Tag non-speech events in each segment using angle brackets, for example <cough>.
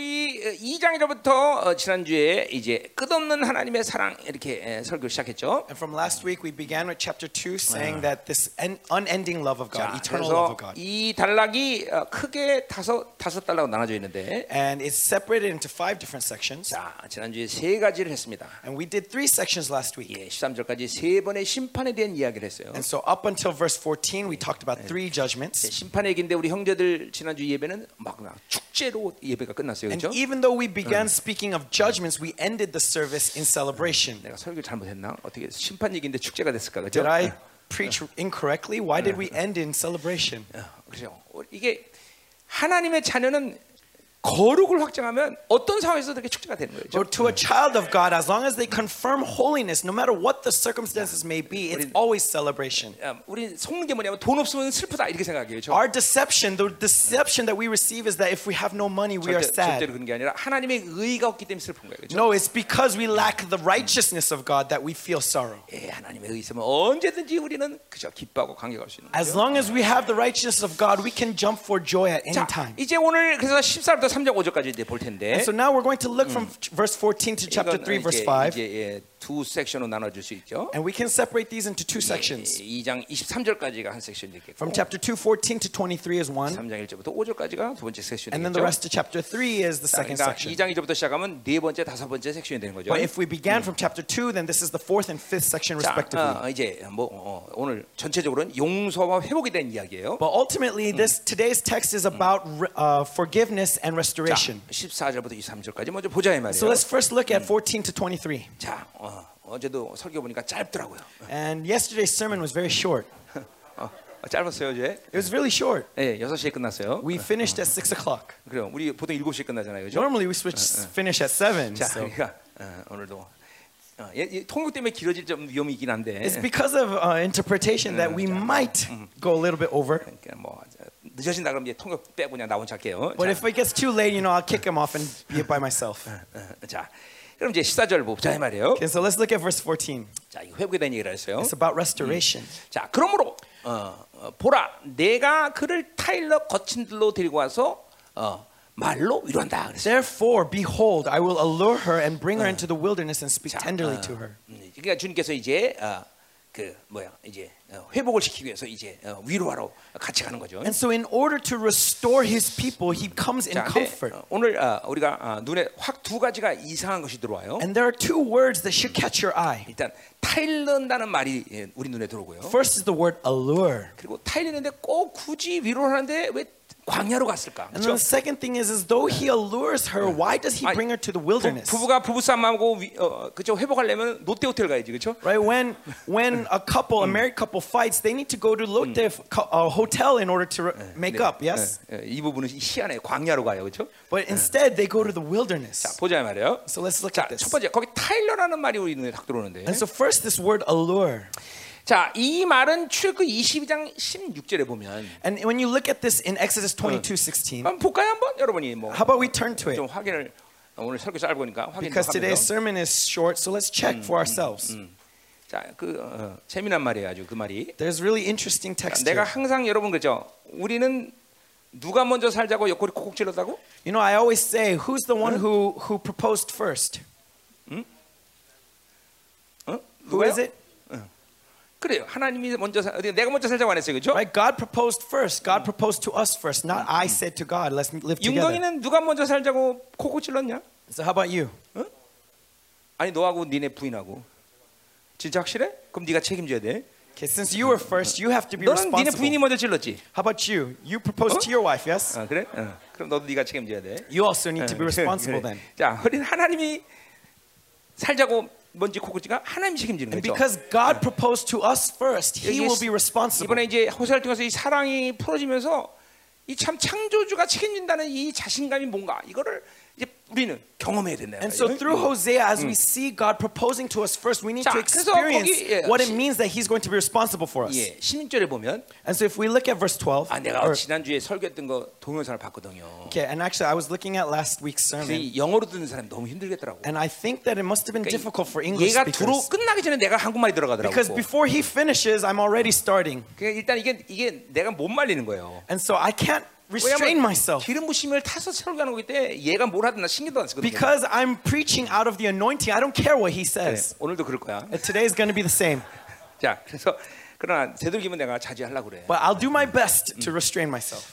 우리 2장에서부터 지난주에 이제 끝없는 하나님의 사랑 이렇게 에, 설교 시작했죠. And from last week, we began with chapter 2 saying that this en- unending love of God, 자, eternal love of God. 이 단락이 어, 크게 다섯 다섯 단락으로 나눠져 있는데, And it's separated into five different sections. 자 지난주에 세 가지를 했습니다. And we did three sections last week. 예, 13절까지 세 번의 심판에 대한 이야기를 했어요. And so up until verse 14, we talked about three 예, judgments. 심판 얘기인데 우리 형제들 지난주 예배는 막 축제로 예배가 끝났어요, 그렇죠? even though we began speaking of judgments, we ended the service in celebration. 내가 설교 잘못했나? 어떻게 심판 얘기인데 축제가 됐을까, 그렇죠? Did I preach incorrectly? Why did we end in celebration? 어, 그렇죠. 이게 하나님의 자녀는 거룩을 확정하면 어떤 상황에서도 그게 축제가 되는 거죠. But to a child of God, as long as they confirm holiness, no matter what the circumstances may be, it's always celebration. 어, 우리 속는 게 뭐냐면 돈 없으면 슬프다 이렇게 생각해요. 그렇죠? Our deception, the deception that we receive is that if we have no money, we are 절대, 절대로 sad. 그런 게 아니라 하나님의 의가 없기 때문에 슬픈 거예요. 그렇죠? No, it's because we lack the righteousness of God that we feel sorrow. 예, 하나님의 의 있으면 언제든지 우리는 그저 기뻐하고 감격할 수 있는 As long as we have the righteousness of God, we can jump for joy at any 자, time. 이제 오늘 그래서 14절부터 3장 5절까지 이제 볼 텐데 And so now we're going to look from verse 14 to chapter 이건 3, verse 이제, 5. 이제 예, 두 섹션으로 나눠줄 수 있죠. And we can separate these into two sections. 2장 23절까지가 한 섹션 되겠고 From chapter 2, 14 to 23 is one. 3장 1절부터 5절까지가 두 번째 섹션 And then the 되겠죠. rest of chapter 3 is the 자, second 그러니까 section. 2장 2절부터 시작하면 네 번째, 다섯 번째 섹션이 되는 거죠. But if we began from chapter 2, then this is the fourth and fifth section 자, respectively. 어, 이제 뭐 어, 오늘 전체적으로는 용서와 회복에 대한 이야기예요. But ultimately, this today's text is about uh, forgiveness and 자, restoration. 14절부터 23절까지 먼저 보자 이 말이에요. So let's first look at 14 to 23. 자, 어, 어제도 설교 보니까 짧더라고요. And yesterday's sermon was very short. <laughs> 어, 짧았어요, 어제. It was really short. 예, 6시에 끝났어요. We finished at 6 o'clock. 그래요. 우리 보통 7시에 끝나잖아요. 그죠? Normally, we switch, finish at 7. 자, So 그러니까 어, 오늘도 어, 예, 예, 통역 때문에 길어질 좀 위험이 있긴 한데. it's because of uh, interpretation that we might go a little bit over. 그러니까 뭐 저, 늦어진다 그러면 이제 통역 빼고 그냥 나 혼자 할게요. But 자, if it gets too late, you know, I'll kick him off and be it by myself. 어, 자, 그럼 이제 14절 보자 이 말이에요. Okay, so let's look at verse 14. 자, 이 회복에 대한 얘기를 했어요. It's about restoration. 자, 그러므로 어, 어, 보라, 내가 그를 타일러 거친 들로 데리고 와서 어, 말로 위로한다. 그랬어요. Therefore, behold, I will allure her and bring her into the wilderness and speak 자, tenderly 어, to her. 음, 그러니까 주님께서 이제 어, 그 뭐야 이제 어, 회복을 시키기 위해서 이제 어, 위로하러 같이 가는 거죠. And so, in order to restore his people, he comes in 자, comfort. 어, 오늘 어, 우리가 어, 눈에 확 두 가지가 이상한 것이 들어와요. And there are two words that should catch your eye. 일단 타일른다는 말이 예, 우리 눈에 들어오고요. First is the word allure. 그리고 타일르는데 꼭 굳이 위로를 하는데 왜 광야로 갔을까? And then 그렇죠? the second thing is, is though he allures her, why does he 아니, bring her to the 부, wilderness? 부부가 부부싸움하고 위- 어, 그죠 회복하려면 롯데 호텔 가야지, 그렇죠? Right when when a couple, a married couple fights, they need to go to Lotte co- uh, hotel in order to re- make up. Yes, 예, 예, 이 부분은 희한해 광야로 가요, 그렇죠? but instead they go to the wilderness. 자 보자 이 말이에요. So let's look 자, at this. 첫 번째 거기 타일러라는 말이 우리 눈에 딱 들어오는데. And so first, this word allure. 자, 이 말은 출애굽 22장 16절에 보면 And when you look at this in Exodus 22:16, 한번 볼까요, 한번 여러분이 뭐좀 how about we turn to it? 확인을 어, 오늘 설교 짧으니까 확인 좀 Because today's sermon is short, so let's check for ourselves. 자, 그 어, 재미난 말이에요, 아주 그 말이. There's really interesting text 내가 here. 항상 여러분 그죠? 우리는 누가 먼저 살자고 옆구리 콕콕 찔렀다고? You know, I always say, who's the one who who proposed first? 어? Who is it? 그래요. 하나님이 먼저 살, 어디 내가 먼저 살자고 안 했어요, 그렇죠? Right? God proposed first. God proposed to us first. Not I said to God, let's live together. 윤동이는 누가 먼저 살자고 콕콕 찔렀냐? So how about you? 아니 너하고 니네 부인하고 진짜 확실해? 그럼 네가 책임져야 돼. Okay, since you were first, you have to be 너는 니네 부인이 responsible. 먼저 찔렀지. How about you? You proposed to your wife, yes? 아, 그래? 어. 그럼 너도 네가 책임져야 돼. You also need to be responsible then. 자, 우리는 하나님이 살자고 콕콕 찌가 하나님이 책임지는 And 거죠. because God proposed to us first, He will be responsible. 이번에 이제 호세를 통해서 이 사랑이 풀어지면서 이 참 창조주가 책임진다는 이 자신감이 뭔가 이거를 우리는 경험해야 된다. And so through Hosea, as we see God proposing to us first, we need 자, to 그래서 experience 거기, 예, what it 시- means that He's going to be responsible for us. 예, 16절에 보면 And so if we look at verse 12, 아 내가 or- 지난주에 설교했던 거 동영상을 봤거든요. okay, and actually I was looking at last week's 그래서 sermon, 이 영어로 듣는 사람이 너무 힘들겠더라고. and I think that it must have been difficult for English 얘가 들어 speakers. 끝나기 전에 내가 한국말이 들어가더라고. Because before he finishes, I'm already starting. 그러니까 일단 이게 이게 내가 못 말리는 거예요. And so I can't restrain myself 기름 부심을 타서 설교하는 거기 때문에 얘가 뭘 하든 나 신경도 안 쓰거든요. because I'm preaching out of the anointing. I don't care what he 네, says. 오늘도 그럴 거야. And today is going to be the same. 자, 그래서 그러나 되도록이면 내가 자제하려고 그래. But I'll do my best to restrain myself.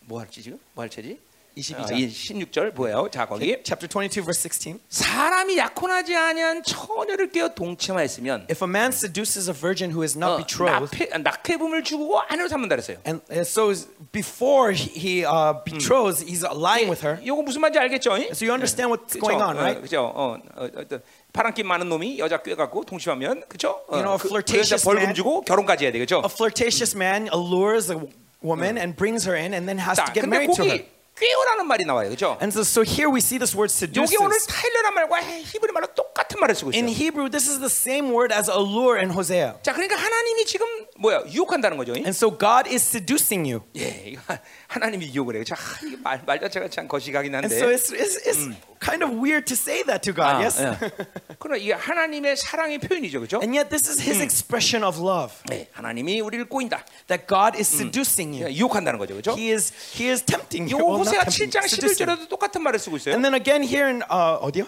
뭐 할지 지금? 뭐 할지? 22절. 16절 뭐예요? 자, 거기 Chapter 22, verse 16. 사람이 약혼하지 아니한 처녀를 깨어 동침하였으면 If a man seduces a virgin who is not 어, betrothed, 낙태범을 주고 아내로 삼는다 그랬어요. and, so before he uh, betroths, he's lying with her. 이거 무슨 말인지 알겠죠? So you understand what's going on, right? 그죠? 어, 어, 어, 바람기 많은 놈이 여자 꿰갖고 동침하면 그죠? 어, You know, a 그, flirtatious 그래서 벌금 man- 주고 결혼까지 해야 되겠죠? A flirtatious man allures a woman and brings her in and then has 자, to get married to her. 거기 꿰어라는 말이 나와요, 그죠? And so, so here we see this word 여기 오늘 seduces. 타일러란 말과 히브리 말로 똑같은 말을 쓰고 In 있어요. Hebrew, this is the same word as allure in Hosea. 자, 그러니까 하나님이 지금 뭐야 유혹한다는 거죠. And so God is seducing you. 예, 이거 하나님이 유혹을 해요. 자, 이게 말, 말 자체가 참 거시가긴 And 한데. so it's, it's, it's kind of weird to say that to God, 아, yes? 예. <laughs> 그러나 이게 하나님의 사랑의 표현이죠, 그렇죠? And yet this is his expression of love. 네, 하나님이 우리를 꼬인다, That God is seducing you. 유혹한다는 거죠, 그렇죠? He is, he is tempting you. Tempting, 7장 seducing. 11절에도 똑같은 말을 쓰고 있어요. And then again here in uh, 어디요?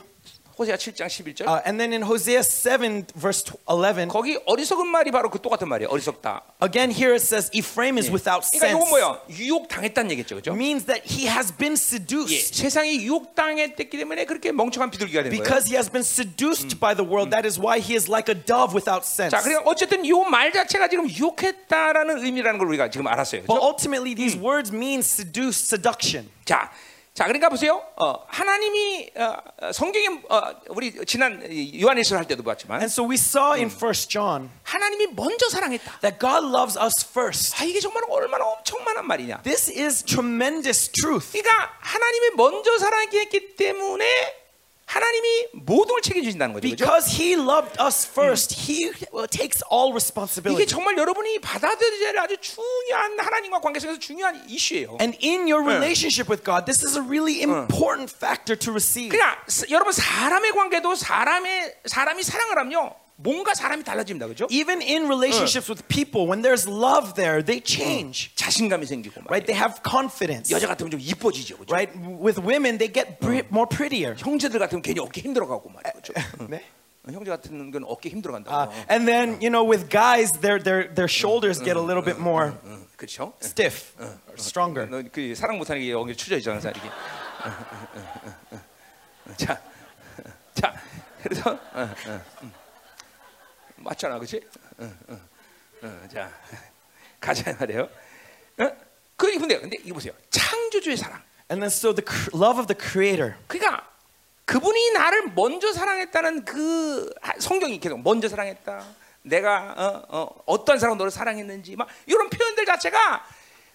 호세아 7장 11절. Uh, and then in Hosea 7 verse 11, 거기 어리석은 말이 바로 그 똑같은 말이에요. 어리석다. again here it says Ephraim is without 그러니까 이건 sense. 뭐야? 유혹 당했다는 얘기죠, 그렇죠? Means that he has been 예, seduced. 세상이 유혹 당했기 때문에 그렇게 멍청한 비둘기가 된 거예요. Because he has been seduced by the world, that is why he is like a dove without sense. 자, 그러니까 어쨌든 이 말 자체가 지금 유혹했다라는 의미라는 걸 우리가 지금 알았어요. But 그렇죠? ultimately, these words mean seduce, seduction. 자, 자, 그러니까 보세요. 어, 하나님이 어, 어, 성경에 어, 우리 지난 요한일서 할 때도 봤지만 And so we saw in First John 하나님이 먼저 사랑했다. that God loves us first. 아, 이게 정말 얼마나 엄청난 말이냐. This is tremendous truth. 그러니까 하나님이 먼저 사랑했기 때문에 하나님이 모든 걸 책임지신다는 거죠. 그죠? Because he loved us first, he uh, takes all 이게 responsibility. 정말 여러분이 받아들여야 될 아주 중요한 하나님과 관계 속에서 중요한 이슈예요. And in your relationship with God, this is a really important factor to receive. 그러니까 스- 여러분 사람의 관계도 사람의 사람이 사랑을 하면요. 뭔가 사람이 달라집니다. 그죠? Even in relationships with people, when there's love there, they change. 자신감이 생기고 Right? They have confidence. 여자 같으면 좀 이뻐지죠. 그죠? Right? With women, they get more prettier. 형제들 같으면 괜히 어깨 힘들어가고 말이죠. 네? 형제 같은 건 어깨 힘들어간다. Uh, and then, you know, with guys, their, their, their shoulders get a little bit more 그렇죠? stiff or stronger. 너그 사랑 못 하는 게 여기 추져 있잖아, 사 이게. 어, 어, 어, 어, 어. 자, 자, 그래서 어, 어, 음. 맞잖아, 그렇지? 어, 어, 어, 자, <laughs> 가자 말이에요. 어? 그 근데 근데 이거 보세요. 창조주의 사랑. And then, so the love of the Creator. 그러니까 그분이 나를 먼저 사랑했다는 그 하- 성경이 계속 먼저 사랑했다. 내가 어, 어, 어떤 사람 너를 사랑했는지 막 이런 표현들 자체가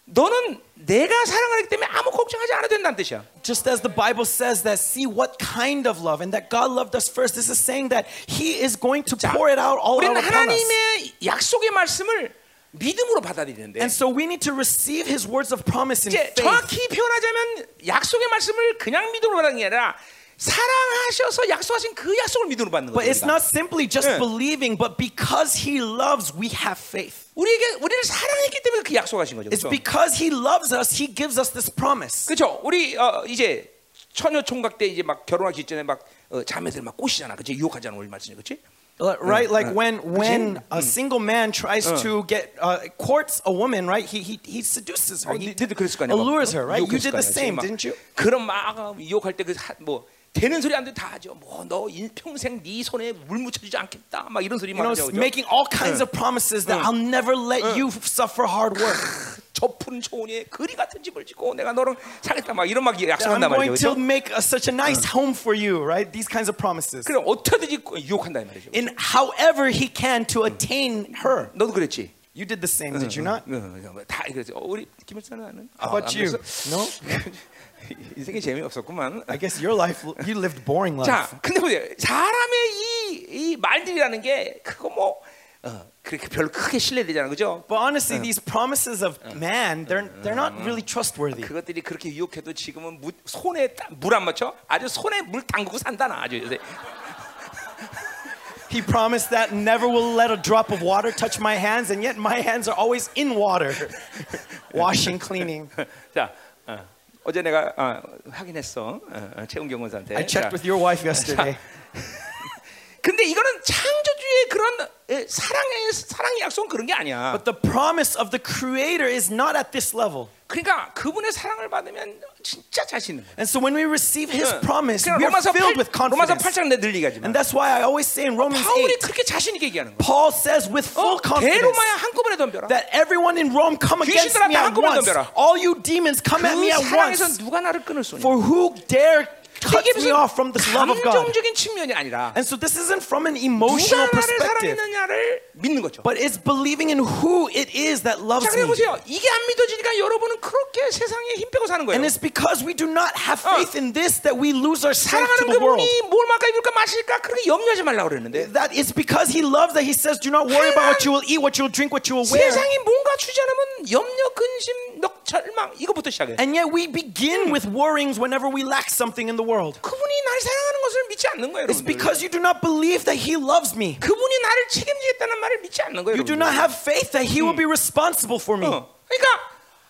너는 내가 사랑하기 때문에 아무 걱정하지 않아도 된다는 뜻이야. Just as the Bible says that, see what kind of love, and that God loved us first. This is saying that He is going to 자, pour it out all 우리는 out upon us. 하나님의 약속의 말씀을 믿음으로 받아들이는데 And so we need to receive His words of promise in 이제 faith. 정확히 표현하자면 약속의 말씀을 그냥 믿음으로 받는 게 아니라 사랑하셔서 약속하신 그 약속을 믿음으로 받는 But 거예요. it's not simply just 예. believing, but because He loves, we have faith. 우리에게 우리를 사랑했기 때문에 그 약속하신 거죠. It's 그렇죠? because He loves us, He gives us this promise. 그렇죠. 우리 어, 이제 처녀 총각 때 이제 막 결혼하기 전에 막 어, 자매들 막 꼬시잖아. 그렇지? 유혹하잖아. 우리 말씀이 그렇지? Uh, Right, like when when a single man tries to get uh, courts a woman, right? He he he seduces her. 어, He allures 막, her, right? You did 거 the same, 막. didn't you? 그럼 막 어, 유혹할 때그뭐 되는 소리 안돼다 하죠. 뭐너 평생 네 손에 물 묻혀주지 않겠다. 막 이런 소리 막 하죠. making all kinds of promises that I'll never let you suffer hard work. 저 푸른 초원에 그리 같은 집을 짓고 내가 너랑 살겠다. 막 이런 막 I'm 약속한단 going 말이죠. to 그렇죠? make a, such a nice home for you, right? These kinds of promises. 그래 어떻게든지 유혹한다 이 말이죠. In however he can to attain her. 너도 그랬지? You did the same, did you not? 어, 어, 다 그랬지. 어, 우리 김일사는 아는? How about you? No? 인생이 재미없었구만. I guess your life, you lived boring life. 자, 근데 보세요. 사람의 이, 이 말들이라는 게 그거 뭐 어, 그렇게 별로 크게 신뢰되잖아, 그죠? But honestly, these promises of man, they're they're not really trustworthy. 그것들이 그렇게 유혹해도 지금은 무, 손에 물 안 맞춰? 아주 손에 물 담그고 산다 나 아주 요새. He promised that never will let a drop of water touch my hands, and yet my hands are always in water, <laughs> washing, cleaning. 자, 어, 어제 내가 어, 확인했어. 어, 어, 최은경 원사한테. I checked 자, with your wife yesterday. 근데 이거는 창조주의 그런 에, 사랑의 사랑의 약속은 그런 게 아니야. But the promise of the Creator is not at this level. 그러니까 그분의 사랑을 받으면 진짜 자신 있는 거야. And so when we receive His 응. promise, 그러니까 we are 로마서 filled 8, with 로마서 confidence. 8장 내 늘 얘기하지만 And that's why I always say in Romans 바울이 8, 그렇게 자신 있게 얘기하는 거야. Paul says with full 어, confidence 대로마야 한꺼번에 덤벼라. that everyone in Rome come against 귀신들아, me 다 at 한꺼번에 once. 덤벼라. All you demons come at me 그 at 사랑에서 once. 누가 나를 끊을 수 있냐? For who dare cut 이게 me 무슨 off from this love of God? 감정적인 측면이 아니라 And so this isn't from an 누가 emotional 나를 perspective, 사랑했느냐를 믿는 거죠. but it's believing in who it is that loves 자, 그래 me. 보세요. 이게 안 믿어지니까 여러분은 그렇게 세상에 힘 빼고 사는 거예요. And it's because we do not have faith in this that we lose our strength to 사랑하는 the world. 그분이 뭘 먹을까 입을까 마실까 그렇게 염려하지 말라고 그랬는데 That it's because he loves that he says, do not worry about what you will eat, what you will drink, what you will wear. 세상이 뭔가 주지 않으면 염려, 근심, 넉, 절망 이거부터 시작해. And yet we begin with worryings whenever we lack something in the world. 그분이 날 사랑하는 것을 믿지 않는 거예요, It's 여러분들. because you do not believe that he loves me. 그분이 나를 책임지겠다는 말을 믿지 않는 거예요, You do 여러분들. not have faith that he will be responsible for me. 어. 그러니까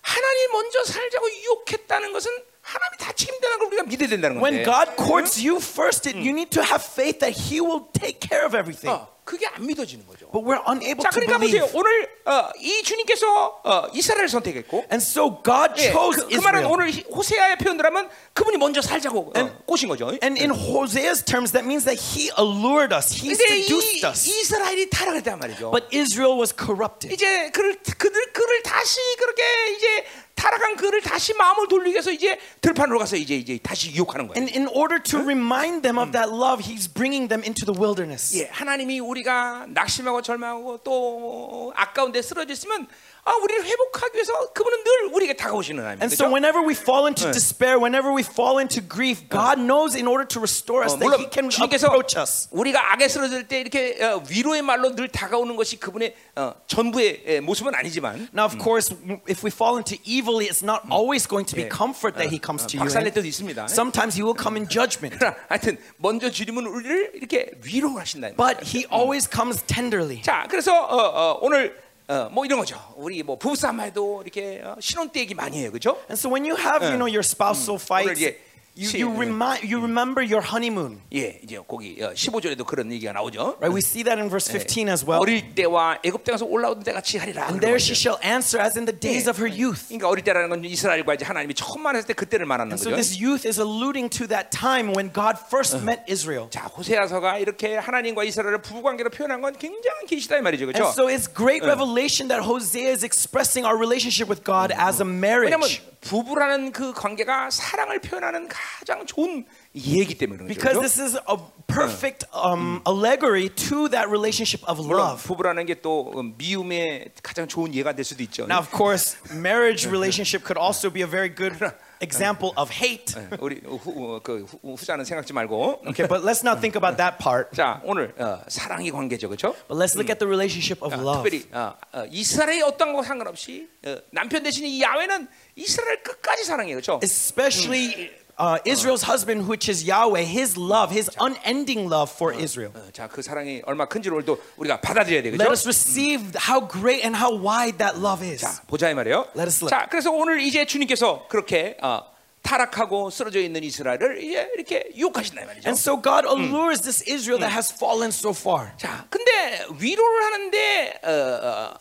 하나님 먼저 살자고 유혹했다는 것은 하나님이 다 책임다는 걸 우리가 믿어야 된다는 When 건데. God courts you first, it, you need to have faith that he will take care of everything. 어, 그게 안 믿어지는 거죠. But we're unable 자, to 그러니까 believe. 보세요. 오늘 어, 이 주님께서 어, 이스라엘을 선택했고, And so God 예, chose 그, 그 말은 Israel. 오늘 호세아의 표현들 하면 그분이 먼저 살자고 어, 꼬신 거죠. And in Hosea's terms, that means that he allured us, he seduced 이, us. 이스라엘이 타락했단 말이죠. But Israel was corrupted. 이제 그를 그들 그를 다시 그렇게 이제 타락한 그를 다시 마음을 돌리기 위해서 이제 들판으로 가서 이제 이제 다시 유혹하는 거예요. And in order to remind them of that love, he's bringing them into the wilderness. 예, 하나님이 우리가 낙심하고 절망하고 또 아까운데 쓰러져 있으면 아, 우리를 회복하기 위해서 그분은 늘 우리에게 다가오시는 하나님. And so 그렇죠? whenever we fall into despair, whenever we fall into grief, God knows in order to restore us 어, that 물론 he can 주님께서 approach us. 우리가 악에 쓰러질 때 이렇게 어, 위로의 말로 늘 다가오는 것이 그분의 어, 전부의 에, 모습은 아니지만 Now, of course, if we fall into evil, it's not always going to be 예, comfort that he 어, comes to you. 박살낼 in. 때도 있습니다. Sometimes he will come in judgment, <laughs> 그러나 하여튼 먼저 주님은 우리를 이렇게 위로하신다. but he always comes tenderly. 자, 그래서 어, 어, 오늘 어, 뭐 이런 거죠. 우리 뭐 부부싸움에도 이렇게 어, 신혼 때 얘기 많이 해요, 그렇죠? And so when you have, you know, your spousal fights, 이제 you, 시- you, 음. remind, you remember your honeymoon. 예, 이제 거기 어, 15절에도 그런 얘기가 나오죠. Right? We see that in verse 15 as well. 어릴 때와 애굽 땅에서 올라오던 때 같이 하리라. And 그런 there 거죠. she shall answer as in the days of her youth. 그러니까 어릴 때라는 건 이스라엘과 이제 하나님이 처음 만났을 때 그때를 말하는 So 거죠. this youth is alluding to that time when God first met Israel. 자, 호세아서가 이렇게 하나님과 이스라엘을 부부 관계로 표현한 건 굉장한 계시다 이 말이죠. And 그렇죠? so it's great revelation that Hosea is expressing our relationship with God as a 왜냐면 marriage. 부부라는 그 관계가 사랑을 표현하는 가장 좋은 이해이기 때문에 그런 Because 거죠. this is a perfect um, allegory to that relationship of 물론 love. 부부라는 게 또 미움의 가장 좋은 예가 될 수도 있죠. Now, of course, marriage relationship could also be a very good example of hate. 우리 후, 그 후, 후자는 생각지 말고. Okay, but let's not think about that part. 자, 오늘 어, 사랑의 관계죠, 그렇죠? But let's look at the relationship of love. 특별히 어, 어, 이스라엘의 어떤 거 상관없이 어, 남편 대신 이 야훼는 이스라엘 끝까지 사랑해요, 그렇죠? Especially uh, Israel's husband, which is Yahweh, his love, his unending love for Israel. 어, 자, 그 사랑이 얼마 큰지를 오늘도 우리가 받아들여야 돼, Let 그렇죠? us receive how great and how wide that love is. 자, 보자 이 말이에요. Let us look. 자, 그래서 오늘 이제 주님께서 그렇게 어, 타락하고 쓰러져 있는 이스라엘을 이제 이렇게 유혹하신다 이 말이죠. And so God allures this Israel that has fallen so far. 자, 근데 위로를 하는데 어, 어,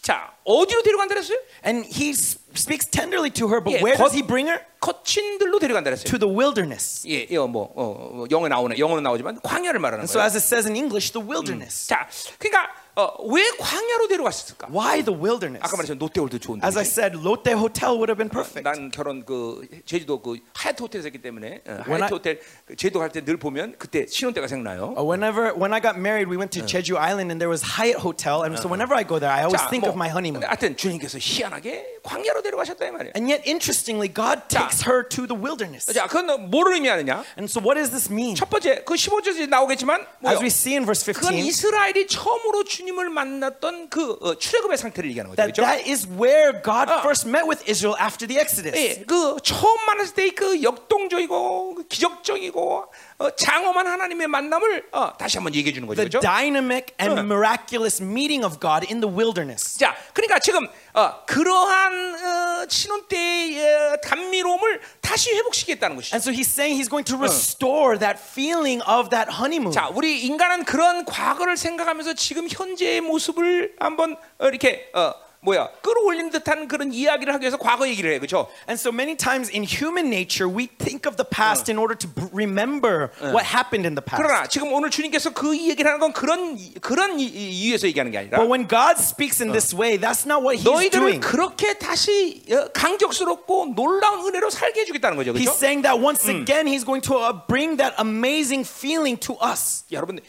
자 어디로 데려간다 그랬어요? And he s- speaks tenderly to her, but Yeah, where does God- he bring her? 거친들로 데려간다 그랬어요. To the wilderness. 예, 예, 뭐, 어, 뭐 영어 나오네, 영어는 나오지만 광야를 말하는 And so, 거예요. as it says in English, the wilderness. 자, 그러니까 어, 왜 광야로 데려갔을까? Why the wilderness? 아까 말했죠, 롯데월드 좋은데. As I said, Lotte Hotel would have been perfect. 난 결혼 그 제주도 그 하얏트 호텔에서 했기 때문에 어, When 하얏트 I- 호텔 그 제주도 갈 때 늘 보면 그때 신혼 때가 생각나요. Uh, Whenever when I got married, we went to Jeju Island and there was Hyatt Hotel, and so whenever I go there, I always think of my honeymoon. 하여튼 주님께서 희한하게 광야로 데려가셨다 이 말이에요. And yet, interestingly, God 자. takes her to the wilderness. 자, 그건 뭐를 의미하느냐? And so, what does this mean? 첫 번째 그 15절에 나오겠지만 뭐요? As we see in verse 그건 15, 이스라엘이 처음으로 주 님을 만났던 그 어, 출애굽의 상태를 얘기하는 거죠. That 그렇죠? that is where God 어. first met with Israel after the Exodus. 예, 그 처음 만났을 때 그 역동적이고 그 기적적이고 어, 장엄한 하나님의 만남을 어, 다시 한번 얘기해 주는 거죠. The 그렇죠? dynamic and 어. miraculous meeting of God in the wilderness. 자, 그러니까 지금 어, 그러한 어, 신혼 때의 어, 감미로움을 다시 회복시키겠다는 것이죠. And so he's saying he's going to restore that feeling of that honeymoon. 자, 우리 인간은 그런 과거를 생각하면서 지금 현재의 모습을 한번 어, 이렇게 어, 뭐야 끌어올린 듯한 그런 이야기를 하기 위해서 과거 얘기를 해, 그렇죠? And so many times in human nature, we think of the past in order to b- remember what happened in the past. 그러나 지금 오늘 주님께서 그 얘기를 하는 건 그런 그런 이- 이- 이유에서 얘기하는 게 아니라 But when God speaks in this way, that's not what he's 너희들을 doing. 그렇게 다시 어, 강격스럽고 놀라운 은혜로 살게 해주겠다는 거죠, He's 그렇죠? saying that once again, he's going to uh, bring that amazing feeling to us. 여러분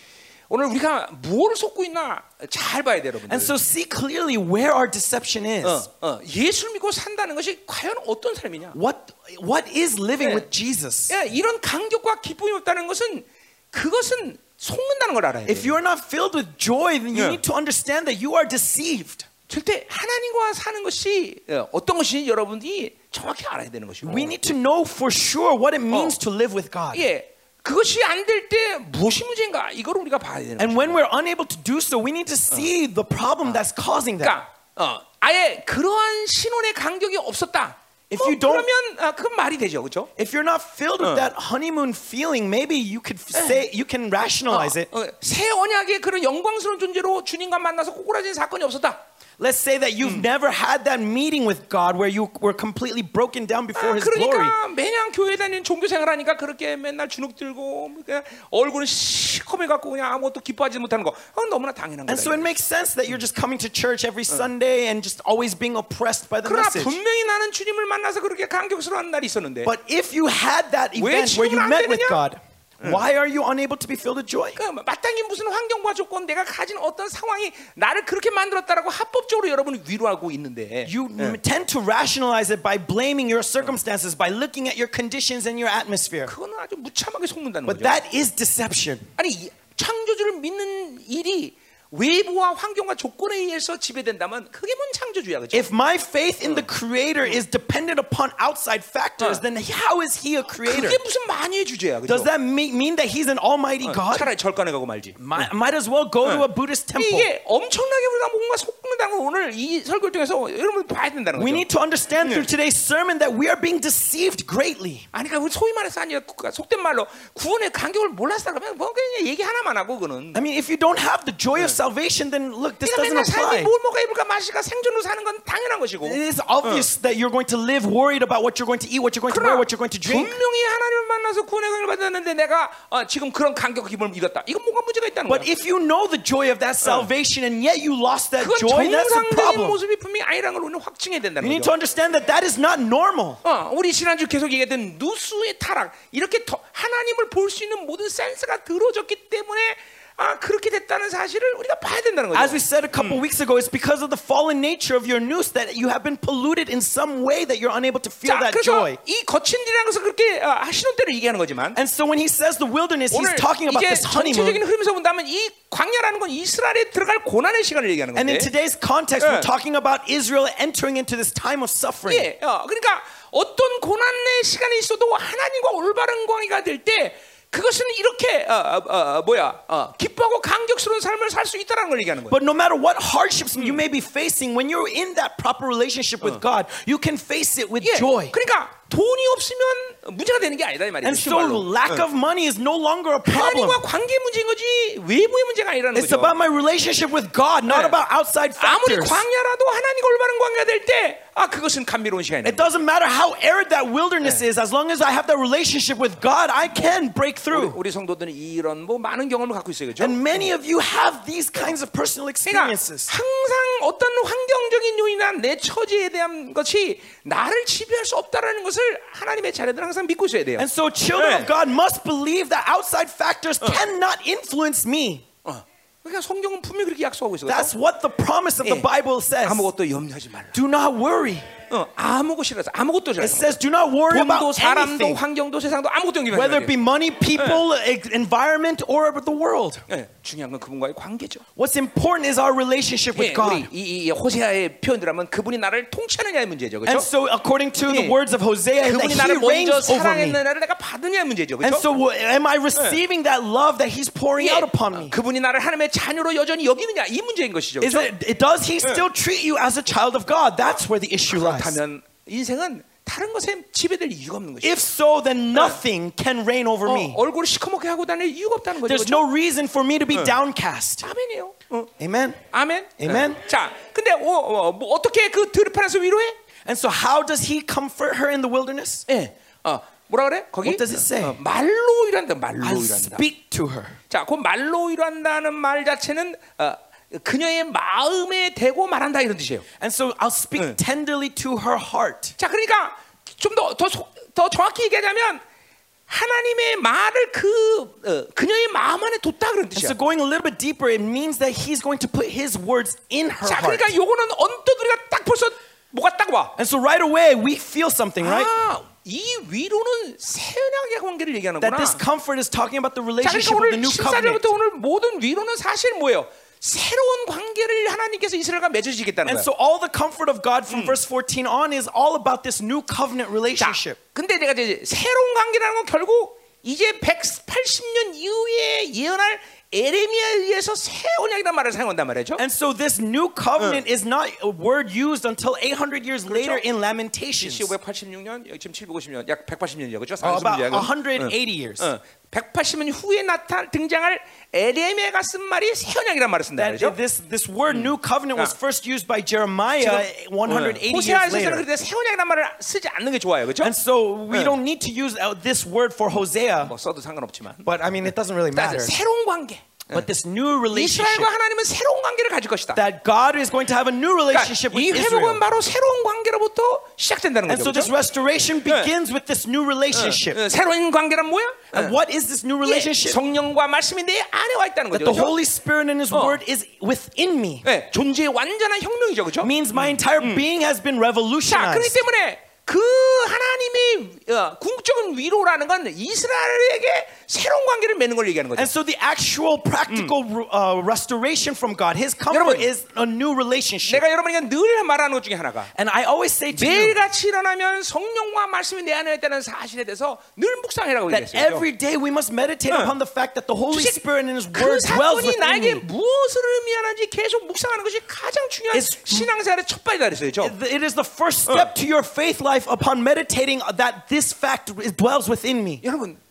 오늘 우리가 무엇을 속고 있나 잘 봐야 돼요, 여러분들. And so see clearly where our deception is. 어, 어, 예수를 믿고 산다는 것이 과연 어떤 삶이냐? What what is living 네. with Jesus? 야, 이런 강격과 기쁨이 없다는 것은 그것은 속는다는 걸 알아야 돼. If you are not filled with joy, then you Yeah. need to understand that you are deceived. 절대 하나님과 사는 것이 어, 어떤 것인지 여러분이 정확히 알아야 되는 것이고. We need to know for sure what it means to live with God. 예, 그것이 안 될 때 무엇이 문제인가 이걸 우리가 봐야 되는 And when we're unable to do so, we need to see the problem that's causing that. 그러니까 어, 아예 그러한 신혼의 간격이 없었다. If 뭐 you don't- 그러면 아, 그건 말이 되죠, 그렇죠? If you're not filled with that honeymoon feeling, maybe you could say you can rationalize it. 어, 새 언약의 그런 영광스러운 존재로 주님과 만나서 꼬꾸라진 사건이 없었다. Let's say that you've never had that meeting with God where you were completely broken down before 아, His glory. 그러니까 매년 교회 다니는 종교 생활하니까 그렇게 맨날 주눅 들고 그냥 얼굴은 시커매 갖고 그냥 아무것도 기뻐하지 못하는 거 그건 너무나 당연한 And 거다. so it makes sense that you're just coming to church every Sunday and just always being oppressed by the 그러나 message. 분명히 나는 주님을 만나서 그렇게 감격스러운 날이 있었는데 But if you had that 왜 event where you 지금은 안 met with 되느냐? God, Why are you unable to be filled with joy? 그 마땅히 무슨 환경과 조건 내가 가진 어떤 상황이 나를 그렇게 만들었다라고 합법적으로 여러분이 위로하고 있는데 You tend to rationalize it by blaming your circumstances, by looking at your conditions and your atmosphere. 그거는 아주 무참하게 속는다는 But 거죠. that is deception. 아니 이 창조주를 믿는 일이 외부와 환경과 조건에 의해서 지배된다면 그게 뭔 창조주야 그죠? If my faith in the Creator is dependent upon outside factors, then how is He a Creator? 그게 무슨 만유의 주제야 그죠? Does that mean, mean that He's an Almighty God? 차라리 절간에 가고 말지. Might, might as well go to a Buddhist temple. 이게 엄청나게 우리가 뭔가 속는다는 걸 오늘 이 설교를 통해서 여러분 봐야 된다는 We 거죠. need to understand through today's sermon that we are being deceived greatly. 아니 그러니까 우리 소위 말해서 아니 그 속된 말로 구원의 간격을 몰랐다 그러면 뭐 그냥 얘기 하나만 하고 그는. I mean, if you don't have the joy of salvation, then look, this 그러니까 doesn't apply. 뭘 먹어 입을까 마실까 생존으로 사는 건 당연한 것이고. It is obvious that you're going to live worried about what you're going to eat, what you're going to wear, what you're going to drink. 분명히 하나님을 만나서 구원의 강을 받았는데 내가 어, 지금 그런 간격 기쁨을 잃었다. 이건 뭔가 문제가 있다는 But 거야. if you know the joy of that salvation and yet you lost that joy, that's a problem. 모습이 분명히 아니라는 걸 우리는 확증해야 된다는 You need to 거죠. understand that that is not normal. 어, 우리 지난주 계속 얘기했던 누수의 타락 이렇게 더 하나님을 볼 수 있는 모든 센스가 들어졌기 때문에 아 그렇게 됐다는 사실을 우리가 봐야 된다는 거죠. As we said a couple 음. weeks ago, it's because of the fallen nature of your nous that you have been polluted in some way that you're unable to feel 자, that joy. 이 거친이라는 것은 그렇게 어, 하시논대로 얘기하는 거지만. And so when he says the wilderness, he's talking about this honeymoon. 전체적인 흐름에서 본다면 이 광야라는 건 이스라엘에 들어갈 고난의 시간을 얘기하는 건데. And in today's context, we're talking about Israel entering into this time of suffering. 예, 어, 그러니까 어떤 고난의 시간이 있어도 하나님과 올바른 관계가 될 때. 그것은 이렇게 어, 어, 어, 뭐야 어, 기뻐하고 감격스러운 삶을 살 수 있다는 걸 얘기하는 거예요. But no matter what hardships you may be facing, when you're in that proper relationship with God, you can face it with 예, joy. 그러니까 돈이 없으면 문제가 되는 게 아니다 이 말이에요. And 쉬운 so 말로. lack of money is no longer a problem. 하나님과 관계 문제인 거지 외부의 문제가 아니라는 It's 거죠. about my relationship with God, not Yeah. about outside 아무리 factors. 광야라도 하나님과 올바른 관계가 될 때 아 그것은 감미로운 시간이다. It doesn't matter how arid that wilderness is, as long as I have that relationship with God, I can break through. 우리 성도들은 이런 뭐 많은 경험을 갖고 있어요, 그렇죠? And many of you have these kinds of personal 그러니까 experiences. 항상 어떤 환경적인 요인이나 내 처지에 대한 것이 나를 지배할 수 없다라는 것을 하나님의 자녀들은 항상 믿고 있어야 돼요. And so children Yeah. of God must believe that outside factors cannot influence me. 어. 그러니까 성경은 분명히 그렇게 약속하고 있어요. That's what the promise of the 예. Bible says. 아무것도 염려하지 말라. Do not worry. 어, 아무것이라서 아무것도 It 싫어. says, do not worry 돈도 about 사람도 anything, 환경도 세상도 아무것도 염려하지 whether it be 말라. money, people, ex- environment, or the world. 예, 중요한 건 그분과의 관계죠. What's important is our relationship 예, with 우리 God. 이, 이 호세아의 표현들하면 그분이 나를 통치하느냐의 문제죠, And 그렇죠? so, according to 예. the words of Hosea, that 그분이 He 나를 먼저 reigns over me. 사랑했느냐를 내가 받느냐의 문제죠, And 그렇죠? so, w- am I receiving that love that He's pouring 예, out upon me? 그분이 나를 하나님의 자녀로 여전히 여기느냐 이 문제인 것이죠, Is 그렇죠? it, does He still treat you as a child of God? That's where the issue lies. 그렇다면 인생은 다른 것에 지배될 이유가 없는 것이죠. If so, then nothing can reign over 어, me. 얼굴을 시커멓게 하고 다닐 이유가 없다는 거죠. There's 그렇죠? no reason for me to be downcast. 아멘이에요. 어. Amen. 아멘. Amen. 어. 자, 근데 어, 어, 뭐 어떻게 그 들판에서 위로해? And so, how does He comfort her in the wilderness? 예. 어, 뭐라 그래? 거기 What does it say? 어, 말로 위로한다. 말로 I 위로한다. speak to her. 자, 그 말로 위로한다는 말 자체는 어, 그녀의 마음에 대고 말한다 이런 뜻이에요. And so, I'll speak tenderly to her heart. 자, 그러니까 좀더더 더 정확히 얘기하자면 하나님의 말을 그 어, 그녀의 마음 안에 뒀다 그런 And 뜻이야. so, going a little bit deeper, it means that He's going to put His words in her 자, heart. 그러니까 요거는 언뜻 우리가 딱 벌써 뭐가 딱 와. And so, right away, we feel something, right? 아, 이 위로는 새 언약의 관계를 얘기하는구나. That this comfort is talking about the 자, 그러니까 relationship of 오늘 the new covenant. 14절부터 오늘 모든 위로는 사실 뭐예요? 새로운 관계를 하나님께서 이스라엘과 맺어주시겠다는 And 거예요. so, all the comfort of God from verse 14 on is all about this new covenant 자, relationship. 근데 내가 이제 새로운 관계라는 건 결국 이제 180년 이후에 예언할 에레미야에 의해서 새 언약이라는 말을 사용한단 말이죠. And so, this new covenant is not a word used until 800 years later in Lamentations. BC 586년, 지금 750년, 약 180년이죠, 그렇죠? Uh, about 40년이야. 180 years. 어, 180년 후에 나타 등장할 에레미야가 쓴 말이 새 언약이란 말을 쓴다 말이죠. this, this word new covenant was 아. first used by Jeremiah 180 years later. 그런데 새 언약이란 말을 쓰지 않는 게 좋아요, 그렇죠? And so we don't need to use uh, this word for Hosea, 뭐 써도 상관없지만. but I mean, it doesn't really matter. 새로운 관계. But this new relationship, 이스라엘과 하나님은 새로운 관계를 가질 것이다. that God is going to have a new 그러니까 relationship with 이 회복은 Israel. 바로 새로운 관계로부터 시작된다는 And 거죠. so this 그렇죠? restoration begins with this new relationship. 어, 새로운 관계란 뭐야? And what is this new 예, relationship? 성령과 말씀이 내 안에 와 있다는 거죠. That the 그렇죠? Holy Spirit and His 어. Word is within me. 예, 존재의 완전한 혁명이죠, 그렇죠? Means my entire being has been 자, 그렇기 revolutionized. 때문에 그 하나님의 어, 궁극적인 위로라는 건 이스라엘에게 새로운 관계를 맺는 걸 얘기하는 거죠. And so the actual practical uh, restoration from God, His comfort 여러분, is a new relationship. 내가 여러분에게 늘 말하는 것 중에 하나가 And I always say to you 매일같이 일어나면 성령과 말씀이 내 안에 있다는 사실에 대해서 늘 묵상해라고 that 얘기했어요. every day we must meditate 응. upon the fact that the Holy 도대체 Spirit and His 그 Word dwells 사건이 within 나에게 me. 무엇을 의미하는지 계속 묵상하는 것이 가장 중요한 It's- 신앙생활의 첫 발이다 그랬어요. 그죠? It is the first step to your faith life upon meditating that this fact dwells within me. 여러분 이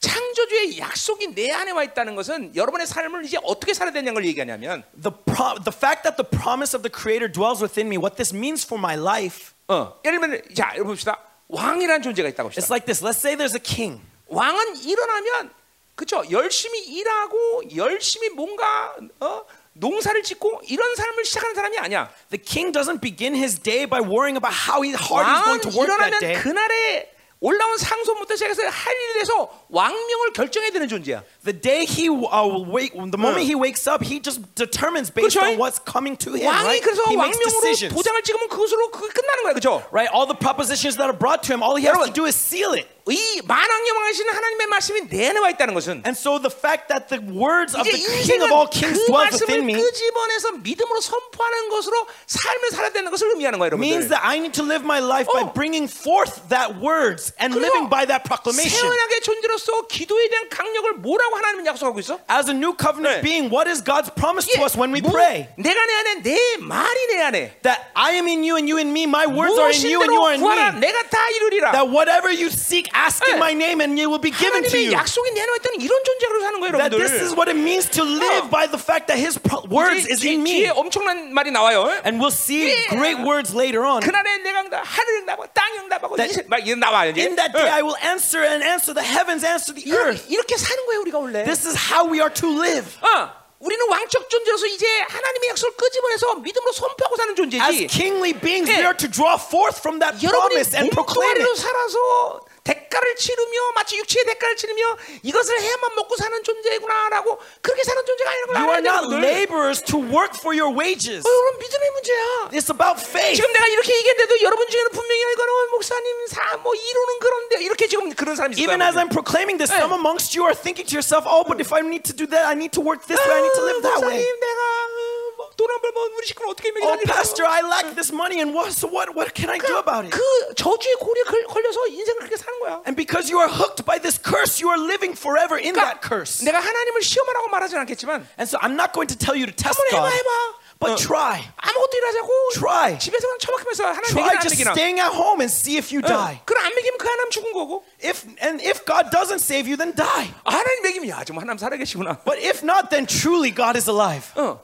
창조주의 약속이 내 안에 와 있다는 것은 여러분의 삶을 이제 어떻게 살아야 되냐는 걸 얘기하냐면 The, pro- the fact that the promise of the Creator dwells within me, what this means for my life, 어, 예를 들면 자 여러분 봅시다 왕이라는 존재가 있다고 it's 합시다. like this. Let's say there's a king. 왕은 일어나면 그쵸 열심히 일하고 열심히 뭔가 어, 농사를 짓고 이런 삶을 시작하는 사람이 아니야. The king doesn't begin his day by worrying about how hard he's going to work that 일어나면 day. 그날에 올라온 상소부터 시작해서 할 일에 대해서 왕명을 결정해야 되는 존재야. The day he uh, wake, the moment he wakes up, he just determines based 그렇죠? on what's coming to him. 왕이 Right? 그래서 He makes 왕명으로 decisions. 도장을 찍으면 그것으로 그게 끝나는 거야, 그렇죠? Right? All the propositions that are brought to him, all he has 여러분, to do is seal it. 이 만왕영왕하신 하나님의 말씀이 내 안에 와 있다는 것은 And so the fact that the words of 이제 the King 인생은 of all kings 그 dwells within 말씀을 me 끄집어내서 믿음으로 선포하는 것으로 삶을 살아야 되는 것을 의미하는 거예요, means 여러분들. that I need to live my life by 어. bringing forth that words and 그래서 living by that proclamation. 세원하게 존재로서 기도에 대한 강력을 뭐라고 하나님은 약속하고 있어? As a new 네. covenant being, what is God's promise to us when we 뭐, pray? 내가 내 안에 내 말이 내 안에 That I am in you and you in me, my words are in you and you 무엇인대로 are in 구하라 me. 내가 다 이루리라. That whatever you seek, ask in 네. my name and it will be given to 하나님의 you. 약속이 내 안에 있다는 이런 존재로 사는 거예요, That this is 여러분들. what it means to live 어. by the fact that His pro- words 뒤- is in 뒤- 뒤에 me. 엄청난 말이 나와요. And we'll see 예. great words later on. 그날에 내가 응답, 하늘 응답하고 땅 응답하고 That- 이세- 막 이런 나와요 이제. In that day, 응. I will answer and answer the heavens, answer the 이렇게, earth. 이렇게 사는 거예요 우리가 원래. This is how we are to live. 어, 우리는 왕적 존재로서 이제 하나님의 약속을 끄집어내서 믿음으로 선포하고 사는 As 존재지. kingly beings, 예. we are to draw forth from that 여러분이 promise and proclaim 몸뚱아리로 it. 살아서 대가를 치르며 마치 육체의 대가를 치르며 이것을 해야만 먹고 사는 존재구나라고 그렇게 사는 존재가 아니라는 걸 You are not laborers to work for your wages. 어, 여러분 믿음의 문제야. It's about faith. 지금 내가 이렇게 얘기했는데도 여러분 중에는 분명히 이거는 어, 목사님 사뭐 이루는 그런데 이렇게 지금 그런 사람이 있을 Even as I'm proclaiming this, some 네. amongst you are thinking to yourself, oh, but if I need to do that, I need to work this way, I need to live that way. 목사님 내가 어, 뭐 돈안 벌면 우리 식구는 어떻게 Oh, 먹이냐? pastor, I lack this money, and what, so what, what can I do about it? 그 저주의 고리에 걸- 걸려서 인생을 그렇게 사는 거야. And because you are hooked by this curse, you are living forever in that curse. 내가 하나님을 시험하라고 말하진 않겠지만 And so I'm not going to tell you to test 한번 해봐 God, 해봐. but 어. try. 아무것도 일하자고 Try. 집에서 그냥 처박히면서 하나님 Try 먹이나 안 just 먹이나. staying at home and see if you 어, die. 그럼 안 먹이면 그 하나님 죽은 거고. If and if God doesn't save you, then die. 아, 하나님 먹이면 야 정말 하나님 살아계시구나. But if not, then truly God is alive. 어.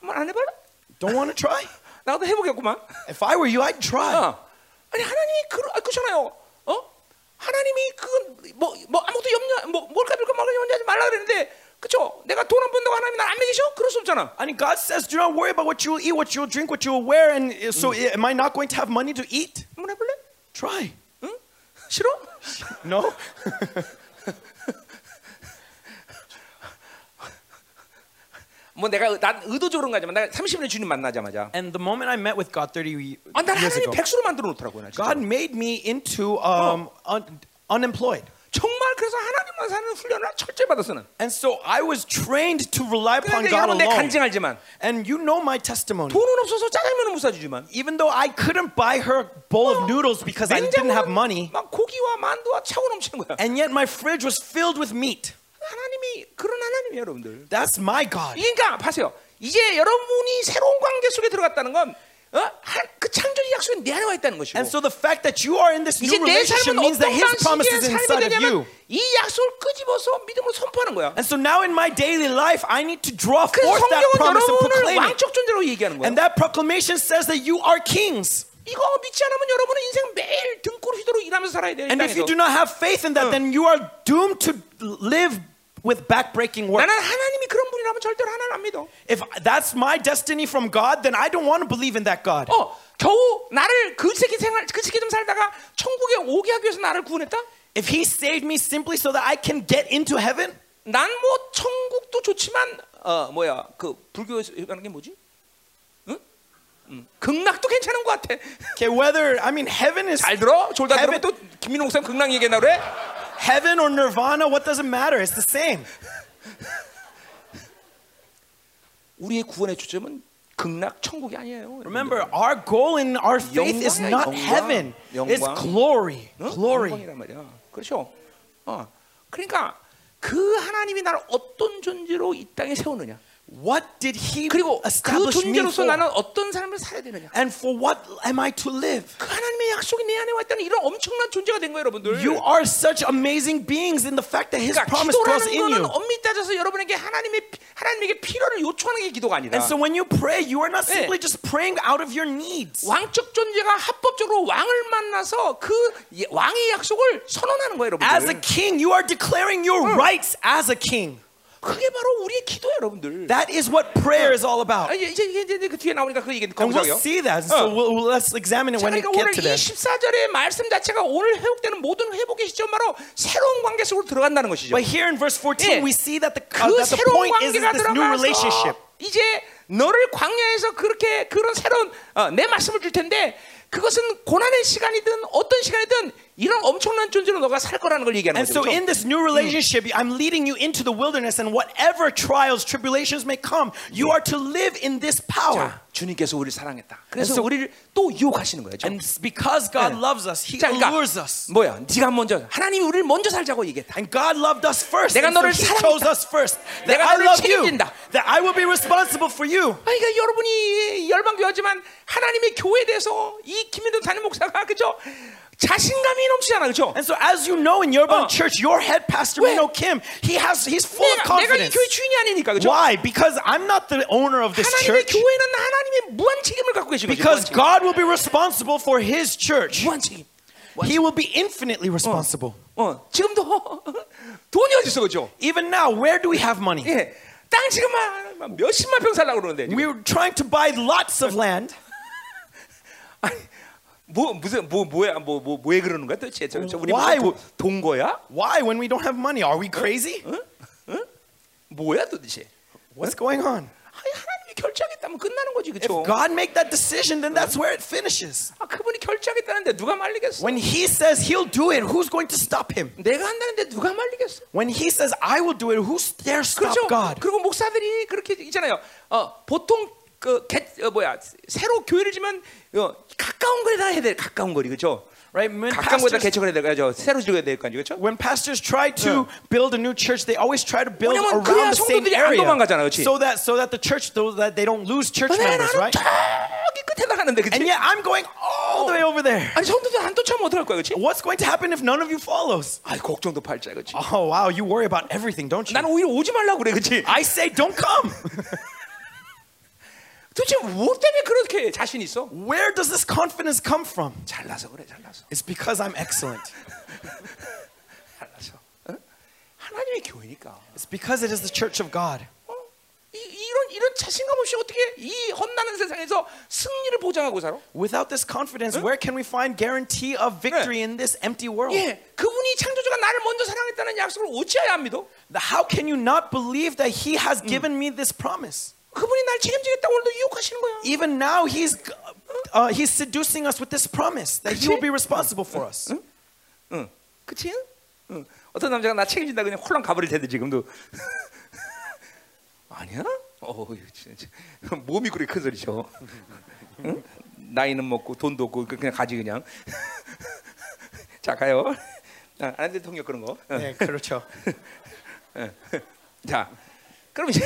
한번 안 해볼래? Don't want to try? 나도 해보겠구만. If I were you, I'd try. 어. 아니 하나님이 그 아, 그렇잖아요. 어? 하나님이 그건 뭐, 뭐 아무것도 염려 뭐 뭘까 될까 말까 염려하지 말라 그랬는데 그쵸? 내가 돈 안 번다고 하나님이 날안 먹이셔? 그럴 수 없잖아. Mean, God says, do not worry about what you will eat, what you will drink, what you will wear. And uh, so, am I not going to have money to eat? 한번 해볼래? Try. 응? 싫어? No? 뭐 내가 난 의도적으로 가지만 내가 30년에 주님 만나자마자 And the moment I met with God 30 아, 난 years 하나님 ago, 백수로 만들어 놓더라고요. 나 진짜. God made me into um, un- unemployed. 정말 그래서 하나님만 사는 훈련을 철저히 받았어는. And so I was trained to rely upon 그런데 God 여러분 내 alone. 간증하지만 And you know my testimony. 돈은 없어서 짜장면은 못 사주지만 Even though I couldn't buy her a bowl of noodles because I didn't have money, 막 고기와 만두와 차고 넘치는 거야. and yet my fridge was filled with meat. 하나님이 그런 하나님이에요, 여러분들. That's my God. 그러니까 보세요. 이제 여러분이 새로운 관계 속에 들어갔다는 건 어? 한, 그 창조의 약속이 내 안에 와 있다는 것이고 And so the fact that you are in this new 내 relationship means that His promise is inside of you. 이 약속을 끄집어서 믿음으로 선포하는 거야. And so now in my daily life, I need to draw forth that promise and proclaim it. 왕적 존재로 얘기하는 거야. And that proclamation says that you are kings. 이거 믿지 않으면 여러분은 인생 매일 등골 휘도록 일하면서 살아야. 이 And if you do not have faith in that, then you are doomed to live with backbreaking work. 나는 하나님이 그런 분이라면 절대로 하나님 안 믿어. If that's my destiny from God, then I don't want to believe in that God. 어, 겨우 나를 그 세계 생활 그 세계 좀 살다가 천국에 오게 하기 위해서 나를 구원했다? If He saved me simply so that I can get into heaven, 난 뭐 천국도 좋지만 어 뭐야 그 불교에서 하는 게 뭐지? 응? 음, 극락도 괜찮은 것 같아. okay, whether I mean heaven is 잘 들어? 졸다 들으면 Heaven- 또 김민호 목사 극락 얘기했나 그래? Heaven or nirvana, what does it matter? It's the same. 우리의 구원의 초점은 극락 천국이 아니에요. Remember, our goal in our faith is not heaven. It's glory. 어? Glory. 영광이란 말이야. 그렇죠? 어. 그러니까 그 하나님이 나를 어떤 존재로 이 땅에 세우느냐? What did He 그리고 그 establish me 존재로서 for? 나는 어떤 삶을 살아야 되느냐? And for what am I to live? 그 하나님의 약속이 내 안에 와 있다는 이런 엄청난 존재가 된 거예요, 여러분들. You are such amazing beings in the fact that His 그러니까 promise dwells 기도라는 in 거는 you. 엄밀히 따져서 여러분에게 하나님의 하나님에게 필요를 요청하는 게 기도가 아니다. And so when you pray, you are not 네. simply just praying out of your needs. 왕적 존재가 합법적으로 왕을 만나서 그 예- 왕의 약속을 선언하는 거예요, As a 여러분들. king, you are declaring your rights as a king. 그게 바로 우리의 기도예요, 여러분들. That is what prayer is all about. 아, 이제 이제 그 뒤에 나오니까 그 얘기 And we'll see that. So we'll, let's examine it 자, when we 그러니까 get to 이 that. 14절의 말씀 자체가 오늘 회복되는 모든 회복의 시점으로 새로운 관계 속으로 들어간다는 것이죠. But here in verse 14, 예. we see that the, uh, 그 that the point is, this new relationship. 이제 너를 광야에서 그렇게 그런 새로운 어, 내 말씀을 줄 텐데 그것은 고난의 시간이든 어떤 시간이든 이런 엄청난 존재로 너가 살 거라는 걸 얘기하는 And 거죠. so 그렇죠? in this new relationship, I'm leading you into the wilderness, and whatever trials, tribulations may come, you are to live in this power. 자, 주님께서 우리를 사랑했다. 그래서 And so- 우리를 또 유혹하시는 거예요. And because God 네. loves us, He 자, 그러니까 allures us. 뭐야? 네가 먼저 하나님이 우리를 먼저 살자고 얘기했다. And God loved us first. 내가 And so 너를 He 사랑했다. chose us first. That 내가 I 너를 love you. 책임진다. That I will be responsible for you. 아니, 그러니까 여러분이 열방교회지만 하나님의 교회에 대해서 이 김민도 담임 목사가 그죠? 자신감이 넘치잖아, 그죠? And so, as you know in your 어. church, your head pastor, 왜? Mino Kim, he has he's full of 내가, 내가 이 confidence. 교회 주인이 아니니까, 그죠? Why? Because I'm not the owner of this 하나님의 church. 교회는 하나님의 무한 책임을 갖고 계신 거죠. Because 무한 책임. God will be responsible for His church. 무한 책임. He will be infinitely responsible. 어, 지금도 <laughs> 돈이 어디 있어, 그죠? Even now, where do we have money? 예, 땅 지금 막, 막 몇십만 평 살라고 그러는데. 지금. We're trying to buy lots of land. <laughs> 아니, 뭐 무슨 뭐 뭐야 뭐 뭐 뭐에 그러는 거야 도대체 저, 저 우리 Why? 도- 돈 거야? Why when we don't have money? Are we crazy? 뭐야 도대체? What's going on? 아니, 하나님이 결정했다면 끝나는 거지 If 그렇죠? God make that decision, then that's where it finishes. 아 그분이 결정했다는데 누가 말리겠어? When He says He'll do it, who's going to stop Him? 내가 한다는데 누가 말리겠어? When He says I will do it, who's dare stop 그렇죠. God? 그리고 목사들이 그렇게 있잖아요. 어, 보통 그 개, 어, 뭐야 새로 교회를 지면 어, 가까운 거리다 해야 돼. 가까운 거리 그렇죠? Right? When 가까운 거리다 pastors, 개척을 해야 되죠. 새로 지어야 될 거 아니죠? 그렇죠? when pastors try to build a new church, they always try to build 왜냐면 그래야 around the same 성도들이 안 area, 도망가잖아, 그렇지? so that so that the church, so that they don't lose church 근데 members, 나는 right? 저기 끝에다 가는데 그렇지? And yet I'm going all the way over there. 아니 성도들 안 쫓아오면 어떡할 거야 그렇지? What's going to happen if none of you follows? 아이 걱정도 팔자 그렇지? Oh wow, you worry about everything, don't you? 나는 오히려 오지 말라고 그래 그렇지? I say don't come. <laughs> 도대체 무엇 때문에 그렇게 자신 있어? Where does this confidence come from? 잘나서 그래 잘나서 It's because I'm excellent. <laughs> 잘나서 어? 하나님의 교회니까 It's because it is the church of God. 어? 이, 이런 이런 자신감 없이 어떻게 이 헛나는 세상에서 승리를 보장하고 살아? Without this confidence, where can we find guarantee of victory in this empty world? 예, 그분이 창조주가 나를 먼저 사랑했다는 약속을 어찌하여 안 믿어? How can you not believe that He has given me this promise? 그분이 날 책임지겠다고 오늘도 유혹하시는 거야. Even now, He's uh, He's seducing us with this promise that He will be responsible for us. 응, 그치? 응. 어떤 남자가 나 책임진다 그냥 홀랑 가버릴 텐데 지금도 <laughs> 아니야? 어, 진짜 몸이 그렇게 큰 소리죠. 응? 나이는 먹고 돈도 없고 그냥 가지 그냥. <laughs> 자 가요. 아, 안 대통령 그런 거. 응. 네, 그렇죠. <laughs> 자, 그럼 이제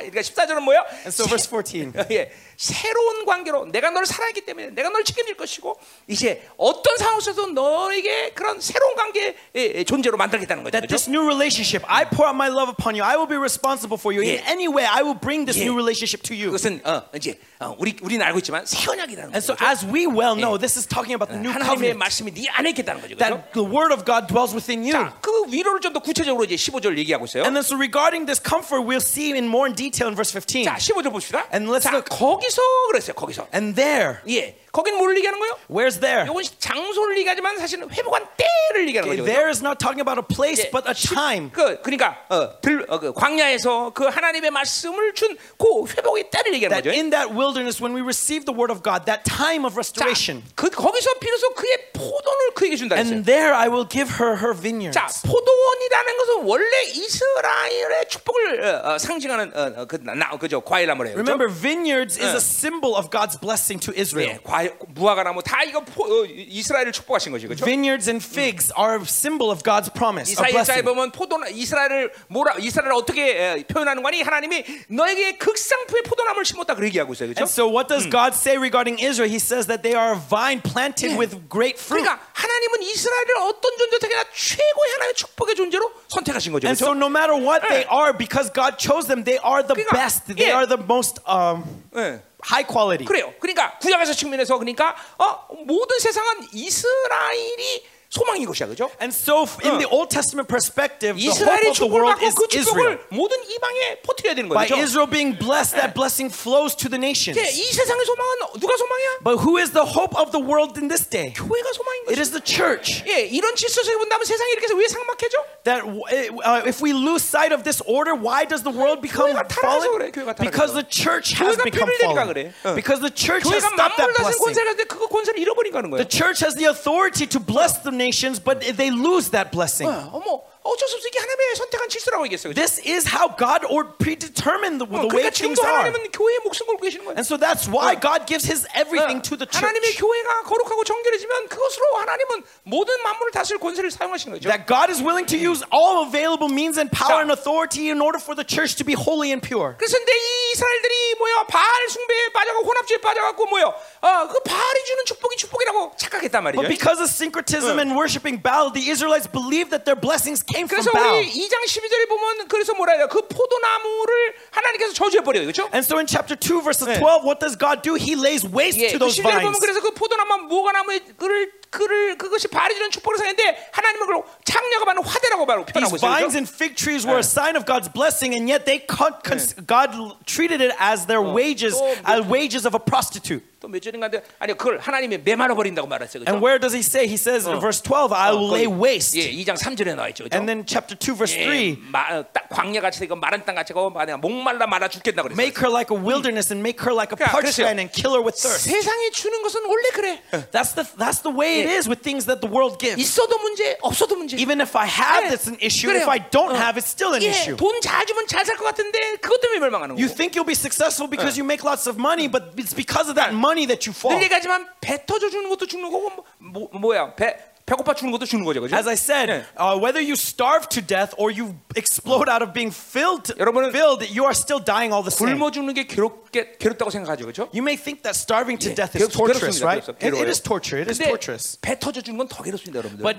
그러니까 14절은 뭐예요? And so verse 14. <laughs> 예, 새로운 관계로 내가 너를 사랑했기 때문에 내가 너를 책임질 것이고 이제 어떤 상황 속에서도 너에게 그런 새로운 관계 의 존재로 만들겠다는 거죠. That 그렇죠? this new relationship, I pour out my love upon you. I will be responsible for you. In Yeah. any way, I will bring this Yeah. new relationship to you. 그것은 어, 이제 어, 우리 우리는 알고 있지만 새 언약이라는 And so, 거죠. as we well know, this is talking about the new 하나님의 covenant. 말씀이 네 안에 있겠다는 거죠. 그렇죠? That the word of God dwells within you. 자, 그 위로를 좀 더 구체적으로 이제 15절 얘기하고 있어요. And then, so regarding this comfort, we'll see in more in detail in verse 15. 자, 15절 봅시다. And let's 자, look. 거기 서 그랬어요. 거기서. And there, 예. 거긴 뭘 얘기하는 거예요? where's there? 이건 장소를 얘기하지만 사실은 회복한 때를 얘기하는 거죠. 그렇죠? There is not talking about a place, 예, but a 시- time. 그 그러니까 어, 들, 어, 그 광야에서 그 하나님의 말씀을 준그 회복의 때를 얘기하는 That 거죠. in that wilderness, when we receive the word of God, that time of 자, restoration. 그 거기서 비로소 그의 포도를 그에게 준다 했어요. And there I will give her her vineyards. 자, 포도원이라는 것은 원래 이스라엘의 축복을 어, 어, 상징하는 어, 어, 그 나, 그죠 과일나무래요. Remember, vineyards is 예. a symbol of God's blessing to Israel. 예, 과일, 무화과 나무 다 이거 포, 어, 이스라엘을 축복하신 거지, 그렇죠? Vineyards and figs are a symbol of God's promise, a 이사야서에 blessing. 보면 포도 이스라엘을 뭐라 이스라엘을 어떻게 에, 표현하는 거니 하나님이 너에게 극상품의 포도나무를 심었다 그 얘기하고 있어요, 그렇죠? And so, what does God say regarding Israel? He says that they are a vine planted Yeah. with great fruit. 그러니까 하나님은 이스라엘을 어떤 존재에게나 최고의 하나님의 축복의 존재로 선택하신 거죠, And so, 그렇죠? no matter what they Yeah. are, because God chose them, they are the 그러니까, best. They yeah. are the most um, 예. High quality. 그래요. 그러니까 구약에서 측면에서 그러니까 어, 모든 세상은 이스라엘이 소망인 것이야, 그렇죠? And so, f- in the Old Testament perspective, the hope 이스라엘의 of the 축복을 world 받고 is 그 Israel. 축복을 모든 이방에 퍼뜨려야 되는 By 거죠. Israel being blessed, that blessing flows to the nations. 예, 이 세상의 소망은 누가 소망이야? But who is the hope of the world in this day? 교회가 소망인 It 거지. is the church. 예, 이런 질서에서 본다면 세상이 이렇게 해서 왜 상막해져? That uh, if we lose sight of this order, why does the world become 교회가 타락해서 그래, fallen? 교회가 타락해서. Because the church has 교회가 become 비밀되니까 fallen. 그래. 어. Because the church has 교회가 stopped that 만물을 다스린 blessing. 권세를 가지고 그 권세를 잃어버린 거는 거예요. The church has the authority to bless the nations, but they lose that blessing. 어머, 어쩔 수 없이 이게 하나님의 선택한 질서라고 얘기했어요. 그죠? This is how God or predetermined the, 어, the way 그러니까 things 지금도 are. 하나님은 교회에 목숨 걸고 계시는 거예요. And so that's why God gives his everything to the 하나님의 church. 교회가 거룩하고 정결해지면 그것으로 하나님은 모든 만물을 다스릴 권세를 사용하시는 거죠. That God is willing to use all available means and power 자. and authority in order for the church to be holy and pure. 그래서 근데 이 이스라엘들이 뭐야 바알 숭배에 빠져가고 혼합주의에 빠져갖고 뭐야 어그 바알이 주는 축복이 축복이라고 착각했단 말이죠. But because of syncretism and worshiping Baal, the Israelites believed that their blessings came from 그래서 Baal. 우리 2장 12절에 보면 그래서 뭐라 해요? 그 포도나무를 하나님께서 저주해 버려요, 그렇죠? And so in chapter 2, verses 네. 12, what does God do? He lays waste 예, to 그 those 11절에 보면 vines. 그래서 그 포도나무 무화과나무의 그를 그를 그것이 바알이 주는 축복을 생겼는데 하나님은 그걸 창녀가 바로 화대라고 바로 표현하고 These vines 있어요. and fig trees were a sign of God's blessing, and yet they con- cons- God l- treated it as their wages, 또 as wages of a prostitute. 또몇 절인가인데 아니 그걸 하나님이 메말아 버린다고 말했어요. And 그렇죠? where does he say? He says in verse 12, I will lay waste. 예, 2장 3절에 나와 있죠. 그렇죠? And then chapter 2, verse 예, 3, 마, 어, 딱 광야 같이 되고 마른 땅 같이 되고 만약 목말라 말아 죽겠다 그랬어요. make her like a wilderness and make her like a 그러니까 parched 그랬어요. land and kill her with thirst. 세상이 주는 것은 원래 그래. That's the, that's the way it is with things that the world gives. 있어도 문제, 없어도 문제. Even if I have, 예, it's an issue. 그래요. If I don't 어. have, it's still an 예, issue. 돈 잘 주면 잘 살 것 같은데 그것 때문에 멸망하는 You 거고. think you'll be successful because you make lots of money, but it's because of that money that you fall. 늘 얘기하지만 배 터져 주는 것도 죽는 거고 뭐, 뭐, 뭐야 배 배고파 죽는 것도 죽는 거죠, 그죠? As I said, 예. uh, whether you starve to death or you explode out of being filled, 여러분은 filled, you are still dying all the same. 굶어 죽는 게 괴롭게 괴롭다고 생각하죠, 그죠? You may think that starving to 예, death is 괴롭- torturous, 괴롭습니다, right? 괴롭습니다. It, it 괴로워요. is torture. It is 근데 torturous. 배 터져 주는 건 더 괴롭습니다, 여러분들. But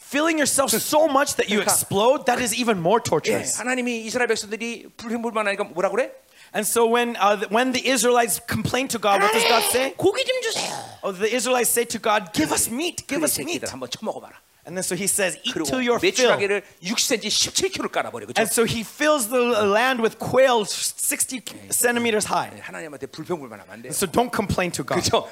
filling yourself so much that you 그러니까- explode, that is even more 예, torturous. 하나님이 이스라엘 백성들이 불평불만하니까 뭐라 그래? And so when uh, th- when the Israelites complain to God, what does God say? 고기 좀 주세요. Oh, the Israelites say to God, "Give us meat, give 그 us meat." 새끼들 한번 처먹어봐라. And then so He says, "Eat 그리고 till you're filled." 메추라기를 6cm, 17kg를 깔아버려, 그죠? And so He fills the land with quail 60 centimeters high. 하나님한테 불평불만하면 안 돼요. So don't complain to God. 그죠?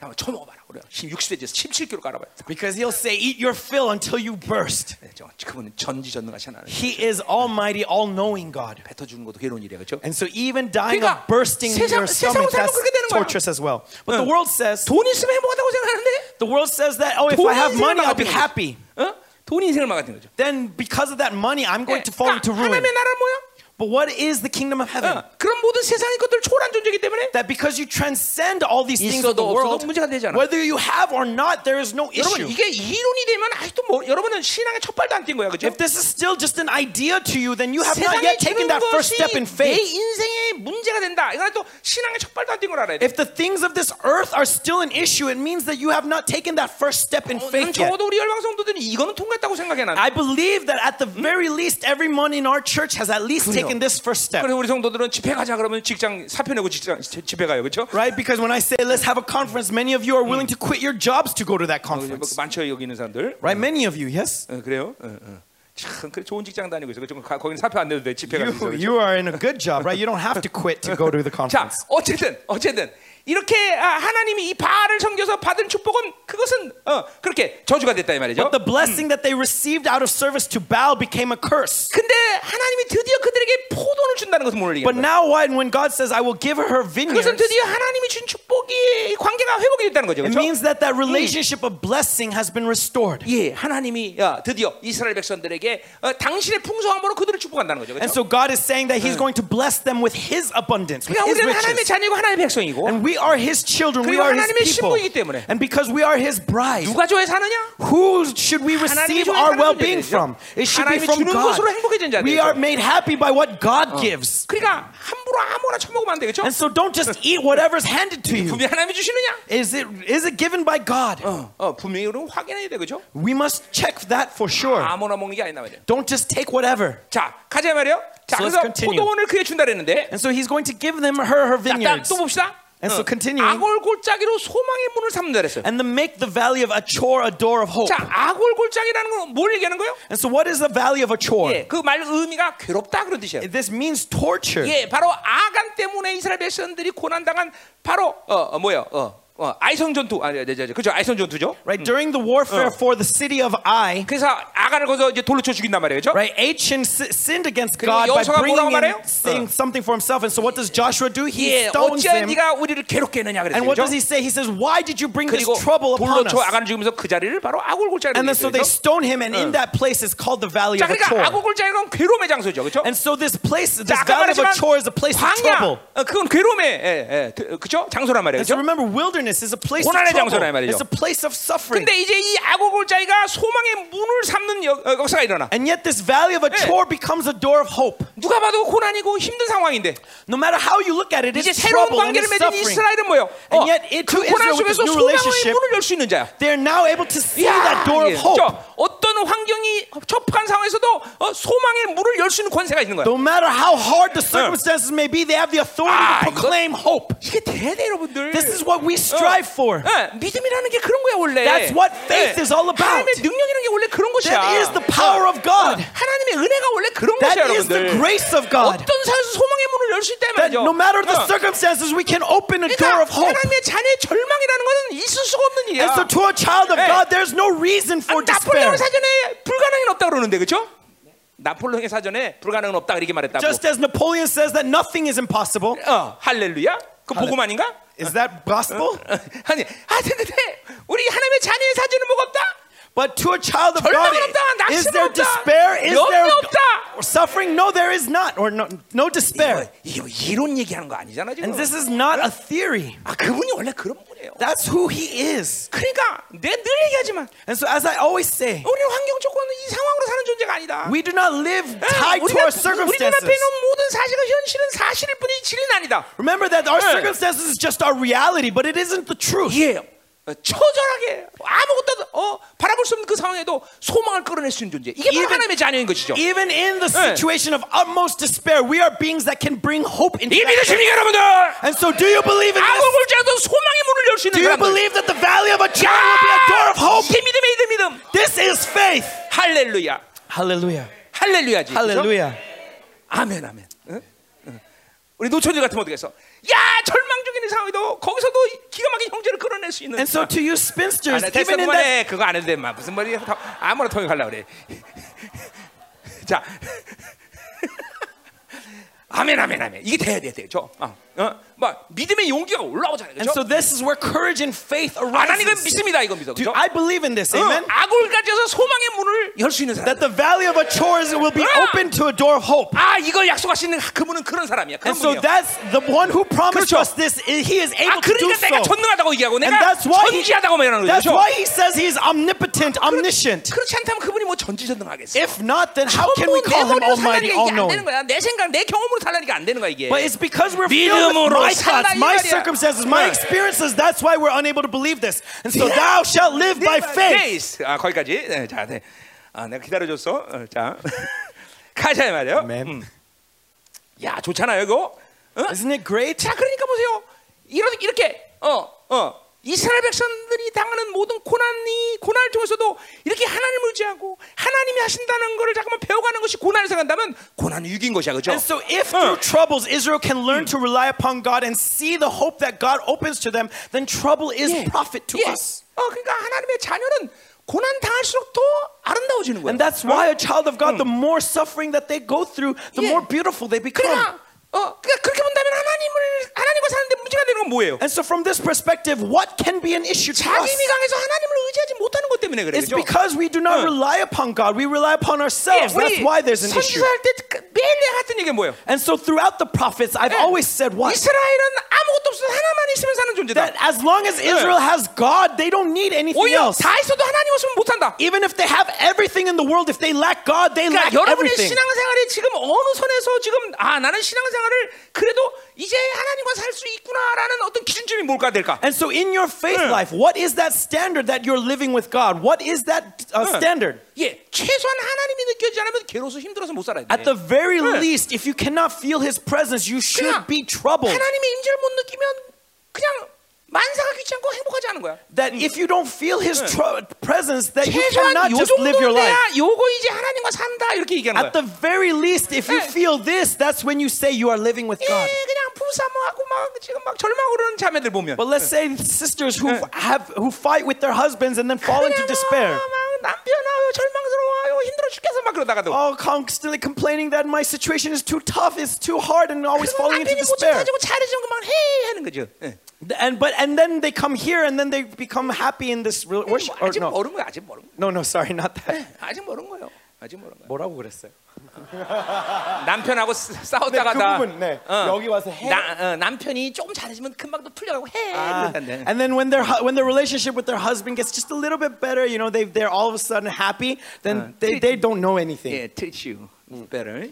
한번 처먹어봐라. 그래. 6cm에서 17kg 깔아봐요. Because he'll say, Eat your fill until you burst. 네, 저, 그분은 전지전능하신 하나님. He is almighty, all knowing God. 뱉어주는 것도 괴로운 일이야, 그렇죠? And so even dying 그러니까 of bursting 세상- your 세상으로 stomach, 살면 that's 그렇게 되는 거야. torturous as well. But the world says, 돈 있으면 행복하다고 생각하는데 the world says that, oh, if 돈이 I have 인생을 money, I'll be 망가뜨리는 happy. 거죠. 어? 돈이 인생을 망가뜨리는 거죠. Then because of that money, I'm going 예, to fall 그러니까 into ruin. 하나님의 나라는 뭐야? But what is the kingdom of heaven? 어, 그런 모든 세상의 것들 초월한 존재이기 때문에 That because you transcend all these things of 있어도 the 없어도 world, 문제가 되지 않아. whether you have or not, there is no 여러분 issue. 이게 이론이 되면 아직도 뭐, 여러분은 신앙의 첫 발도 안 뛴 거야, 그렇죠? If this is still just an idea to you, then you have not 세상에 yet taken 주는 that first 것이 step in 내 faith. 인생의 문제가 된다. 이건 또 신앙의 첫 발도 안 뛴 걸 알아야 돼. If the things of this earth are still an issue, it means that you have not taken that first step in 난 faith yet. 적어도 우리 열방 성도들은 이거는 통과했다고 생각해 난. I believe that at the very least, everyone in our church has at least 그래요. taken this first step. 그래서 우리 성도들은 집회 가자 그러면 직장 사표 내고 직장 지- 집회 가요, 그렇죠? Right? Because when I say let's have a conference, many of you are willing to quit your jobs to go to that 뭐 conference. 많죠 여기 있는 사람들. Right? Many of you, yes? 어, 그래요? 어, 어. 참 그래, 좋은 직장 다니고 있어. 그죠? 가- 거기는 사표 안 내도 돼. 집회 가서. You, you are in a good job, right? You don't have to quit to go to the 자, conference. 어쨌든 어쨌든 이렇게 아, 하나님이 이 바알을 섬겨서 받은 축복은 그것은 어, 그렇게 저주가 됐다 이 말이죠. But the blessing that they received out of service to Baal became a curse. 근데 하나님이 드디어 그들에게 포도를 준다는 것을 But 얘기하는 거예요. now, when, when God says, I will give her vineyards, 그것은 드디어 하나님이 준 축복이 관계가 회복이 됐다는 거죠. it 그렇죠? means that that relationship of blessing has been restored. 예, 하나님이 어, 드디어 이스라엘 백성들에게 어, 당신의 풍성함으로 그들을 축복한다는 거죠. And 그렇죠? so God is saying that He's going to bless them with His abundance, with 그러니까 His 우리는 하나님의 riches. 자녀고 하나님의 백성이고 And we are His children, we 그리고 are His 하나님의 people. 신부이기 때문에. And because we are His bride, 누가 좋아해 사느냐? who should we 하나님이 receive 좋아해 our 사는 well being 존재들이죠. from? It should be 하나님이 from 주는 God. 것으로 행복해진 자들이죠. We are made happy by what God gives. 그러니까 함부로 아무거나 처먹으면 안 되겠죠? And so don't just eat whatever's handed to <laughs> you. 분명히 하나님이 주시느냐? Is it, is it given by God? 어, 어, 분명히 확인해야 돼, 그죠? We must check that for sure. 아무나 먹는 게 아니다 말이야. Don't just take whatever. 자, 가자 말이요. 자, So let's 그래서 continue. 포도원을 그에 준다 그랬는데, And so He's going to give them her her 자, vineyards. 또 봅시다. And so 어, continuing. 아골 골짜기로 소망의 문을 삼는다 그랬어요. And then make the valley of Achor a door of hope. 자, 아골 골짜기라는 건 뭘 얘기하는 거예요? And so what is the valley of Achor? 예, 그 말 의미가 괴롭다 그런 뜻이에요. This means torture. 예, 바로 아간 때문에 이스라엘 백성들이 고난 당한 바로 어, 어 뭐야? 어, 어 아이성 전투 아니, 네, 네, 네, 그죠? 아이성 전투죠. Right? During the warfare for the city of Ai, 그래서 아간을 거기서 이제 돌로 쳐 죽인단 말이에요, 그죠? right? Achan si- sinned against 그리고 God by 여호수아가 bringing 뭐라고 말해요? in saying something for himself. And so what does Joshua do? He 예, stones 어찌하여 him. 네가 우리를 괴롭게 했느냐 그랬어요. And what 그죠? does he say? He says, "Why did you bring this 그리고 trouble 돌로 upon 쳐 us?" 아간을 죽이면서 그 자리를 바로 아골 골짜기로 And then so they 했어요. stone him, and in that place is called the valley 자, of 그러니까 아골 Achor. 골짜기는 괴로움의 장소죠, 그렇죠? And so this place, this 자, 아까 valley of 말했지만 Achor is a place of 광야, trouble. 어, 그건 괴로움의 예, 예, 그- 그죠? 장소란 말이에요, And so 그죠? remember, wilderness Is a place of 고난의 trouble. 장소란 말이죠. It's a place of suffering. 근데 이제 이 아골 골짜기가 소망의 문을 삼는 역, 어, 역사가 일어나. And yet this valley of Achor becomes a door of hope. 누가 봐도 고난이고 힘든 상황인데 No matter how you look at it, 이제 it's 새로운 trouble and 관계를 it's 맺은 suffering. 이스라엘은 뭐요? 어, And yet into 그 고난 Israel with 속에서 this new 소망의 relationship, 문을 열 수 있는 자야. They're now able to see 야, that door of 이게 hope. 저 어떤 환경이 척박한 상황에서도 어, 소망의 문을 열 수 있는 권세가 있는 거야. No matter how hard the circumstances may be, they have the authority 아, to proclaim hope. 이게 돼, 여러분들. This is what we strive for. 예, 믿음이라는 게 그런 거야 원래. That's what faith 예, is all about. 하나님의 능력이라는 게 원래 그런 것이야. That is the power of God. 어, 하나님의 은혜가 원래 그런 That 것이야, is the 여러분들. grace of God. 어떤 사에서 소망의 문을 열 수 있다 That 말이죠. no matter the 어. circumstances, we can open a door 그러니까 of hope. 하나님의 자녀의 절망이라는 것은 있을 수가 없는 일이야. And so, to a child of 예. God, there's no reason for 나폴레옹 despair. 사전에 불가능은 없다 그러는데 그렇죠? 나폴레옹의 사전에 불가능은 없다 이렇게 말했다고. Just as Napoleon says that nothing is impossible. 어, 할렐루야. 그 복음 아닌가? Is that gospel? <laughs> 아니, 아 근데 우리 하나님의 자녀의 사전은 뭐가 없다? But to a child of God, 절망은 없다. is 낙심은 there 없다. despair? Is 염려 there 없다. suffering? No, there is not. Or no, no despair. 이거 이론 얘기하는 거 아니잖아 지금. And this is not a theory. 아 그분이 원래 그런 분이에요. That's who he is. 그러니까 내가 늘 얘기하지만 And so, as I always say, 우리 환경 조건은 이 상황으로 사는 존재가 아니다. we do not live 예, tied to 우리가 our 우리 circumstances. 눈앞에 있는 모든 사실과 현실은 사실일 뿐이지 진리는 아니다. Remember that our 예. circumstances is just our reality, but it isn't the truth. 예. 어, 처절하게 아무것도 어, 바라볼 수 없는 그 상황에도 소망을 끌어낼 수 있는 존재. 이게 Even- 하나님의 자녀인 것이죠. Even in the 예. situation of utmost despair, we are beings that can bring hope into 이. 믿으십니까 여러분들? And so, do you believe in this? 골자도 소망의 문을 열수 Do 있는 you 사람들. believe that the valley of a child will be a door of hope? 이게 믿음의 이들 믿음. This is faith. 할렐루야. Hallelujah. 할렐루야지. Hallelujah. 아멘 아멘. 응? 응. 우리 노천들 같으면 어떻게 했어? 야 절망 중인 이 상황에도 거기서도 기가 막힌 형제를 끌어낼 수 있는. And so, to you 아, spinsters, 나 됐어 even in that. 그거 안 해도 돼. 마. 무슨 말이야? 다- 아무나 통역하려 그래. <laughs> 자. <laughs> 아멘 아멘 아멘. 이게 돼야 돼, 돼. 저. 어. 어. 뭐 믿음의 용기가 올라오잖아요. And 그렇죠? so this is where courage and faith 아, 나는 이건 arises. 믿습니다. 이거 믿어. 그렇죠? I believe in this, 어, amen? 악을 가져서 소망의 문을 열 수 있는 사람. That the valley of a chores will be 아! open to a door of hope. 아, 이걸 약속하시는 그분은 그런 사람이야. 그런 And so 분이야. that's the one who promised 그렇죠. us this. He is 아, able to do 그러니까 내가 so. 전능하다고 얘기하고 And 내가 that's why he, 전지하다고 말하는 거죠. that's 그렇죠? why he says he is omnipotent, omniscient. 그렇지 않다면 그분이 뭐 전지전능하겠어? If not, then how can we call 내 him almighty, all knowing? 내 생각, 내 경험으로 살라니까 안 되는 거야 이게. But it's because we're filled 믿음으로 my 이 my 말이야. circumstances, my 네. experiences. That's why we're unable to believe this. And so thou shalt live by faith. 아 거기까지. 네, 자, 네. 아 내가 기다려줬어. 어, 자, 가자 이 말이요. Amen. 음. 야 좋잖아요 이거. 어? Isn't it great? 자 그러니까 보세요. 이렇게 이렇게 어 어. 이스라엘 백성들이 당하는 모든 고난이 고난을 통해서도 이렇게 하나님을 의지하고 하나님이 하신다는 것을 잠깐만 배워가는 것이 고난을 생각한다면 고난이 유기인 것이야, 그렇죠? And so, if through troubles Israel can learn to rely upon God and see the hope that God opens to them, then trouble is profit to 예. us. 어, 그러니까 하나님의 자녀는 고난 당할수록 더 아름다워지는 거야. And that's why a child of God, the more suffering that they go through, the Yeah. more beautiful they become. 그러니까 어, 그러니까 그렇게 본다면 하나님을 하나님과 사는데 문제가 되는 건 뭐예요? And so, from this perspective, what can be an issue to 자기 us? 미강에서 하나님을 의지하지 못하는 것 때문에 그래. It's 그죠? because we do not 어. rely upon God, we rely upon 예, ourselves. 우리 That's why there's an issue. 선지자할 때 매일 내가 했던 얘기가 뭐예요? And so, throughout the prophets, I've 예, always said what? 이스라엘은 아무것도 없어 하나만 있으면 사는 존재다. That as long as Israel has God, they don't need anything 오히려 else. 다 있어도 하나님 없으면 못한다. Even if they have everything in the world, if they lack God, they lack 그러니까 여러분의 everything. 신앙생활이 지금 어느 선에서 지금 아 나는 신앙생활 을 그래도 이제 하나님과 살 수 있구나라는 어떤 기준점이 뭘까 될까? And so, in your faith 예. life, what is that standard that you're living with God? What is that uh, 예. standard? 예, 최소한 하나님이 느껴지지 않으면 괴로워서 힘들어서 못 살아야 돼. At the very 예. least, if you cannot feel His presence, you should be troubled. 하나님의 임재를 못 느끼면 그냥 만사가 귀찮고 행복하지 않은 거야. That if you don't feel His presence, that you cannot 요 just live your life. 요거 이제 하나님과 산다 이렇게 얘기하는 At 거야. the very least, if you 예. feel this, that's when you say you are living with 예, God. 그냥 부사모하고 막 지금 막 절망으로 그러는 자매들 보면 But let's say sisters who 예. have who fight with their husbands and then fall into despair. 남편아요 절망스러워요 힘들어 죽겠어 막 그러다가도 Oh, constantly complaining that my situation is too tough, it's too hard, and always falling into 남편이 못 despair. 찾아주고 잘해주는 것만 해 하는 거죠. 예. And but and then they come here and then they become happy in this real worship. 뭐 Or 아직 no, 모르는 거야 아직 모르는 거야. no, no, sorry, not that. 아직 모르는 거예요. 아직 모르는 거야. 뭐라고 그랬어요? <laughs> 남편하고 싸- 싸웠다가 네, 그 다 부분, 네. 여기 와서 해. 나, 어, 남편이 조금 잘해주면 금방 또 풀려가고 해. 그러는데. And then when their hu- when their relationship with their husband gets just a little bit better, you know, they they're all of a sudden happy. Then they, they don't know anything. 예, teach you better.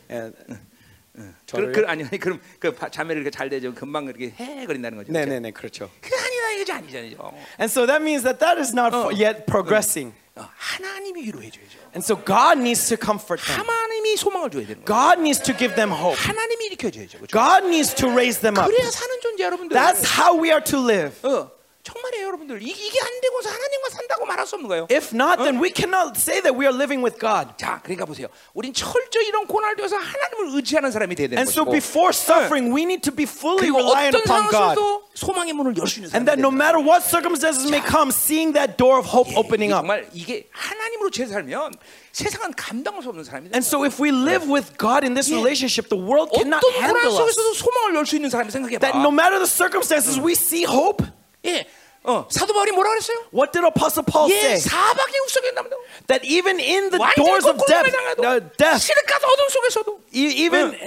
And- 그, 그 아니 아니 그럼 그 바- 자매를 이렇게 잘 되죠. 금방 이렇게 해 거린다는 거죠. 네, 네, 네, 그렇죠. 그 아니다 이거지 아니잖아요. And so that means that that is not Oh. yet progressing. 어, 하나님이 위로해 줘야죠. And so God needs to comfort them. 하나님이 소망을 줘야 되는 거예요. God needs to give them hope. 하나님이 일으켜 줘야죠. 그렇죠? God needs to raise them up. 그래야 사는 존재 여러분들. That's how we are to live. 어, 정말이에요, 여러분들. 이, 이게 안 되고서 하나님과 산다고 말할 수 없는 거예요. If not, then we cannot say that we are living with God. 자, 그러니까 보세요. 우린 철저히 이런 고난을 통해서 하나님을 의지하는 사람이 돼야 되는 And so 것이고. before suffering, we need to be fully 그리고 reliant 어떤 upon God. 상황에서도 소망의 문을 열 수 있는 And 사람이 that no 된다. matter what circumstances may come, seeing that door of hope opening 이게 up. 정말 이게 하나님으로 죄 살면 세상은 감당할 수 없는 사람이 돼. And so if we live with God in this relationship, the world 어떤 cannot 고난 handle us. 속에서도 소망을 열 수 있는 사람이 생각해 봐. That no matter the circumstances, we see hope. 예. 어, 사도 바울이 뭐라 그랬어요? What did Apostle Paul 예, say? 사박의 uk속에 남다. That even in the doors of death, uh, death, 시름가스 어둠 속에서도 e- even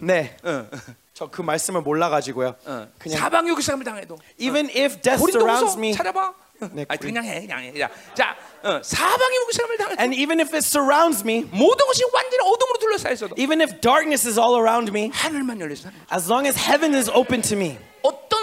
네, 저그 말씀을 몰라 가지고요. 어, 그냥 사방의 uk상을 당해도 even if death surrounds me, 찾아봐. 네, 아 그냥 해, 그냥 해. 자, 자 어, 사방의 uk상을 당해도 and even if it surrounds me, 모든 것이 완전히 어둠으로 둘러싸여 있어도 even if darkness is all around me, 하늘만 사는 거죠. as long as heaven is open to me,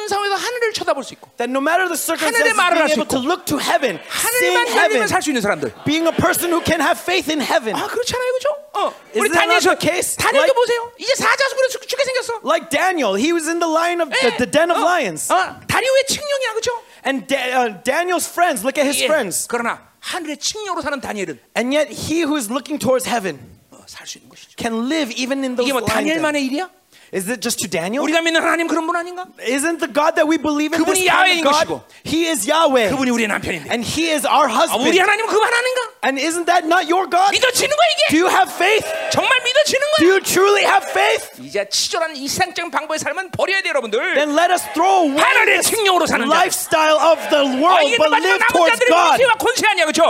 어떤 상황에서 하늘을 쳐다볼 수 있고 that no matter the circumstances, 하늘의 말을 할 being 수 able to 있고, look to heaven, seeing 하늘만 heaven, 열리면 살 수 있는 사람들. being a person who can have faith in heaven. 아 그렇잖아요, 그렇죠? 어, Is 우리 that not 다니엘서 the case? 다니엘도 Like- 보세요. 이제 사자수군에 죽- 죽게 생겼어. Like Daniel, he was in the lion of the, the den of 어, lions. 어, 다리오의 칙령이야, 그렇죠? And Da- uh, Daniel's friends, look at his 예. friends. 그러나 하늘의 칙령으로 사는 다니엘은 And yet he who is looking towards heaven 어, 살 수 있는 것이죠. can live even in those 이게 뭐 lion dens. 다니엘만의 일이야? Is it just to Daniel? 우리가 믿는 하나님 그런 분 아닌가? Isn't the God that we believe in this 그분이 야훼인 kind of God? 것이고. He is Yahweh. 그분이 우리의 남편인데. And he is our 아, 우리 husband. 하나님은 그분 아닌가? And isn't that not your God? 믿어지는 거야 Do 이게? you have faith? 정말 믿어지는 Do 거야? you truly have faith? 이제 치졸한 이상적인 방법의 삶은 버려야 돼 여러분들. Then let us throw away 하늘의 this 칙령으로 사는 자. lifestyle of the 아, world, 이게 but 마지막 live 남은 towards 자들의 God. 위기와 권세 아니야, 그렇죠?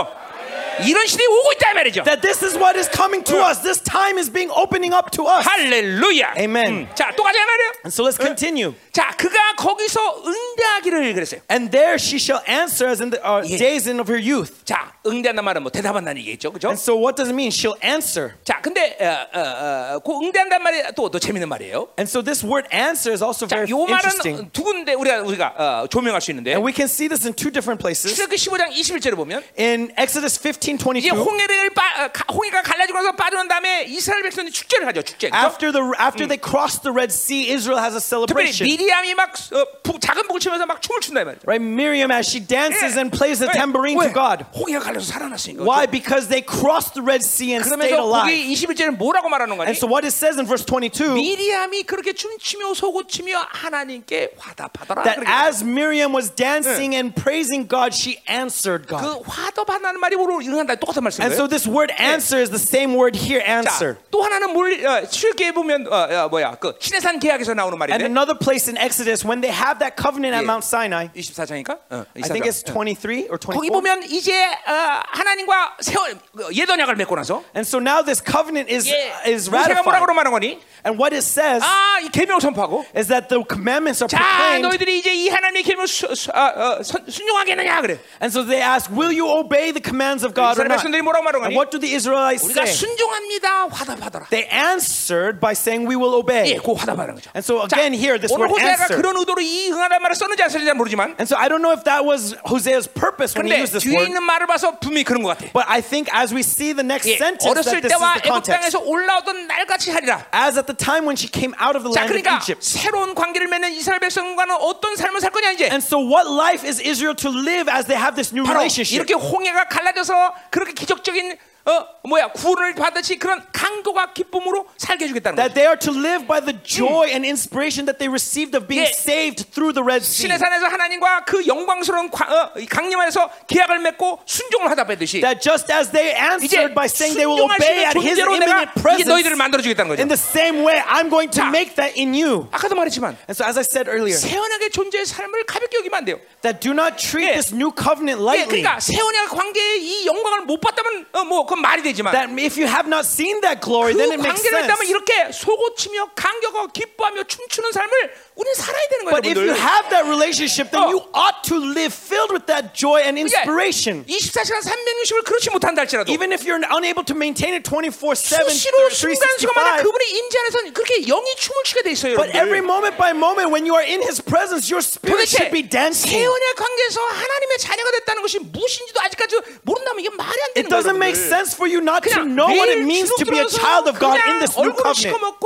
이런 시대에 오고 있다 이 말이죠. That this is what is coming to us. This time is being opening up to us. 할렐루야. Amen. 자, 또 가자 말이에요. And so let's continue. 자, 그가 거기서 응대하기를 그랬어요. And there she shall answer as in the uh, Yeah. days in of her youth. 자, 응대한다는 말은 뭐 대답한다는 얘기겠죠, 그렇죠? And so what does it mean? She'll answer. 자, 근데 어, 어, 어, 그 응대한다는 말이 또, 또 재밌는 말이에요. And so this word answer is also 자, very 요 interesting. 말은 두 군데 우리가 우리가 어, 조명할 수 있는데 And we can see this in two different places. 출애굽기 15장 21절에 보면 In Exodus 15, 이제 22, 홍해를 빠, 어, 가- 홍해가 갈라지고 나서 빠져난 다음에 이스라엘 백성들이 축제를 하죠, 축제. 그죠? after, the, after they cross the Red Sea, Israel has a 특별히 celebration. 미리암이 막 어, 부- 작은 북을 치면서 막 춤을 춘다 이 말이죠. Right? Miriam, as she dances and plays the 왜? tambourine 왜? to God. 홍해가 갈라서 살아났으니까. Why? Because they crossed the Red Sea and stayed 그러면서 alive. 거기 21절은 뭐라고 말하는 거니? And so what it says in verse 22 미리암이 그렇게 춤추며 소고치며 하나님께 화답하더라. that 그렇게 as Miriam was dancing and praising God, she answered God. 그 화답한다는 말이 뭐로 응한다 똑같은 And 말씀이에요. so this word answer is the same word here, 자, answer. 또 하나는 뭘 어, 출애굽기에 보면 어, 어, 뭐야 그 신해산 계약에서 나오는 And 말인데 another place in Exodus, when they have that covenant at Yeah. Mount Sinai, 24장이니까 어, I think it's 23 or 거기 24. 보면 이제 어, 하나님과 세월 예언약을 맺고 나서 And so now this covenant is, 예, is 모세가 뭐라고 ratified. 말하는 거니? And what it says 아, 이 계명을 선포하고 is that the commandments are 자, proclaimed. 너희들이 이제 이 하나님의 계명을 수, 수, 어, 어, 선- 순종하겠느냐 그래. And so they ask, Will you obey the commands of God or 이스라엘 not? 백성들이 뭐라고 말하는 And 거니? what do the Israelites 우리가 say? 순종합니다. 화답하더라. They answered by saying, We will 예, obey. 그 화답하는 거죠. And so again, here, this 오늘 word 호세아가 answer. 그런 의도로 이 응하라는 말을 썼는지 안 썼는지 잘 모르지만 And so I don't know if that was Hosea's purpose when he 근데 used this 뒤에 word. 있는 말을 봐서 분명히 그런 것 같아. But I think as we see the next 예, sentence, 어렸을 that this is 때와 the 애굽 context. 땅에서 올라오던 날같이 하리라. As at the time when she came out of the 자, land of 그러니까 Egypt. 새로운 관계를 맺는 이스라엘 백성과는 어떤 삶을 살 거냐 이제. And so what life is Israel to live as they have this new 바로 relationship? 이렇게 홍해가 갈라져서 그렇게 기적적인 어 뭐야 구원을 받듯이 그런 강도가 기쁨으로 살게 해주겠다는 That 거죠. they are to live by the joy and inspiration that they received of being 예. saved through the Red Sea. 신의 산에서 하나님과 그 영광스러운 과- 어, 이 강림 안에서 계약을 맺고 순종을 하다 뺐듯이 That just as they answered by saying they will obey at His imminent 이제 너희들을 presence, 만들어 주겠다는 거죠. in the same way, I'm going to 자. make that in you. 아까도 말했지만 And so, as I said earlier, 세원약의 존재의 삶을 가볍게 여기면 안 돼요. that do not treat 예. this new covenant 예, lightly. 그러니까 세원약 관계의 이 영광을 못 봤다면 어, 뭐 그건 말이 되지만 That if you have not seen that glory, 그 then it makes 관계를 했다면 sense. 이렇게 속고치며 감격하고 기뻐하며 춤추는 삶을 우리는 살아야 되는 거예요, But if you 여러분들. have that relationship, then 어. you ought to live filled with that joy and 그러니까 inspiration. 24시간 360을 그렇지 못한다 할지라도 Even if you're unable to maintain it 24 7, 수시로 순간순간마다 365. 그분의 인지 안에서 그렇게 영이 춤을 추게 돼 있어요, But every 여러분들. moment by moment, when you are in His presence, your spirit 도대체 should be dancing. 세원의 관계에서 하나님의 자녀가 됐다는 것이 무엇인지도 아직까지 모른다면 이게 말이 안 되는 It doesn't 거예요. make 여러분들. sense for you not to 그냥 know what it 매일 means to 주눅 be a 들어서 child of God 그냥 in this new 얼굴을 covenant. 시커멓고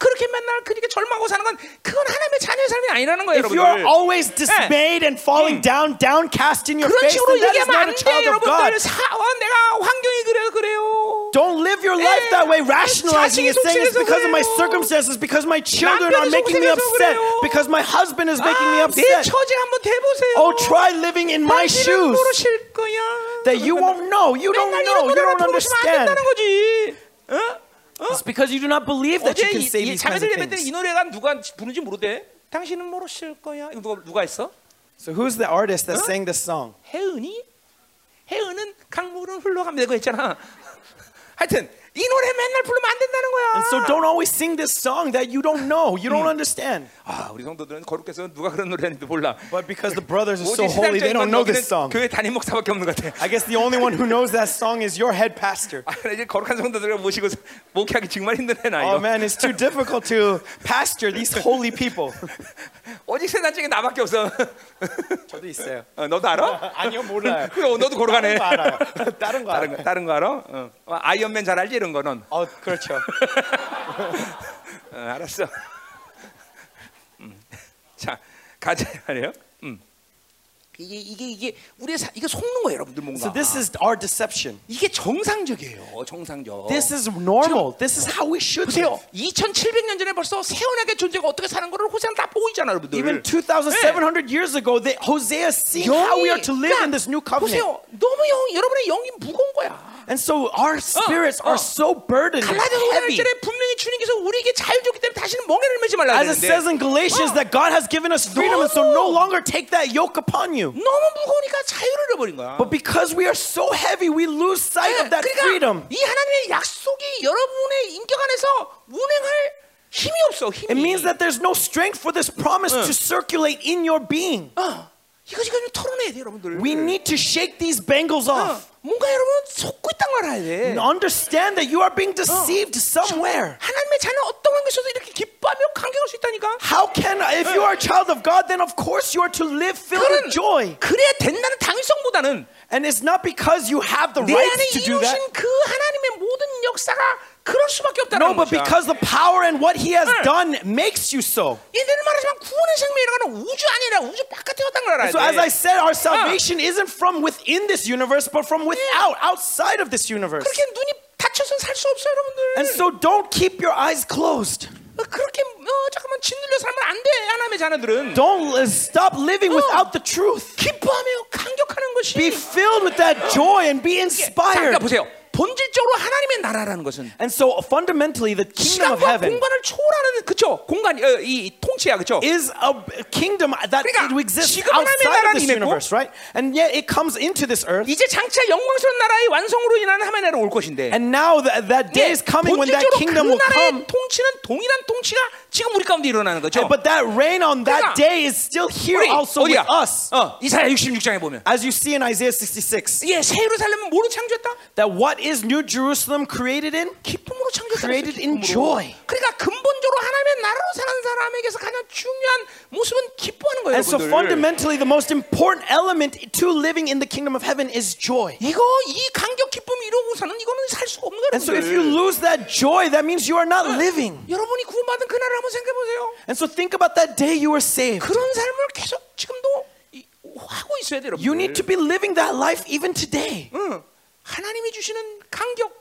그렇게 맨날 그렇게 절망하고 사는 건 그건 하나님 의 자녀의 삶이 아니라는 거예요, If you are 여러분들. always dismayed and falling down, downcast in your 그런 face, 식으로 then that is 얘기하면 not 안 a 돼, child of God. 여러분들. 사, 어, 내가 환경이 그래서 그래요. Don't live your life that way, rationalizing it, 자식이 saying it's 속죄해서 because of my 그래요. circumstances, because my children 남편이 are making me 속죄해서 upset, 그래요. because my husband is making me 아, 내 upset. 처지 한번 대보세요. Oh, try living in my 당신은 shoes 모르실 거야. that you won't know. You don't 맨날 이런 know. You 노래를 don't 부르시면 안 understand. 된다는 거지. 어? It's because you do not believe that you 어제 can 이, say 이 these kinds 자매들 of 예배 때이 things. 노래가 누가 부르는지 모르대. 당신은 모르실 거야. 이거 누가 누가 했어? So who's the artist that sang this song? 혜은이? 혜은은 강물은 흘러가면 되고 했잖아. 하여튼 이 노래 맨날 부르면 안 된다는 거야. And so don't always sing this song that you don't know, you don't understand. 아, 우리 성도들은 거룩해서 누가 그런 노래하는지 몰라. But because the brothers are so holy, they don't know this song. 교회 담임 목사밖에 없는 것 같아. I guess the only one who knows that song is your head pastor. 아, 이제 거룩한 성도들을 모시고 목회하기 정말 힘드네 나 이거. Oh man, it's too difficult to pastor these holy people. <laughs> 오직 세상 중에 나밖에 없어. <laughs> 저도 있어요. 어, 너도 알아? <laughs> 아니요, 몰라요. 그래, 너도 거룩하네. 다른 거 알아요. 다른 거 다른 거, 알아요. 다른 거 알아? 어. 어, 아이언맨 잘 알지 이런 거는. 어, 그렇죠. 어, 알았어. 음. 자 가자 말이에요. 음. 이게 이게 이게 우리의 사, 이게 속는 거예요, 여러분들 뭔가. So this is our deception. 이게 정상적이에요, 정상적. This is normal. This is how we should 보세요. live. 2,700년 전에 벌써 세원하게 존재가 어떻게 사는 거를 호세아는 다 보고 있잖아요, 여러분들. Even 2,700 years ago, they, Hosea seeing how we are to live in this new covenant. 보세요. 너무 영, 여러분의 영이 무거운 거야. And so our spirits 어. are so burdened and 갈라디아서 heavy. 5절에 분명히 주님께서 우리에게 자유 줬기 때문에 다시는 멍에를 매지 말라 As it says 그랬는데 in Galatians that God has given us freedom, and so no longer take that yoke upon you. 너무 무거우니까 자유를 잃어버린 거야. But because we are so heavy, we lose sight of that freedom. 그러니까 이 하나님의 약속이 여러분의 인격 안에서 운행할 힘이 없어. 힘이. It means that there's no strength for this promise to circulate in your being. 어, 이거 지금 털어내야 돼, 여러분들. We need to shake these bangles 어, off. 뭔가 여러분 속고 있단 걸 알아야 돼. Understand that you are being deceived somewhere. 하나님의 자녀 어떤 관계에서도 이렇게 기뻐하며 감격할 수 있다니까. How can, if you are a child of God, then of course you are to live filled with joy. 그래야 된다는 당위성보다는 And it's not because you have the 내 right 안에 to do that. 이루신 그 하나님의 모든 역사가 그럴 수밖에 No, 없다는 but 것이야. because the power and what He has 응. done makes you so. 얘들은 말하지만 구원의 생명이라는 건 우주 아니라 우주 바깥에 왔다는 걸 알아야 So as I 돼. said, our salvation isn't from within this universe, but from without, outside of this universe. 그렇게 눈이 닫혀서 살 수 없어요, 여러분들. And so don't keep your eyes closed. 어, 그렇게 어, 잠깐만 짓눌려 살면 안 돼, 하나님의 자녀들은. Don't uh, stop living without the truth. 기뻐하며 감격하는 것이. Be filled with that joy and be 자, 그러니까 inspired. 보세요. 본질적으로 하나님의 나라라는 것은 And so fundamentally, the kingdom of 시간과 heaven 공간을 초월하는 그쵸 공간 어, 이 통치야 그쵸 is a kingdom that 그러니까 exists 지금 하나님의 outside of 나라는 this 임했고, universe, right? And yet it comes into this earth. 이제 장차 영광스러운 나라의 완성으로 인한 나라가 올 것인데 And now that, that day is coming when that 본질적으로 kingdom 그 will come. 나라의 통치는 동일한 통치가 지금 우리 가운데 일어나는 거죠 But that reign on 그러니까 that day is still here 우리 also with 어디야 us. 어, 이사야 66장에 보면 As you see in Isaiah 66, 예, 새 예루살렘은 뭐로 창조했다? that what is New Jerusalem created in? 기쁨으로 창조했다 Created in 기쁨으로. joy. 그러니까 근본적으로 하나님의 나라로 사는 사람에게서 가장 중요한 모습은 기뻐하는 거예요 And so 여러분들. fundamentally, the most important element to living in the kingdom of heaven is joy. 이거 이 감격 기쁨 이러고서는 이거는 살 수가 없는 거예요 And so if you 여러분들. lose that joy, that means you are not living. 여러분이 구원받은 그날을 한번 생각해 보세요. And so think about that day you were saved. 그런 삶을 계속 지금도 이- 하고 있어야 돼요, 여러분. You need to be living that life even today. 응. 하나님이 주시는 감격,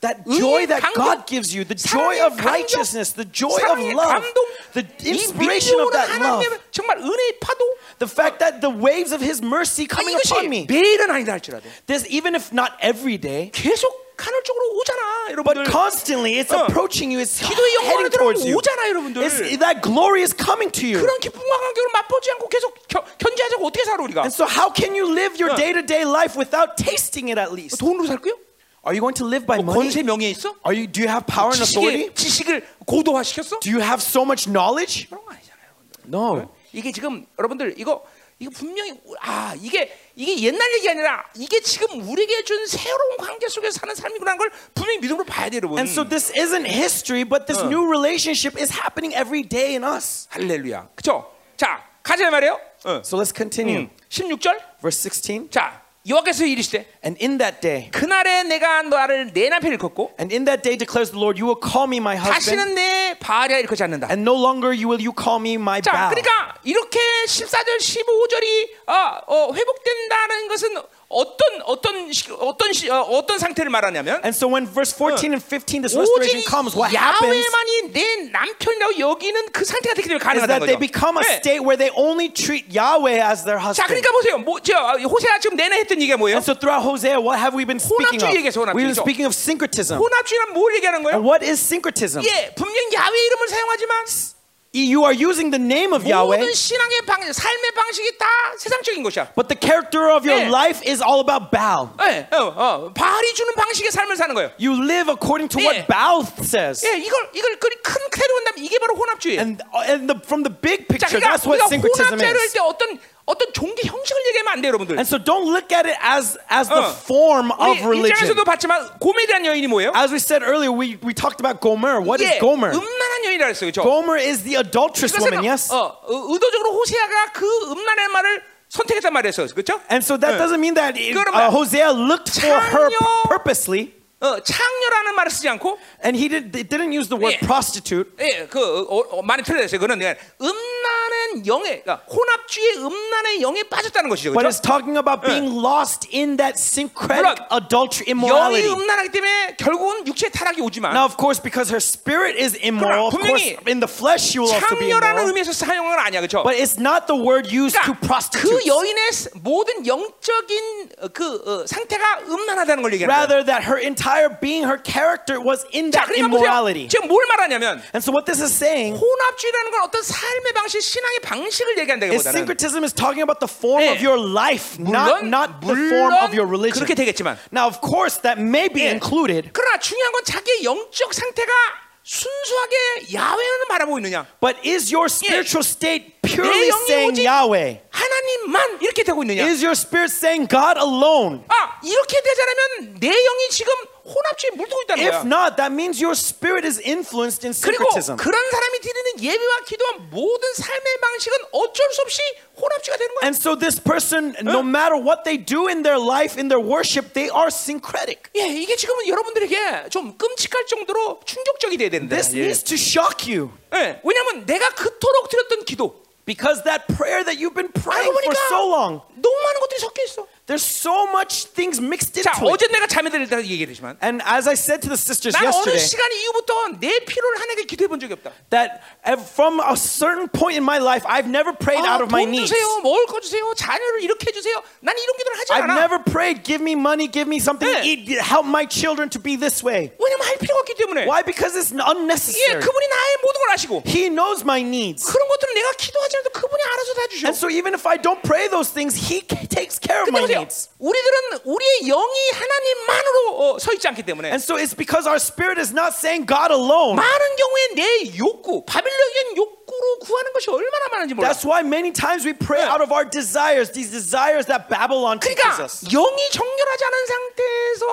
That joy that 감격, God gives you, the joy 사랑의 of 감격, righteousness, the joy of 사랑의 love, 감동, the 이 inspiration of 밀려오는 that love, 하나님의 정말 은혜의 파도. the fact that the waves of His mercy 아, coming 이것이 upon me. 매일은 아니다 할지라도 There's even if not every day, 계속 하늘쪽으로 오잖아, but 여러분들. constantly it's 어. approaching you, it's 기도의 영광을 heading towards 들어오면 you. 오잖아, 여러분들. It's, that glory is coming to you. 그런 기쁨과 감격을 맛보지 않고 계속 겨, 견제하자고 어떻게 살아 우리가? And so, how can you live your 어. day to day life without tasting it at least? 돈으로 살 거요? Are you going to live by 뭐 money? 권세 명예 있어? Are you, do you have power and authority? 지식의, 지식을 고도화시켰어? Do you have so much knowledge? 그런 거 아니잖아요, 여러분들. No. 이게 지금 여러분들 이거 이거 분명히 아 이게 이게 옛날 얘기 아니라 이게 지금 우리에게 준 새로운 관계 속에서 사는 삶이구나 걸 분명히 믿음으로 봐야 돼요, 여러분. And so this isn't history, but this new relationship is happening every day in us. 할렐루야. 그렇죠? 자, 가자 말이에요. 어. So let's continue. 음, 16절. Verse 16. 자, 여호와께서 이르시되 And in that day, 그날에 내가 너를 내 남편 일컫고 and in that day declares the Lord, you will call me my husband, 다시는 내 바알이라 일컫지 않는다. and no longer you will you call me my 자, Baal. 그러니까 이렇게 14절, 15절이 어, 어, 회복된다는 것은 어떤 어떤 시, 어떤 시, 어, 어떤 상태를 말하냐면 And so when verse 14 and 15 this restoration comes, what happens 야훼만이 내 남편이라고 여기는 그 상태가 되기 때문에 is 가능하다는 that they 거죠. become a 네. state where they only treat Yahweh as their 자, husband. 그러니까 보세요. 뭐, 저 호세아 지금 내내 했던 얘기가 뭐예요? And so throughout Hosea, what have we been speaking 혼합주의 얘기했어, of? We've been speaking of syncretism. 혼합주의란 뭘 얘기하는 거예요? And what is syncretism? 예, 분명 야훼 이름을 사용하지만 You are using the name of Yahweh, 모든 신앙의 방, 삶의 방식이 다 세상적인 것이야. but the character of your 예. life is all about Baal. 예, 어, 어, 바알이 주는 방식의 삶을 사는 거예요. You live according to 예. what Baal says. 예, 이걸 이걸 그리 큰 테로 온다면 이게 바로 혼합주의예요. And, and the, from the big 자, picture, 그러니까 that's what 우리가 syncretism 혼합제를 is. 할 때 어떤 어떤 종교 형식을 얘기하면 안 돼요, 여러분들. And so don't look at it as, as the 어. form of 우리 religion. 일장에서도 봤지만 고멜이라는 여인이 뭐예요? As we said earlier, we, we talked about Gomer. What is 예, Gomer? 음란한 여인이라 했어요, 그렇죠? Gomer is the adulterous woman, 그것은 yes? 어, 어, 의도적으로 호세아가 그 음란한 말을 선택했단 말이었어요, 그렇죠? And so that 예. doesn't mean that it- 그러면 uh, Hosea looked for her 창녀- purposely, 어, 창녀라는 말을 쓰지 않고 and he did, didn't use the word 예. prostitute. 예, 그 어, 어, 많이 틀려졌어요. 그는 음란한 영에, 그러니까 혼합주의 음란의 영에 빠졌다는 것이죠, But 그렇죠? it's talking about being lost in that syncretic adultery, 영이 immorality. 음란하기 때문에 결국은 육체 타락이 오지만 Now, of course, because her spirit is immoral, of course, in the flesh she will also be 창녀라는 immoral. 의미에서 사용한 건 아니야, 그렇죠? But it's not the word used to 그러니까 그. 여인의 모든 영적인 어, 그 어, 상태가 음란하다는 걸 얘기하는 거예요. Rather, that her entire being, her character was in 자, that 그러니까 보세요. immorality. 지금 뭘 말하냐면 And so, what this is saying 혼합주의라는 건 어떤 삶의 방식, 신앙의 방식을 얘기한다기보다는 syncretism is talking about the form 예. of your life, not, 물론 not the form of your religion. 그렇게 되겠지만 Now, of course, that may be 예. included, 그러나 중요한 건 자기의 영적 상태가 순수하게 야훼를 바라보고 있느냐 but is your spiritual state purely saying Yahweh? 하나님만 이렇게 되고 있느냐 Is your spirit saying God alone? 아 이렇게 않으면 내 영이 지금 혼합주의에 물들고 있다는 If 거야 not, that means your spirit is influenced in 그리고 syncretism. 그런 사람이 드리는 예배와 기도와 모든 삶의 방식은 어쩔 수 없이 혼합주의가 되는 거야 And so this person, no matter what they do in their life, in their worship, they are syncretic. 예, 이게 지금은 여러분들에게 좀 끔찍할 정도로 충격적이 돼야 되는데 This 예. needs to shock you. 예, 왜냐하면 내가 그토록 드렸던 기도 Because that prayer that you've been praying for so long, 너무 많은 것들이 섞여 있어 there's so much things mixed 자 into it. 어제 내가 자매들에 대해서 얘기했지만 And as I said to the sisters 난 어느 yesterday, 시간 이후부터 내 필요를 하나님께 기도해 본 적이 없다 that ev- from a certain point in my life, I've never prayed 아, out of my 돈 needs. 주세요 먹을 거 주세요 자녀를 이렇게 해주세요 난 이런 기도를 하지 I've 않아 never prayed, give me money, give me something to 네. eat, help my children to be this way. 왜냐면 할 필요가 없기 때문에 Why? Because it's 예, unnecessary. 그분이 나의 모든 걸 아시고 He knows my needs. 그런 것들은 내가 기도하지 않아도 그분이 알아서 다 주셔 And so even if I don't pray those things, He c- takes care of 근데 my 보세요 needs. 우리들은 우리의 영이 하나님만으로 어, 서 있지 않기 때문에 And so it's because our spirit is not saying God alone. 많은 경우에 내 욕구 바빌론적인 욕구로 구하는 것이 얼마나 많은지 몰라 That's why many times we pray out of our desires, these desires that Babylon teaches 그러니까 us. 영이 정결하지 않은 상태에서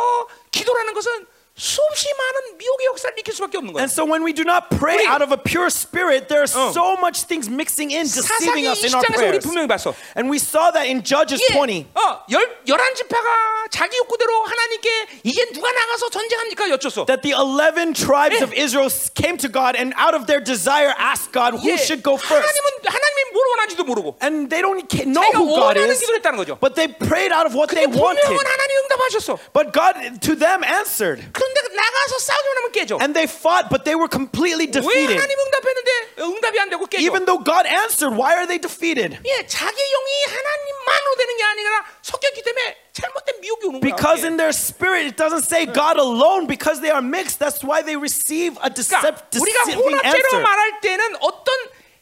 기도라는 것은 수없이 많은 미혹의 역사를 일으킬 수밖에 없는 거야 And so when we do not pray 우리- out of a pure spirit, there are 어. so much things mixing in, 사사기 deceiving us in our 20장에서 우리 prayers. 분명히 봤어 And we saw that in Judges 예, 20. 어, 열, 열한 지파가 자기 욕구대로 하나님께 이제 누가 나가서 전쟁합니까 여쭙어 That the 11 tribes 예. of Israel came to God and out of their desire asked God 예, who should go first. 하나님은 하나님이 뭘 원하는지도 모르고 And they don't ca- know 자기가 who God 원하는 is, 기도를 했다는 거죠 but they prayed out of what 근데 they wanted. 분명은 하나님이 응답하셨어 But God to them answered. 그런데 나가서 싸우기만 하면 깨져 And they fought, but they were completely 왜 defeated. 하나님 응답했는데 응답이 안 되고 깨져 Even though God answered, why are they defeated? 예, 자기 영이 하나님만으로 되는 게 아니라 섞였기 때문에 잘못된 미혹이 오는 거야 Because 예. in their spirit, it doesn't say God alone, because they are mixed. That's why they receive a 그러니까 decep- 우리가 deceiving 혼합제로 answer. 말할 때는 어떤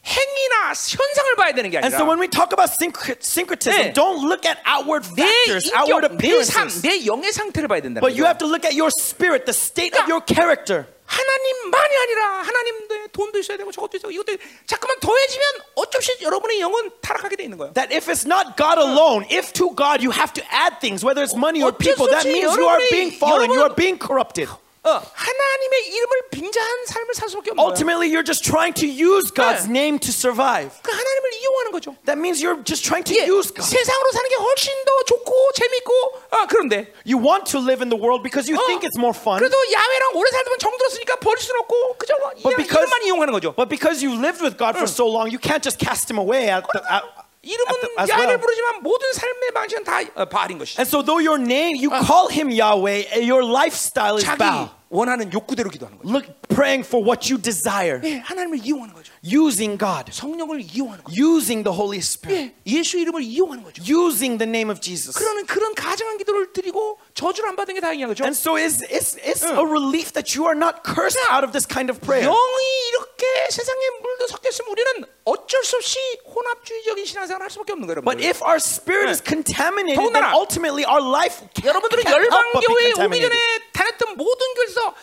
행위나 현상을 봐야 되는 게 And so 아니라 when we talk about syncre- syncretism, 네. don't look at outward 내 factors, outward 인격, 내 삶, appearances. 내 영의 상태를 봐야 된다는 But you have to look at your spirit, the state of 그러니까 your character. 하나님만이 아니라 하나님의 돈도 있어야 되고 저것도 되고 이것도 자꾸만 더해지면 어쩔 수 없이 여러분의 영은 타락하게 돼 있는 거예요. That if it's not God alone, if to God you have to add things, whether it's money or people, that means you are being fallen, you are being corrupted. 하나님의 이름을 빙자한 삶을 살 수밖에 없는 Ultimately, you're just trying to use God's 네. name to survive. 그 하나님을 이용하는 거죠. That means you're just trying to 예, use God. 세상으로 사는 게 훨씬 더 좋고 재밌고 아, 그런데 You want to live in the world because you 어, think it's more fun. 그래도 야훼랑 오래 살다 보면 정들었으니까 버릴 수는 없고 그저 뭐, because, 이름만 이용하는 거죠. But because you lived with God 응. for so long, you can't just cast him away at the, at, 이름은 at the, as 야외를 well. 부르지만 모든 삶의 방식은 다 어, 바알인 것이죠. And so, though your name, you call him Yahweh, eh, your lifestyle is 자기 Baal. 원하는 욕구대로 기도하는 거죠. Look, praying for what you desire, 예, 하나님을 이용하는 거죠. using God, 성령을 이용하는 거죠. using the Holy Spirit, 예, 예수 이름을 이용하는 거죠. using the name of Jesus. 그러는 그런 가정한 기도를 드리고 저주를 안 받은 게 다행이야, 그죠? And so, it's, it's, it's a relief that you are not cursed out of this kind of prayer. 영이 이렇게 세상에 물도 섞였으면 우리는 어쩔 수 없이 혼합주의적인 신앙생활을 할 수밖에 없는 거예요, But 여러분. if our spirit is contaminated, then 더군다나 ultimately our life can't, 여러분들은 can't help but be 열방교회에 오기 contaminated. 전에 다녔던 모든 교회에서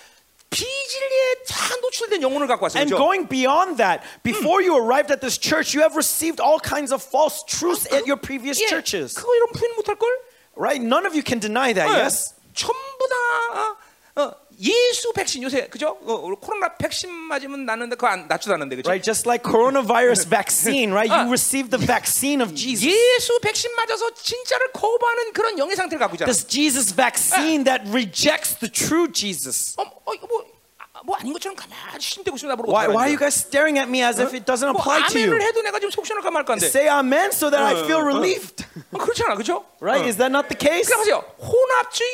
비진리에 다 노출된 영혼을 갖고 왔어요. And 그죠? going beyond that, before you arrived at this church, you have received all kinds of false truths at your previous 예, churches. 그거 이런 부인 못할 걸? Right? None of you can deny that, yes? 전부 다 어, 어, 예수 백신 요새 그죠? 어, 우리 코로나 백신 맞으면 나는데 그거 안, 낫지도 않는데 그죠? Right? Just like coronavirus vaccine, <laughs> right? Ah. You received the vaccine of Jesus. 예수 백신 맞아서 진짜를 거부하는 그런 영의 상태를 갖고 있잖아. This Jesus vaccine that rejects the true Jesus. 어, 어, 이거 뭐, 아, 뭐 아닌 것처럼 가만히 심대고 있으면 나보고 Why, 어떡하라는 why are you 거야? guys staring at me as if it doesn't 뭐 apply to you? 아멘을 해도 내가 지금 속 시원할까 말까인데 Say amen so that I feel relieved. 어, 그렇지 않아 그죠? Right? Is that not the case? 그러니까 보세요 혼합주의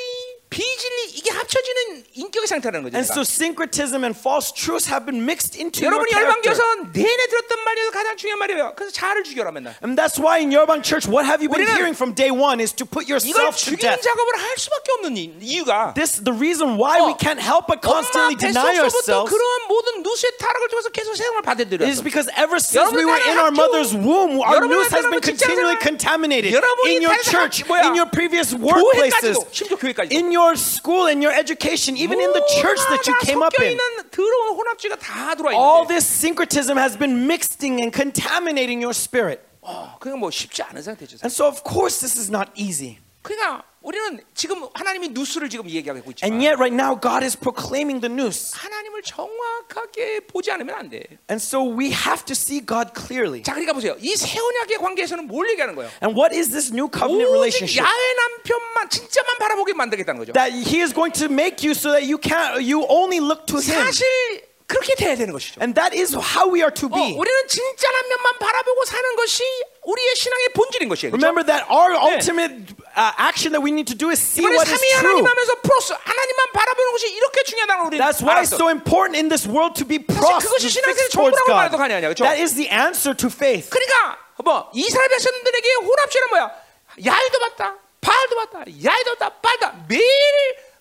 비진리 이게 합쳐지는 인격의 상태라는 거죠. And so syncretism and false truths have been mixed into your character. 여러분 열방교선 내내 들었던 말이 가장 중요한 말이에요. 그래서 자를 죽여라 맨날. And that's why in your 열방 church what have you been hearing from day one is to put yourself to death. 이걸 죽이는 작업을 할 수밖에 없는 이유가 This the reason why 어, we can't help but constantly deny ourselves. 그러한 모든 누스의 타락을 통해서 계속 세상을 받아들여. It is because ever since we were in our mother's womb our nous has been continually contaminated in your church, in your previous workplaces, in your school, in your education, even in the church that you came up 섞여 in. 있는 더러운 혼합주의가 다 들어와 All 있는데 this syncretism has been mixing and contaminating your spirit. 어, 그게 뭐 쉽지 않은 상태죠. And so, of course, this is not easy. 그러니까 우리는 지금 하나님이 누수를 지금 얘기하고 있지만 And yet, right now, God is proclaiming the news. 하나님을 정확하게 보지 않으면 안 돼. And so, we have to see God clearly. 자, 그러니까 보세요. 이새 언약의 관계에서는 뭘 얘기하는 거예요? And what is this new covenant relationship? 야외 남편만 진짜만 바라보게 만들겠다는 거죠. That He is going to make you so that you can't, you only look to Him. 사실 그렇게 돼야 되는 것이죠. And that is how we are to 어, be. 우리는 진짜 남편만 바라보고 사는 것이 우리의 신앙의 본질인 것이에요. 그렇죠? Remember that our ultimate uh, action that we need to do is see what is true. 하나님 하면서 플러스 하나님만 바라보는 것이 이렇게 중요하다는 걸 우리는 That's why it's 알았어. so important in this world to be pros, 그것이 towards 전부라고. 말해도 과언이 아니야, 그렇죠? That is the answer to faith. 그러니까 뭐 이스라엘 백성들에게 혼합주의는 뭐야? 야이도 봤다, 바알도 봤다, 야이도 봤다, 바알다 매일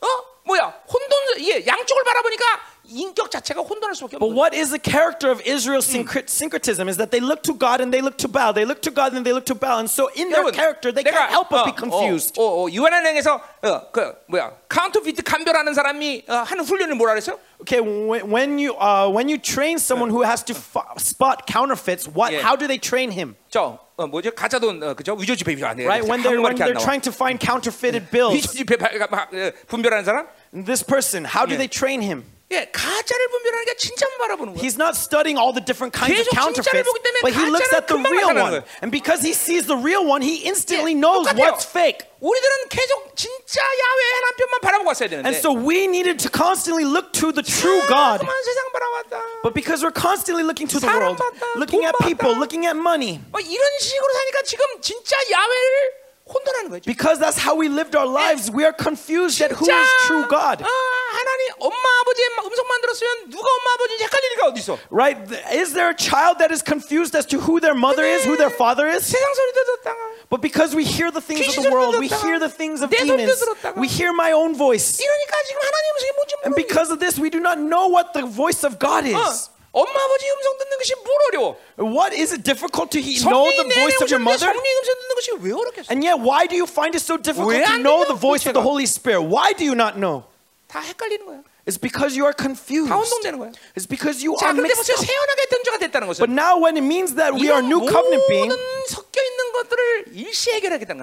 어 뭐야 혼돈 이게 양쪽을 바라보니까 인격 자체가 혼돈할 수밖에 But 없는 거야. what is the character of Israel's syncret- syncretism is that they look to God and they look to Baal. They look to God and they look to Baal. And so in their 여러분, character, they can't help but be confused. 어, 어, 어, 유한한행에서 어, 그 뭐야 카운터피트 감별하는 사람이 어, 하는 훈련을 뭐라 그랬어요? Okay, when, when you uh, when you train someone who has to f- spot counterfeits, what Yeah. how do they train him? 저 어, 뭐죠 가짜돈 어, 그죠 위조 지폐 안 돼. Right? When they're when 한국말밖에 안 they're 나와. trying to find counterfeited bills, 위조 지폐 바- 막, 어, 분별하는 사람? this person, how do Yeah. they train him? 예, 가짜를 분별하는 게 진짜만 바라보는 거야. He's not studying all the different kinds of 계속 진짜를 counterfeits, 보기 때문에 but he looks 가짜는 at the 금방 real 나타나는 one. 거예요. And because he sees the real one, he instantly 예, knows 똑같아요. what's fake. 우리들은 계속 진짜 야외의 남편만 바라보고 왔어야 되는데 And so we needed to constantly look to the true God. 자꾸만 세상 바라봤다. But because we're constantly looking to the 사람 world, 봤다, looking 돈 at people, 봤다. looking at money, 뭐 이런 식으로 사니까 지금 진짜 야외를 혼돈하는 거죠. because that's how we lived our lives, we are confused at who 진짜 is true God. 어, 하나님 엄마 아버지의 음성만 들었으면 누가 엄마 아버지인지 헷갈릴 리가 어디 있어? Right? Is there a child that is confused as to who their mother is, who their father is? 세상 소리도 듣다가 But because we hear the things of 귀신 the world, 소리도 we 듣다가, hear the things of 내 소리도 demons, 들었다가. we hear my own voice. 이러니까 지금 하나님 음성이 뭔지 And 모르는 because of this, we do not know what the voice of God 어, is. 엄마 아버지 음성 듣는 것이 뭘 어려워? What is it difficult to he- know 성령이 the 내 voice of your 음성 mother? 성령 음성 듣는 것이 왜 어렵겠어? And yet, why do you find it so difficult 왜 to 안 know 들려, the voice of the 도대체가? Holy Spirit? Why do you not know? 다 헷갈리는 거야. It's because you are confused. 다 혼동되는 거예요. It's because you 자, are 그런데 mixed 보세요. up. 새언약의 등조가 됐다는 것은 But now when it means that we are 이런 new covenant being,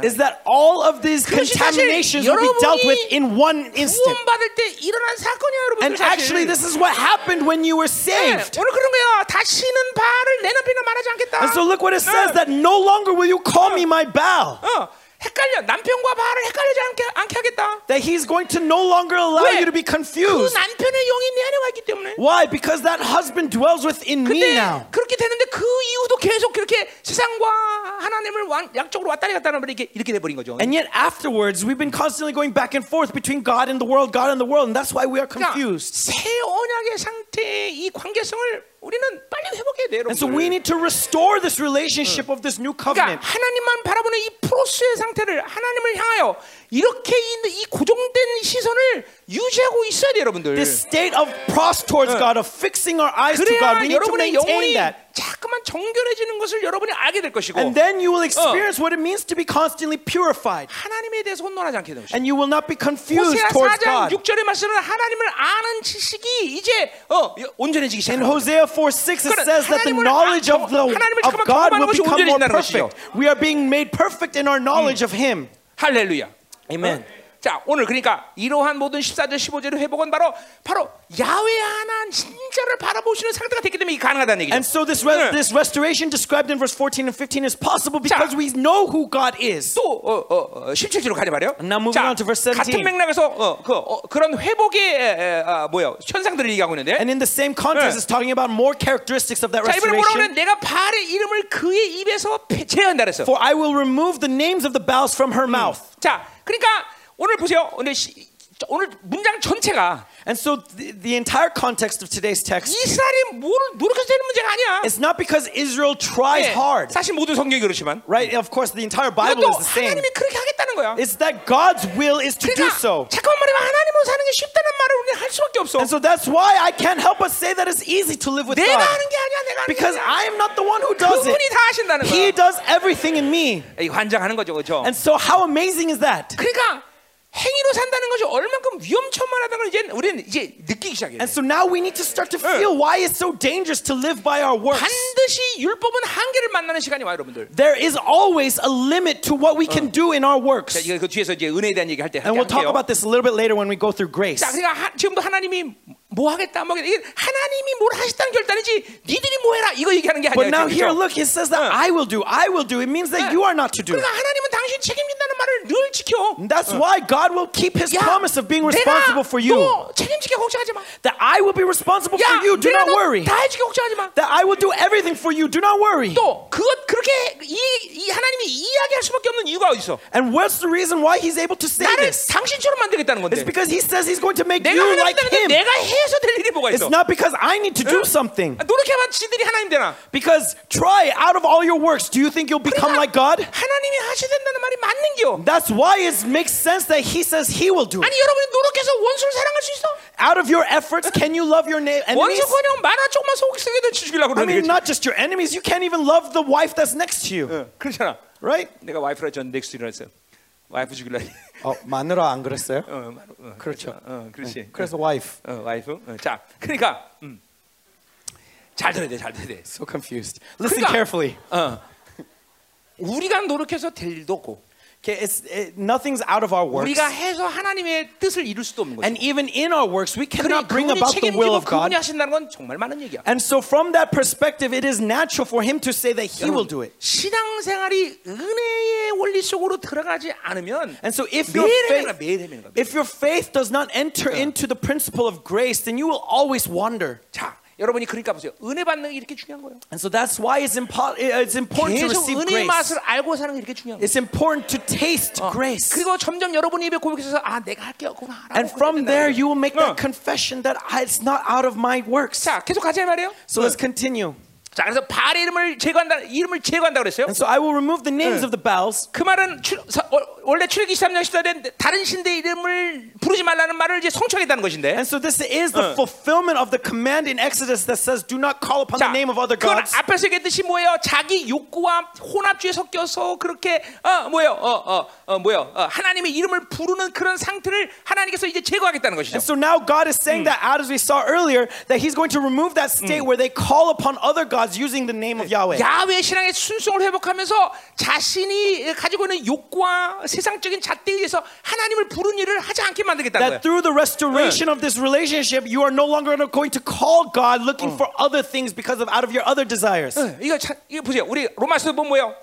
is that all of these contaminations will be dealt with in one instant. 사건이야, And actually, this is what happened when you were saved. 네, And so look what it says that no longer will you call me my Baal. 어, 헷갈려. 남편과 바알을 헷갈리지 않게, 않게 하겠다. That he's going to no longer allow 왜? you to be 그 confused. 남편의 영이 내 안에 와 있기 때문에. Why? Because that husband dwells within me 근데 now. 그렇게 되는데 그 이후도 계속 그렇게 세상과 하나님을 완, 양쪽으로 왔다리 갔다 하는 이렇게 이렇게 돼 버린 거죠. And yet afterwards, we've been constantly going back and forth between God and the world, God and the world, and that's why we are 그러니까 confused. 새 언약의 상태의 이 관계성을 우리는 빨리 회복해야 돼요, And so we need to restore this relationship of this new 그러니까 covenant. 하나님만 바라보는 이 프로스의 상태를 하나님을 향하여 이렇게 이 고정된 시선을 유지하고 있어야 돼요, 여러분들. State of pros towards God, of fixing our eyes to God, we need to maintain that. 자꾸만 정결해지는 것을 여러분이 알게 될 것이고. And then you will experience what it means to be constantly purified. 하나님에 대해서 혼돈하지 않게 되는 것이. And you will not be confused towards God. 호세아 4장 6절의 말씀은 하나님을 아는 지식이 이제 어, 온전해지기 In Hosea 4:6 it says that the knowledge of the of God will become more perfect. We are being made perfect in our knowledge of Him. 할렐루야. 아멘. 자, 오늘 그러니까 이러한 모든 14절 15절의 회복은 바로 바로 야훼 하나님 진짜를 바라보시는 상태가 됐기 때문에 가능하다는 얘기죠. And so this re- this restoration described in verse 14 and 15 is possible because 자, we know who God is. 또 어, 어, 17절로 가려 Now moving 자, on to verse 17. 같은 맥락에서 어, 그, 어, 그런 회복의 어, 뭐야 현상들을 얘기하고 있는데. And in the same context, 네. it's talking about more characteristics of that restoration. 자, 이번에 뭐라고 내가 발의 이름을 그의 입에서 제한다 그랬어. For I will remove the names of the Baals from her mouth. 자. 그러니까 오늘 보세요. 오늘 시, 오늘 문장 전체가 And so the, the entire context of today's text 이스라엘이 뭘 노력해서 되는 문제가 아니야. is not because Israel tries 예, hard, 사실 모든 성경이 그렇지만 right? Of course, the entire Bible 이것도 is the same. 하나님이 그렇게 하겠다는 거야. It's that God's will is to do 그러니까 so. 잠깐만 말해봐 하나님으로 사는 게 쉽다는 말을 우리는 할 수밖에 없어. And so that's why I can't help but say that it's easy to live with 내가 God. 하는 게 아니야, 내가 하는 게 Because 아니야. I am not the one who does 그분이 it. 다 하신다는 He 거야. does everything in me. 이 환장하는 거죠, 그렇죠? And so how amazing is that? 그러니까 행위로 산다는 것이 얼만큼 위험천만하다는 걸 이제 우리는 이제 느끼기 시작해요. And so now we need to start to feel why it's so dangerous to live by our works. 반드시 율법은 한계를 만나는 시간이 와요, 여러분들. There is always a limit to what we can do in our 자, works. 이거 그 뒤에서 이제 은혜에 대한 얘기 할 때 And we'll talk 할게요. about this a little bit later when we go through grace. 자, 그러니까 하, 지금도 하나님이 뭐 하겠다, 뭐. 이게 하나님이 뭘 하시다는 결단이지. 니들이 뭐 해라. 이거 얘기하는 게 But 아니야. now 지금, here, 그렇죠? look, it says that 어. I will do, I will do. It means that you are not to do. 그러니까 하나님은 당신 책임진다는 말을 늘 지켜. That's why God will keep his 야, promise of being 내가 responsible for you. 너 책임지게 걱정하지 마. That I will be responsible 야, for you. Do 내가 not 너 worry. 다 해주게 걱정하지 마. That I will do everything for you. Do not worry. 또 그것 그렇게 이, 이 하나님이 이야기할 수밖에 없는 이유가 어디 있어? And what's the reason why he's able to say 나를 this? 당신처럼 만들겠다는 건데. It's because he says he's going to make 내가 you like 하나님인데 him. 내가 해서 될 일이 뭐가 It's 있어? not because I need to do something. 아, 노력해봐 지들이 하나님 되나? Because try out of all your works, do you think you'll become like God? 하나님이 하셔야 된다는 말이 맞는겨. That's why it makes sense that he says he will do it. 아니 여러분이 노력해서 원수를 사랑할 수 있어? Out of your efforts, can you love your enemies? 원수커녕 만화 조금만 속이게도 죽이려고 I 그러는 mean, 거지. not just your enemies, you can't even love the wife that's next to you, 그렇잖아. right? 내가 와이프랑 전 넥스트 일어났어요. 와이프 죽일라. 어, 마누라 안 그랬어요? 어, 마- 어, 그렇죠. 어, 그렇지. 그래서 wife. 어, 와이프. 어, 자, 그러니까 음. 잘 들어야 돼, 잘 들어야 돼. So confused. Listen 그러니까- carefully. 어. 우리가 노력해서 될 일도 없고 Okay, it's it, nothing's out of our works. 우리가 해서 하나님의 뜻을 이룰 수도 없는 거죠. And even in our works, we 그러나 cannot bring 그분이 about the will 책임지고 of God. 그분이 하신다는 건 정말 많은 얘기야. And so, from that perspective, it is natural for him to say that he will do it. 신앙생활이 은혜의 원리 속으로 들어가지 않으면 And so, if your 매일 faith, 헤매는 거야, 매일 헤매는 거야. if your faith does not enter into the principle of grace, then you will always wander. 자, 여러분이 그러니까 보세요. 은혜 받는 게 이렇게 중요한 거예요. And so that's why it's, impo- it's important to 계속 receive 은혜의 grace. 맛을 알고 사는 게 이렇게 중요한 거예요. It's important to taste grace. 그리고 점점 여러분 입에 고백해서 아 내가 할 게 없구나. And from there, you will make that confession that I- it's not out of my works. 자, 계속 가자 이 말이에요. So let's continue. 자, 그래서 바알의 이름을 제거한다. 이름을 제거한다 그랬어요. And so I will remove the names of the Baals. 그 말은 출, 서, 어, 원래 출애기 23장 14절에 다른 신대 이름을 부르지 말라는 말을 이제 성취하겠다는 것인데. And so this is the fulfillment of the command in Exodus that says, "Do not call upon the 자, name of other 그건 gods." 앞에서 얘기했듯이 뭐예요? 자기 욕구와 혼합주에 섞여서 그렇게 어 뭐예요? 어어 어, 뭐예요? 어, 하나님의 이름을 부르는 그런 상태를 하나님께서 이제 제거하겠다는 것이죠. And so now God is saying that out as we saw earlier, that He's going to remove that state where they call upon other gods using the name of Yahweh. 야훼 신앙의 순종을 회복하면서 자신이 가지고 있는 욕구와 세상적인 잣대에 의해서 하나님을 부르는 일을 하지 않게 만들겠다는 거예요. That through the restoration of this relationship, you are no longer going to call God looking for other things because of out of your other desires. 어, 이거 참, 이거 보세요. 우리 로마서 보면 뭐예요?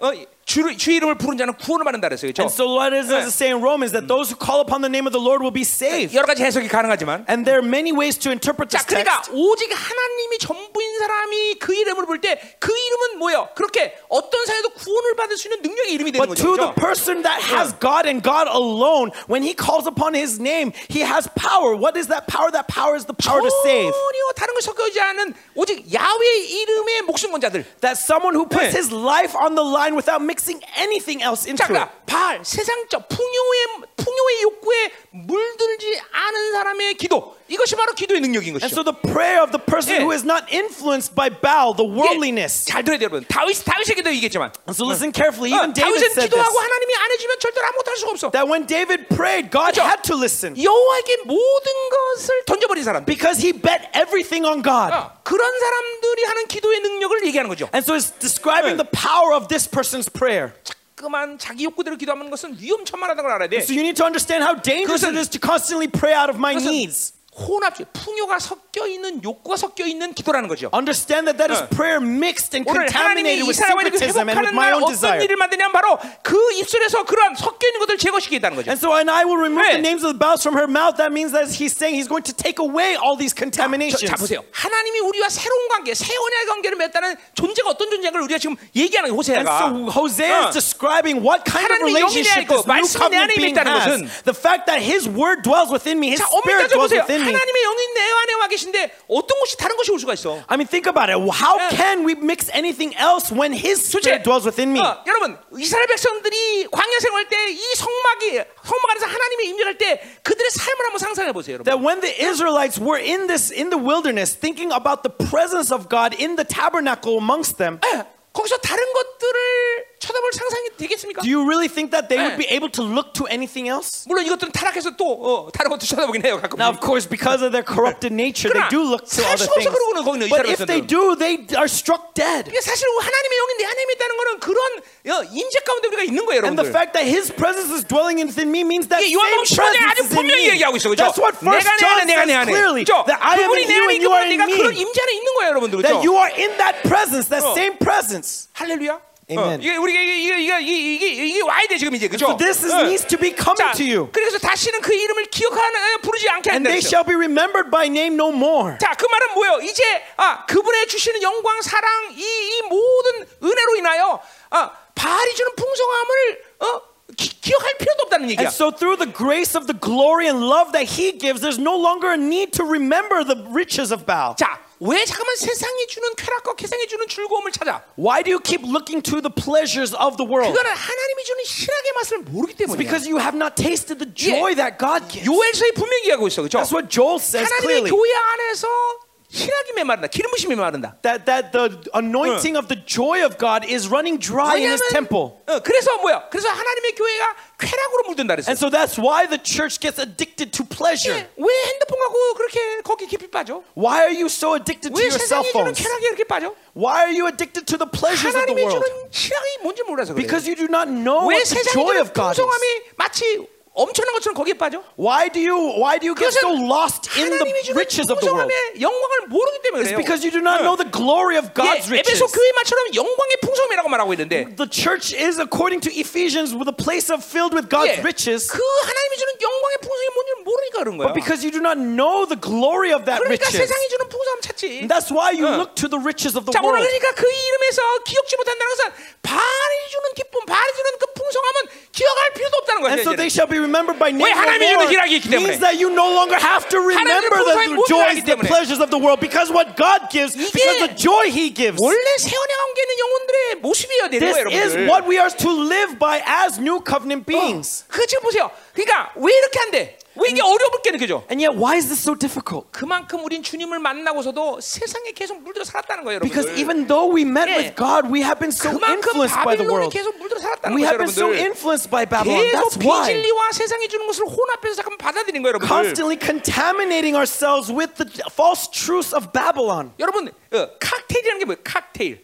어, 주, 주 이름을 부른 자는 구원을 받는다 그랬어요. 그렇죠? And so what is does it say in Romans that those who call upon the name of the Lord will be saved. 여러 가지 해석이 가능하지만 And there are many ways to interpret 자, this 그러니까 text. 오직 하나님이 전부인 사람이 그 이름을 부를 때 그 이름은 뭐예요? 그렇게 어떤 사회도 구원을 받을 수 있는 능력의 이름이 되는 But 거죠. to the 그렇죠? person that has God and God alone, when he calls upon his name, he has power. What is that power? That power is the power to save. 전혀 다른 걸 섞여지 않은 오직 야훼 이름의 목숨 건 자들. That someone who puts 네. his life on the line without mixing anything else into 자, it. 그러니까 발 세상적 풍요의 풍요의 욕구에 물들지 않은 사람의 기도 이것이 바로 기도의 능력인 And 것이죠. so the prayer of the person 예. who is not influenced by Baal, the worldliness. 잘 들어야 돼요, 여러분. 다윗 다윗의 기도 얘기했지만 And so listen carefully. 어, Even David 다윗은 said 기도하고 this. 하나님이 안 해주면 절대로 아무것도 할 수가 없어. That when David prayed, God 그렇죠? had to listen 여호와에게 모든 것을 던져버린 사람. because he bet everything on God. 어, 그런 사람들이 하는 기도의 능력을 얘기하는 거죠. And so it's describing the power of this person's prayer. 자꾸만 자기 욕구대로 기도하는 것은 위험천만하다는 걸 알아야 돼. So you need to understand how dangerous it is to constantly pray out of my needs. 혼합주, 풍요가 섞여 있는 욕구가 섞여 있는 기도라는 거죠. Understand that that is 어. prayer mixed and contaminated 이 with syncretism and with my 날 own 어떤 desire. 일을 만드냐면 바로 그 입술에서 그러한 섞여 있는 것을 제거시키겠다는 거죠. And so, and I will remove 네. the names of the bows from her mouth. That means that he's saying he's going to take away all these 저, contaminations. 자 보세요. 하나님이 우리와 새로운 관계, 새 언약의 관계를 맺다는 존재가 어떤 존재인가 우리가 지금 얘기하는 거예요, And 호세아가. so Hosea 어. is describing what kind of relationship this new covenant being has. The fact that His word dwells within me, His 자, spirit dwells within 하나님의 영이 내 안에 와 계신데 어떤 것이 다른 것이 올 수가 있어. I mean, think about it. How 예. can we mix anything else when His 도대체 spirit dwells within me? 어, 여러분 이스라엘 백성들이 광야 생활 때 이 성막이 성막 안에서 하나님의 임재할 때 그들의 삶을 한번 상상해 보세요, 여러분. That when the Israelites were in this in the wilderness, thinking about the presence of God in the tabernacle amongst them, 예, 거기서 다른 것들을 쳐다볼 상상이 되겠습니까? do you really think that they would 예. be able to look to anything else? 물론 이것들은 타락해서 또 어, 다른 것도 쳐다보긴 해요 가끔. Now, of course, because of their corrupted nature, they 그러나 do look to 살 other 수가 없어, things. 그러고는 거기는 But 이스라엘 if they 백성들은. do, they are struck dead. 이게 사실 하나님의 영이 내 안에 있다는 거는 그런 어, 임재 가운데 우리가 있는 거예요, And the 여러분들. fact that His presence is dwelling within me means that 이게 same 요한복음 15장에 presence 아주 is in 분명히 me. 얘기하고 있어, 그죠? That's what First 내가 내 John 안에, 내가 내 says 안에. clearly. 그죠? That I am 그분이 in 내 you 안에 and you 있고 are in 내가 그런 me. 임재 안에 있는 거예요, 여러분들. That 그죠? you are in that presence, that 어. same presence. 할렐루야. Amen. 어, 이게 우리가 이게 이게 이게 이게 이게, 이게 와야 돼 지금 이제 그죠? So this is, 어. needs to be coming 자, to you. 그래서 다시는 그 이름을 기억하는 어, 부르지 않게 And 한다. they 그랬어요. shall be remembered by name no more. 자, 그 말은 뭐예요? 이제 아 그분의 주시는 영광, 사랑, 이, 이 모든 은혜로 인하여 아 바알이 주는 풍성함을 어 기, 기억할 필요도 없다는 얘기야. And so, through the grace of the glory and love that He gives, there's no longer a need to remember the riches of Baal. 자, 왜 잠깐만 세상이 주는 쾌락과 세상이 주는 즐거움을 찾아? Why do you keep looking to the pleasures of the world? 그거는 하나님이 주는 희락의 맛을 모르기 It's 때문이야. because you have not tasted the joy that God gives. 요엘서에 분명히 얘기하고 있어, 그렇죠? That's what Joel says 하나님의 clearly. 교회 안에서 희락이 메마른다, 기름 부심이 메마른다. That, that the anointing of the joy of God is running dry in His temple. 어, 그래서 뭐야? 그래서 하나님의 교회가 쾌락으로 물든다 그랬어. And so that's why the church gets addicted to pleasure. 왜 핸드폰 갖고 그렇게 거기 깊이 빠져? Why are you so addicted to 왜 your cell 세상이 주는 phones? 쾌락에 이렇게 빠져? Why are you addicted to the pleasures of the 하나님이 world? 주는 희락이 뭔지 몰라서 그래. Because you do not know 왜 what the 세상이 joy 주는 of God is. 풍성함이 마치 엄청난 것처럼 거기에 빠져? Why do you why do you get so lost in 하나님이 the 주는 riches of the world? 풍성함의 영광을 모르기 때문에 It's 그래요. because you do not know the glory of God's 예, riches. 에베소 교회 말처럼 영광의 풍성이라고 말하고 있는데 The church is according to Ephesians with a place of filled with God's 예, riches. 그 하나님이 주는 영광의 풍성이 뭔지 모르니까 그런 거야. But because you do not know the glory of that 그러니까 riches. 세상이 주는 풍성함 찾지. And that's why you 어. look to the riches of the 자 오늘 world. 그러니까 그 이름에서 기억지 못한다는 것은 바알이 주는 기쁨, 바알이 주는 그 풍성함은 기억할 필요도 없다는 없다는 거야. And so 이제는. they shall be remembered by name no 하나님의 more. 일을 일하기 있기 때문에. Means that you no longer have to remember 풍성한 the 모든 joys, 일하기 the 때문에. pleasures of the world, because what God gives, 이게 because the joy He gives. 원래 새 언약 함께 있는 영혼들의 모습이어야 되는 This 거예요, is 여러분들. what we are to live by as new covenant beings. 그 지금 보세요. 그러니까 왜 이렇게 안 돼? 왜 이게 어렵게 느껴져? And yet, why is this so difficult? 그만큼 우린 주님을 만나고서도 세상에 계속 물들어 살았다는 거예요, Because 여러분들. even though we met 예. with God, we have been so influenced by the world. 계속 물들어 살았다는 We 거죠, have been so influenced by Babylon. That's why. 비진리와 세상이 주는 것을 혼합해서 잠깐 받아들인 거예요, 여러분들. Constantly contaminating ourselves with the false truths of Babylon. 여러분, 어, 칵테일이라는 게 뭐예요? 칵테일.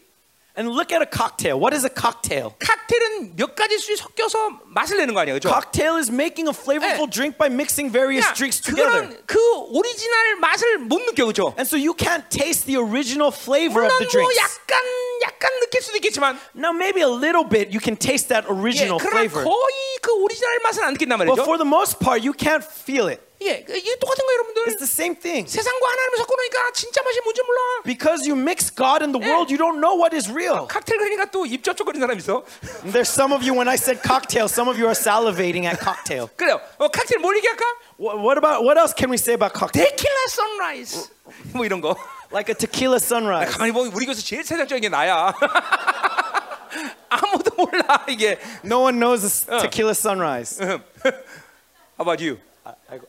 And look at a cocktail. What is a cocktail? 칵테일은 몇 가지 술이 섞여서 맛을 내는 거 아니에요, 그렇죠? Cocktail is making a flavorful 예. drink by mixing various drinks together. 그거는 그 오리지널 맛을 못 느껴, 그렇죠? And so you can't taste the original flavor 물론 of the 뭐 drinks. 약간 약간 느낄 수도 있겠지만, Now maybe a little bit you can taste that 예, original 그러나 flavor. 거의 그 오리지널 맛은 안 느낀단 But 말이죠. for the most part, you can't feel it. 예, 그- 이게 똑같은 거예요, 여러분들. It's the same thing. 세상과 하나님을 섞어놓으니까 진짜 맛이 뭔지 몰라. Because you mix God and the world, you don't know what is real. 칵테일 그러니까 또 입 쩝쩝거리는 사람 있어. And There's some of you, when I said cocktail, some of you are salivating at cocktail. <laughs> 그래요. 어, 칵테일 뭘 얘기할까? What, what about, what else can we say about cocktail? 데킬라 선라이즈. 뭐 이런 거. Like a tequila sunrise. 가만히 보면 우리 교수 제일 세상적인 게 나야. <laughs> 아무도 몰라 이게. No one knows a s- tequila sunrise. How <laughs> about you?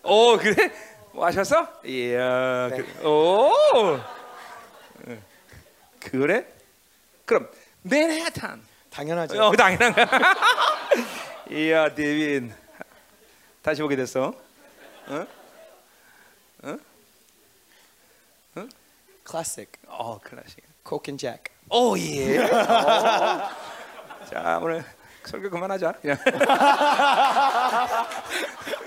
오 그래? 마셨어? 이야. 그, 오. 응. 그래? 그럼 맨해튼. 당연하죠. 어 당연한 거야. <laughs> 이야 데빈. 다시 보게 됐어. Classic. 어 클래식. Coke and Jack. 오 예. 어. 자 오늘 설교 그만하자. <laughs>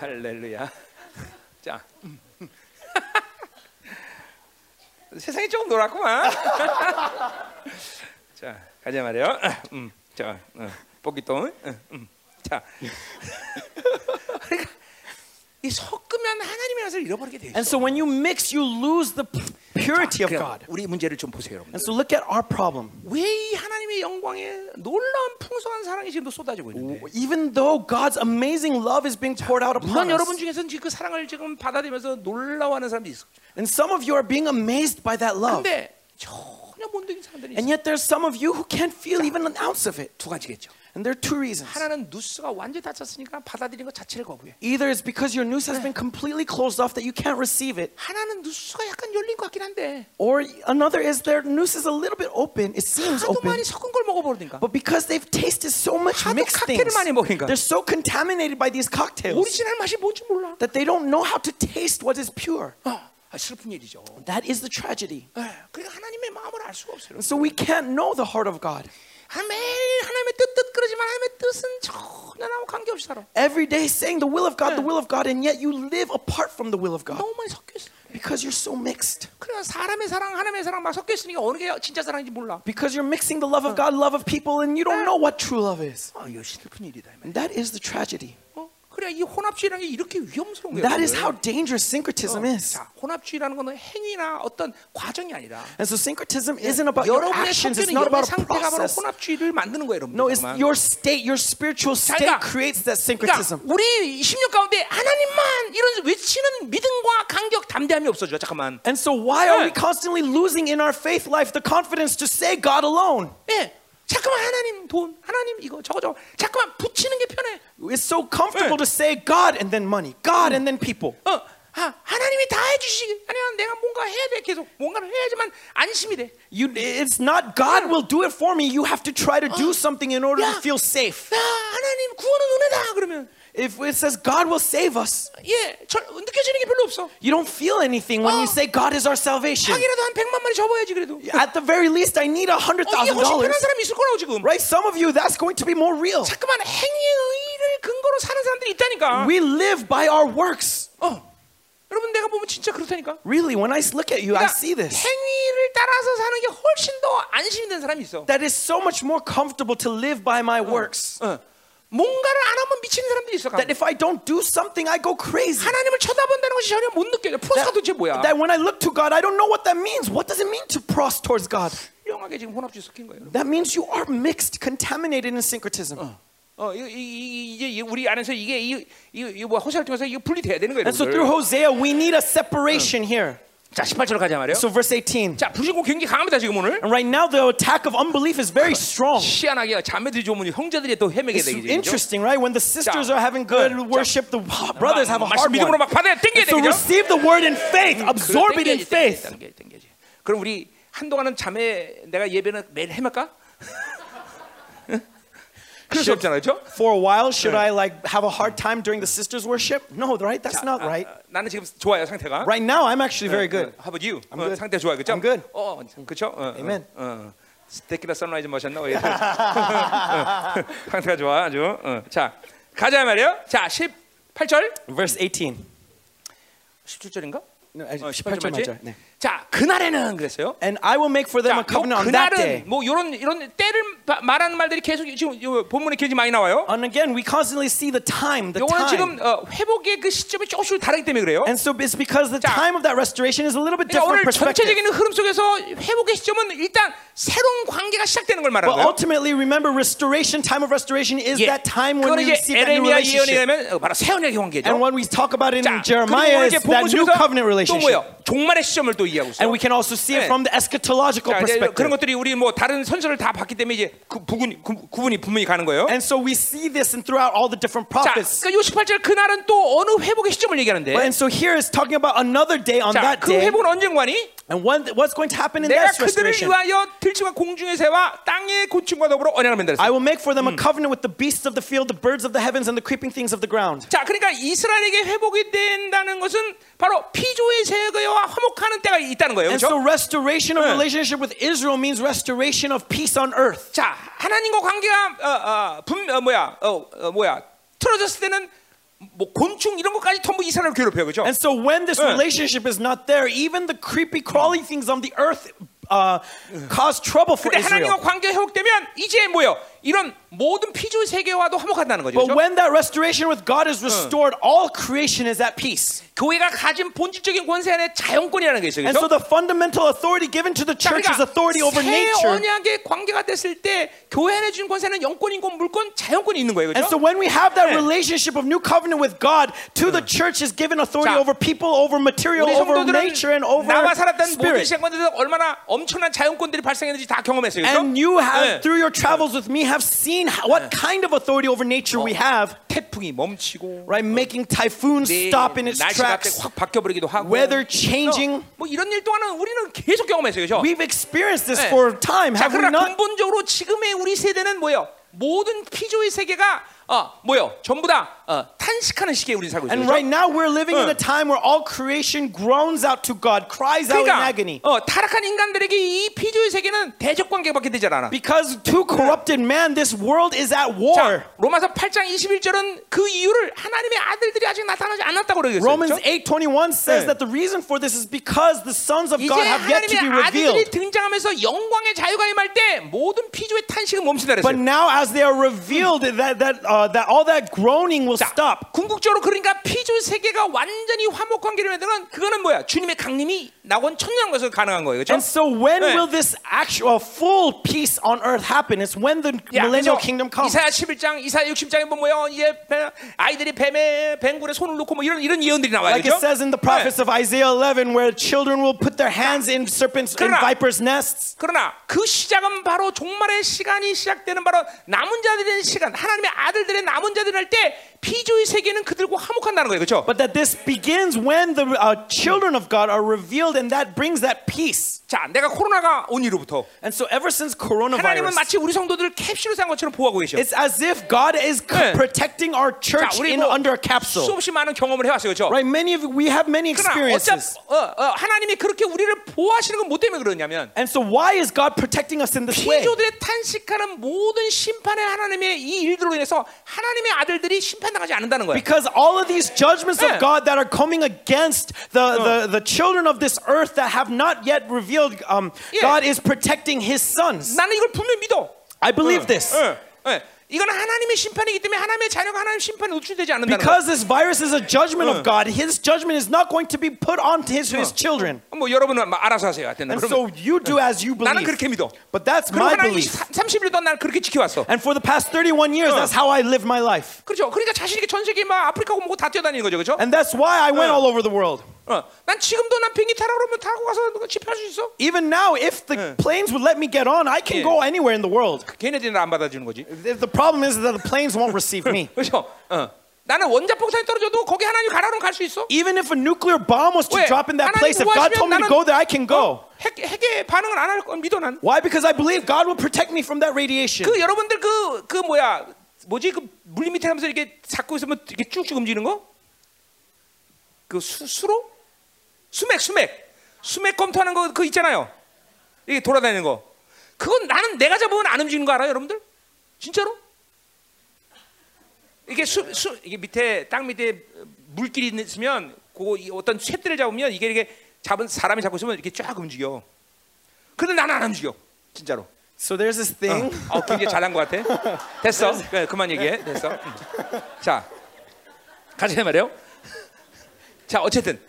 할렐루야. <laughs> 자. <laughs> 세상이 조금 놀았구만. <laughs> 자 가자 말이요. 음, 자 어, 뽑기 똥. 음, 음. 자. 이 섞으면 하나님의 맛을 잃어버리게 돼 있어. And so when you mix, you lose the p- purity of 그냥 God. 우리 문제를 좀 보세요, 여러분. And so look at our problem. 왜 이 하나님의 영광에 놀라운 풍성한 사랑이 지금도 쏟아지고 있는데 Even though God's amazing love is being poured out upon 물론 여러분 us, 중에서는 지금 그 사랑을 지금 받아들이면서 놀라워하는 사람도 있어. and some of you are being amazed by that love, 근데 전혀 못 느낀 사람들이 and 있어. yet there's some of you who can't feel even an ounce of it. 두 가지겠죠. And there are two reasons. 하나는 누스가 완전히 닫혔으니까 받아들인 것 자체를 거부해. Either it's because your nous has been completely closed off that you can't receive it. 하나는 누스가 약간 열린 것 같긴 한데. Or another is their nous is a little bit open. It seems open. 많이 섞은 걸 But because they've tasted so much mixed things, they're so contaminated by these cocktails. 오리지널 맛이 뭔지 몰라. That they don't know how to taste what is pure. 어. 슬픈 일이죠. That is the tragedy. 네, 그러니까 하나님의 마음을 알 수가 없어요. So we can't know the heart of God. 하- 매일 하나님의 뜻뜻 그러지만 하나님의 뜻은 전혀 나하고 관계없이 살아. Every day saying the will of God, the will of God, and yet you live apart from the will of God 너무 많이 섞여 있어. because you're so mixed. 그러니까 사람의 사랑, 하나님의 사랑 막 섞여 있으니까 어느 게 진짜 사랑인지 몰라. Because you're mixing the love of God, love of people, and you don't know what true love is. 아, 이거 슬픈 일이다. 이 말이야. And that is the tragedy. 어? 그래 이 혼합주의라는 게 이렇게 위험스러운 거예요. That is 여러분들. how dangerous syncretism is. 자, 혼합주의라는 거는 행위나 어떤 과정이 아니라 And so syncretism isn't about your 여러분의 actions, it's 섞이는 not 영의 about a 상태가 바로 process. 혼합주의를 만드는 거예요, 여러분. No, it's your state, your spiritual state 그러니까- creates that 그러니까 syncretism. 우리 16 가운데 하나님만 이런 외치는 믿음과 감격, 담대함이 없어져. 잠깐만. And so why are we 네. constantly losing in our faith life the confidence to say God alone? 예. 잠깐만 하나님 돈, 하나님 이거 저거 저거. 잠깐만 붙이는 게 편해. It's so comfortable to say God and then money, God and then people. 어, 아, 하나님이 다 해주시기. 아니야, 내가 뭔가 해야 돼. 계속 뭔가를 해야지만 안심이 돼. You, it's not God will do it for me. You have to try to do something in order Yeah. to feel safe. 야, 하나님 구원은 은혜다. 그러면 If it says God will save us, 예, 절, 느껴지는 게 별로 없어. you don't feel anything when you Oh. say God is our salvation. 하기라도 한 100만 마리 접어야지 그래도. At the very least, I need a hundred 어, 이게 thousand 훨씬 편한 dollars. 사람이 있을 거라고 지금. Right? Some of you, that's going to be more real. 잠깐만 행위의 의의를 근거로 사는 사람들이 있다니까. We live by our works. 어, 여러분 내가 보면 진짜 그렇다니까. Really, when I look at you, I 그러니까 see this. 행위를 따라서 사는 게 훨씬 더 안심이 되는 사람이 있어. That is so much more comfortable to live by my works. 어. 뭔가를 안 하면 사람들이 있어. That if I don't do something, I go crazy. 하나님을 쳐다본다는 것이 전혀 못 느껴져. 프로스가 도대체 뭐야? That when I look to God, I don't know what that means. What does it mean to pros towards God? 훌륭하게 지금 혼합주 섞인 거예요. That means you are mixed, contaminated in syncretism. 어. 어, 이, 이, 이제 우리 안에서 이게 이이뭐 호세를 통해서 이거 분리돼야 되는 거예요. And so through Hosea, we need a separation here. 자, 18절 가자 말이에요. So verse 18. 자, 불신고 굉장히 강합니다 지금 오늘. And right now, the attack of unbelief is very strong. 희한하게 자매들이 좋으면 형제들이 또 헤매게 It's 되겠죠. interesting, right? When the sisters 자, are having good 자, worship, the brothers have a hard one. 막 받아야 땡겨야 So 되겠죠. receive the word in faith, absorb it in faith. 그럼 우리 한동안은 자매 내가 예배는 매일 해말까? 수 없잖아요, 그렇죠? For a while, should I like have a hard time during the sisters' worship? No, right? That's not right. 나는 지금 좋아요 상태가. Right now, I'm actually very good. How about you? I'm 어, good. 상태 좋아요, 그렇죠? I'm good. 어, 그렇죠? 어, Amen. 어, 어. 스테키라 선라이즈 마셨나? 왜? 상태가 좋아 아주. 어. 자, 가자 말이에요. 자, 18절, Verse 18. 17절인가? No, 어, 18절 18절 맞죠? 네. 자, 그날에는 그랬어요. And I will make for them 자, a covenant 요 on that day. 그날은 뭐 이런 이런 때를 바- 말하는 말들이 계속 지금 요 본문에 굉장히 많이 나와요. And again, we constantly see the time, the 요거는 지금 time. 어, 회복의 그 시점이 조금씩 다르기 때문에 그래요. And so it's because the 자, time of that restoration is a little bit 그러니까 오늘 different perspective. 전체적인 흐름 속에서 회복의 시점은 일단 새로운 관계가 시작되는 걸 말하는 But 거예요. ultimately, remember, restoration, time of restoration is 예. that time when 그건 we 이제 receive that new 에레미야 예언이 relationship. 되면 어, 바로 새 언약의 관계죠. And when we talk about it in 자, 그리고 Jeremiah, 오늘 it's 이제 본문 that new 속에서 covenant 또 relationship. 뭐요? 종말의 시점을 또 이해하고 있어요. And we can also see it 네. from the eschatological 자, 이제 그런 perspective. 것들이 우리 뭐 다른 선서를 다 봤기 때문에 이제 그 부분 구, 구분이 분명히 가는 거예요. And so we see this and throughout all the different 자, prophets. 그러니까 요 18절 그날은 또 어느 회복의 시점을 얘기하는데 And so here is talking about another day on 자, that 그 day. 회복은 언젠가니? And when, what's going to happen in that restoration? I will make for them a covenant with the beasts of the field, the birds of the heavens, and the creeping things of the ground. 자, 그러니까 이스라엘에게 회복이 된다는 것은 바로 피조의 세계와 화목하는 때가 있다는 거예요. And so 그렇죠? restoration of 네. relationship with Israel means restoration of peace on earth. 자, 하나님과 관계가 어, 어, 분, 어, 뭐야, 어, 어, 뭐야, 틀어졌을 때는 뭐 곤충 이런 것까지 전부 이스라엘을 괴롭혀요, 그렇죠? And so when this 네. relationship is not there, even the creepy, crawly things on the earth uh, cause trouble for 근데 하나님과 Israel. 관계가 회복되면 이제 뭐요? 이런 모든 피조의 세계와도 화목한다는 거죠. But 그렇죠? when that restoration with God is restored, all creation is at peace. 교회가 가진 본질적인 권세 안에 자연권이라는 게 있어요. And so 그렇죠? the fundamental authority given to the 자, church is authority over 새 nature. 언약의 관계가 됐을 때 교회 안에 준 권세는 영권, 인권, 물권, 자연권이 있는 거예요. And so 그렇죠? when we have that 네. relationship of new covenant with God, to the church is given authority 자, over people, over material, 우리 over 성도들은 nature, and over 나와 살았던 모든 spirit. 시간들에서 얼마나 엄청난 자연권들이 발생했는지 다 경험했어요. 그렇죠? And you have, 네. through your travels with me, have seen how- what kind of authority over nature we have, 태풍이 멈추고 right? Making typhoons 네, stop in its tracks, 확 바뀌어버리기도 하고 weather changing. 뭐 이런 일 동안은 우리는 계속 경험했어요. 그렇죠? We've experienced this 네. for a time, 자, have we 그러나 not? 근본적으로 지금의 우리 세대는 뭐예요? 모든 피조의 세계가 어, 뭐요? 전부 다 어, 탄식하는 시기에 우리 살고 있어요. And 그렇죠? right now we're living in 네. a time where all creation groans out to God, cries out in 그러니까 agony. 어, 타락한 인간들에게 이 피조의 세계는 대적 관계밖에 되지 않아. Because to corrupted man, this world is at war. 자, 로마서 8장 21절은 그 이유를 하나님의 아들들이 아직 나타나지 않았다고 그러겠어요. Romans 그렇죠? 8:21 says 네. that the reason for this is because the sons of 이제 God have yet to be 하나님의 아들들이 revealed. 등장하면서 영광의 자유가 임할 때 모든 피조의 탄식은 멈춘다 But 그랬어요. now, as they are revealed, that that uh, that all that groaning will 자, stop. 궁극적으로 그러니까 피조 세계가 완전히 화목 관계를 맺는 그거는 뭐야? 주님의 강림이 나온 천년 것을 가능한 거예요. 그렇죠? And so, when 네. will this actual full peace on earth happen? It's when the 야, millennial kingdom comes. 이사야 11장, 이사야 60장에 보면 뭐요? 이제 배- 아이들이 뱀의 뱀굴에 손을 놓고 뭐 이런 이런 예언들이 나와요. Like it 그렇죠? says in the prophets of Isaiah 11, where children will put their hands in serpents 그러나- vipers' nests. 그러나 그 시작은 바로 종말의 시간이 시작되는 바로 남은 자들의 시간, 하나님의 아들들의 남은 자들 할때 피조의 세계는 그들과 화목한다는 거예요. 그렇죠? But that this begins when the uh, children of God are revealed, and that brings that peace. 자, 내가 코로나가 온 이후부터 And so, ever since 하나님은 coronavirus, 마치 우리 성도들을 캡슐에 산 것처럼 보호하고 계셔. it's as if God is c- 네. protecting our church 자, 우리 in 뭐 under a capsule. 수없이 많은 경험을 해왔어요, 그렇죠? Right? Many of we have many 그러나 어차 experiences. 어, 어, 하나님이 그렇게 우리를 보호하시는 건 뭐 때문에 그러냐면 And so, why is God protecting us in this way? 피조들의 탄식하는 모든 심판의 하나님의 이 일들로 인해서 하나님의 아들들이 심판 당하지 않는다는 거예요. Because all of these judgments 네. of God that are coming against the, the, the children of this earth that have not yet revealed, um, 예. God is protecting his sons. 나는 이걸 분명히 믿어. I believe this. 예, 예. 이건 하나님의 심판이기 때문에 하나님의 자녀가 하나님 심판에 노출되지 않는다는 거야. Because this virus is a judgment of God, his judgment is not going to be put onto his, his children. 뭐 여러분은 막 알아서 하세요. 하여튼 And 그러면 so you do as you 나는 believe. 그렇게 믿어. But that's 그리고 my 하나님이 belief. 30일 동안 날 그렇게 지켜왔어. And for the past 31 years, that's how I live my life. 그렇죠. 그러니까 자신 있게 전 세계 막 아프리카 뭐다 뛰어다니는 거죠, 그렇죠? And that's why I went all over the world. 어, 난 지금도 난 비행기 타라 그러면 타고 가서 집회할 수 있어. Even now, if the planes would let me get on, I can go anywhere in the world. 걔네들이 안 받아주는 거지. The problem is that the planes won't receive me. 그렇죠. 어. 나는 원자 폭탄이 떨어져도 거기 하나님 가라 그러면 갈수 있어. Even if a nuclear bomb was to 왜? drop in that place, if God told me to go there, I can go. 어, 핵, 핵의 반응을 안할건 믿어 난. Why? Because I believe God will protect me from that radiation. 그 여러분들 그그 뭐야 뭐지 그 물리 밑에 하면서 이렇게 잡고 있으면 이렇게 쭉쭉 움직이는 거? 그 수, 수로? 수맥 수맥 수맥 검토하는 거 그 있잖아요. 이게 돌아다니는 거. 그건 나는 내가 잡으면 안 움직이는 거 알아요, 여러분들? 진짜로? 이게 수, 수 이게 밑에 땅 밑에 물길이 있으면 그 어떤 쇠들을 잡으면 이게 이렇게 잡은 사람이 잡고 있으면 이렇게 쫙 움직여. 근데 나는 안 움직여, 진짜로. So there's this thing. 어, 굉장히 잘한 것 같아. <laughs> 됐어. 그래, 그만 얘기해. 됐어. 음. <laughs> 자, 가자 말이요. 자, 어쨌든,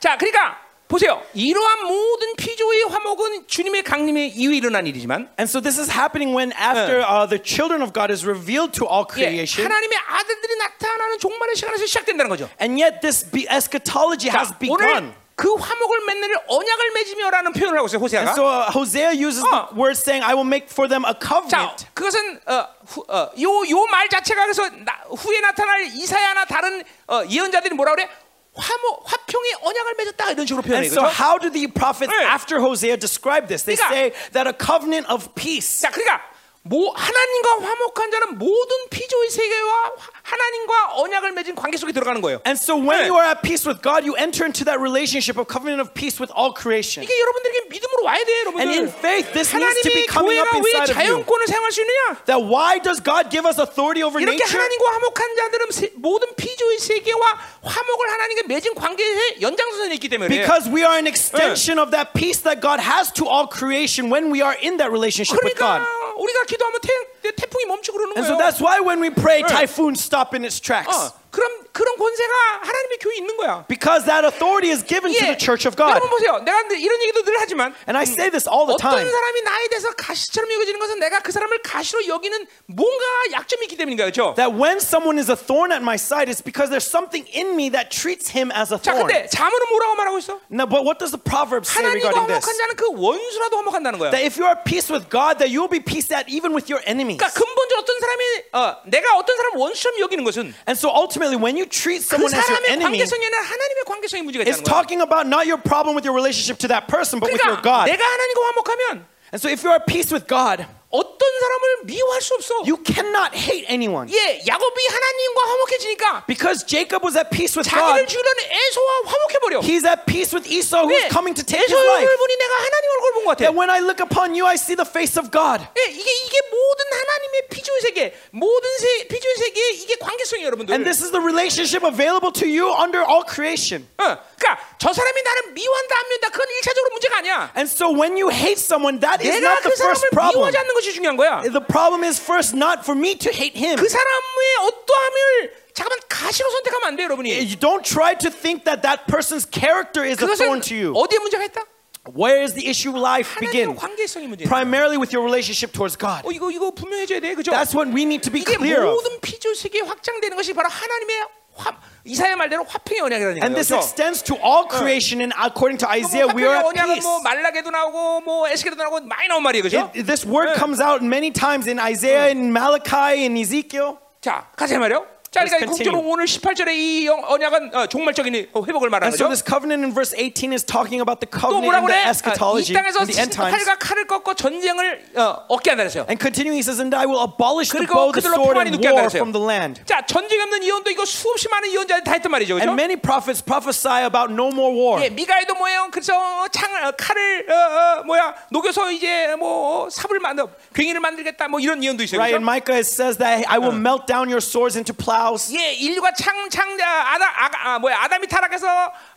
자, 그러니까 보세요. 이러한 모든 피조의 화목은 주님의 강림에 이후 일어난 일이지만, And so this is happening when after uh, the children of God is revealed to all 예, creation. 하나님의 아들들이 나타나는 종말의 시간에서 시작된다는 거죠. And yet this eschatology has 자, begun. 오늘 그 화목을 맺는 일 언약을 맺으며라는 표현을 하고 있어요. And 호세아가. so uh, Hosea uses 어. the word saying, I will make for them a 자, covenant. 그것은 어, 어, 요말 자체가 그래서 나, 후에 나타날 이사야나 다른 어, 예언자들이 뭐라 그래? 화목, 화평의 언약을 맺었다 이런 식으로 표현해 And so 그렇죠? how do the prophets 네. after Hosea describe this? They 그러니까- say that a covenant of peace. 자, 그러니까 뭐 하나님과 화목한 자는 모든 피조의 세계와 화- 하나님과 언약을 맺은 관계 속에 들어가는 거예요. And so when 네. you are at peace with God, you enter into that relationship of covenant of peace with all creation. 이게 여러분들에게 믿음으로 와야 돼, And in 여러분들. faith, this needs to be coming up inside of you. 자연권을 사용할 수 있느냐? That why does God give us authority over 이렇게 nature? 하나님과 화목한 자들은 세- 모든 피조의 세계와 화목을 하나님께 맺은 관계에 연장선에 있기 때문에. Because we are an extension of that peace that God has to all creation when we are in that relationship with 그러니까 God. 우리가 기도하면 태, 태풍이 멈추고 그러는 And so 거예요. that's why when we pray, 네. typhoons stop in its tracks. 어, 그럼 그런 권세가 하나님의 교회에 있는 거야. Because that authority is given to the church of God. 여러분 보세요. 내가 이런 얘기도 늘 하지만 And I say this all the 어떤 time. 사람이 나에 대해서 가시처럼 여겨지는 것은 내가 그 사람을 가시로 여기는 뭔가 약점이 있기 때문인 거야, 그렇죠? That when someone is a thorn at my side, it's because there's something in me that treats him as a 자, thorn. 근데 자문은 뭐라고 말하고 있어? Now, but what does the proverb say 하나님과 regarding this? 화목한 자는 그 원수라도 화목한다는 거야. That if you are at peace with God, that you will be peace at even with your enemies. 그러니까 근본적으로 어떤 사람이 어, 내가 어떤 사람 원수처럼 여기는 것은 And so ultimately, when you treat 그 someone as your 사람의 enemy, 관계성이 아니라 하나님의 관계성이 문제가 it's 있다는 거야. talking about not your problem with your relationship to that person, but with your 그러니까 God. 내가 하나님과 화목하면 And so if you're at peace with God, 어떤 사람을 미워할 수 없어. you cannot hate anyone. 예, 야곱이 하나님과 화목해지니까 Because Jacob was at peace with God, 자기를 주려는 에서와 화목해버려. he's at peace with Esau, who's 왜? coming to take his 에서 life. 얼굴 보니 내가 하나님 얼굴 본 것 같아. That when I look upon you, I see the face of God. 예, 이게 이게 모든 하나님의 피조의 세계, 모든 세, 피조의 세계의 이게 관계성이 여러분들. And this is the relationship available to you under all creation. 어, 그러니까 저 사람이 나를 미워한다 안 미워한다 그건 일차적으로 문제가 아니야. And so when you hate someone, that is 내가 not the 그 first 사람을 problem. 미워하지 않는 것이 중요한 거야. The problem is first not for me to hate him. 그 사람의 어떠함을 잠깐만 가시로 선택하면 안 돼, 여러분이. You don't try to think that that person's character is a thorn 그것은 to you. 어디에 문제가 있다? Where is the issue of life 하나님과 begin? 관계성이 문제. Primarily with your relationship towards God. 어 이거 이거 분명해져야 돼, 그죠? That's what we need to be 이게 clear of. 모든 피조 세계에 확장되는 것이 바로 하나님의 화, 이사야 말대로 화평의 언약이라는 And this 그렇죠? extends to all creation, and according to Isaiah, we are at peace. 뭐 말라기도 나오고 뭐 에스겔도 나오고 많이 나온 말이에요, 그죠? This word comes out many times in Isaiah, in Malachi, in Ezekiel. 자, 가자 말이요. 자, 그러니까 국적으로 continue. 오늘 18절에 이 영- 언약은 어, 종말적인 회복을 말하는 And so 거죠. this covenant in verse 18 is talking about the 또 covenant in the? 아, 이 eschatology, in the end times. 칼과 칼을 꺾고 전쟁을 어, 얻게 한다 그랬어요. And continuing, he says, And I will abolish the bow, the sword, and war from the land. 자, 전쟁 없는 예언도 이거 수없이 많은 예언자들이 다 했단 말이죠. 그죠? And many prophets prophesy about no more war. 예, 미가에도 뭐예요? 그래서 창을 어, 칼을 어, 어, 뭐야 녹여서 이제 뭐 삽을 만들, 괭이를 만들겠다 뭐 이런 예언도 있어요. Right, and Micah says that I will melt down your swords into plows house. 예, 인류가 창 창자 아담 아, 아 뭐야 아담이 타락해서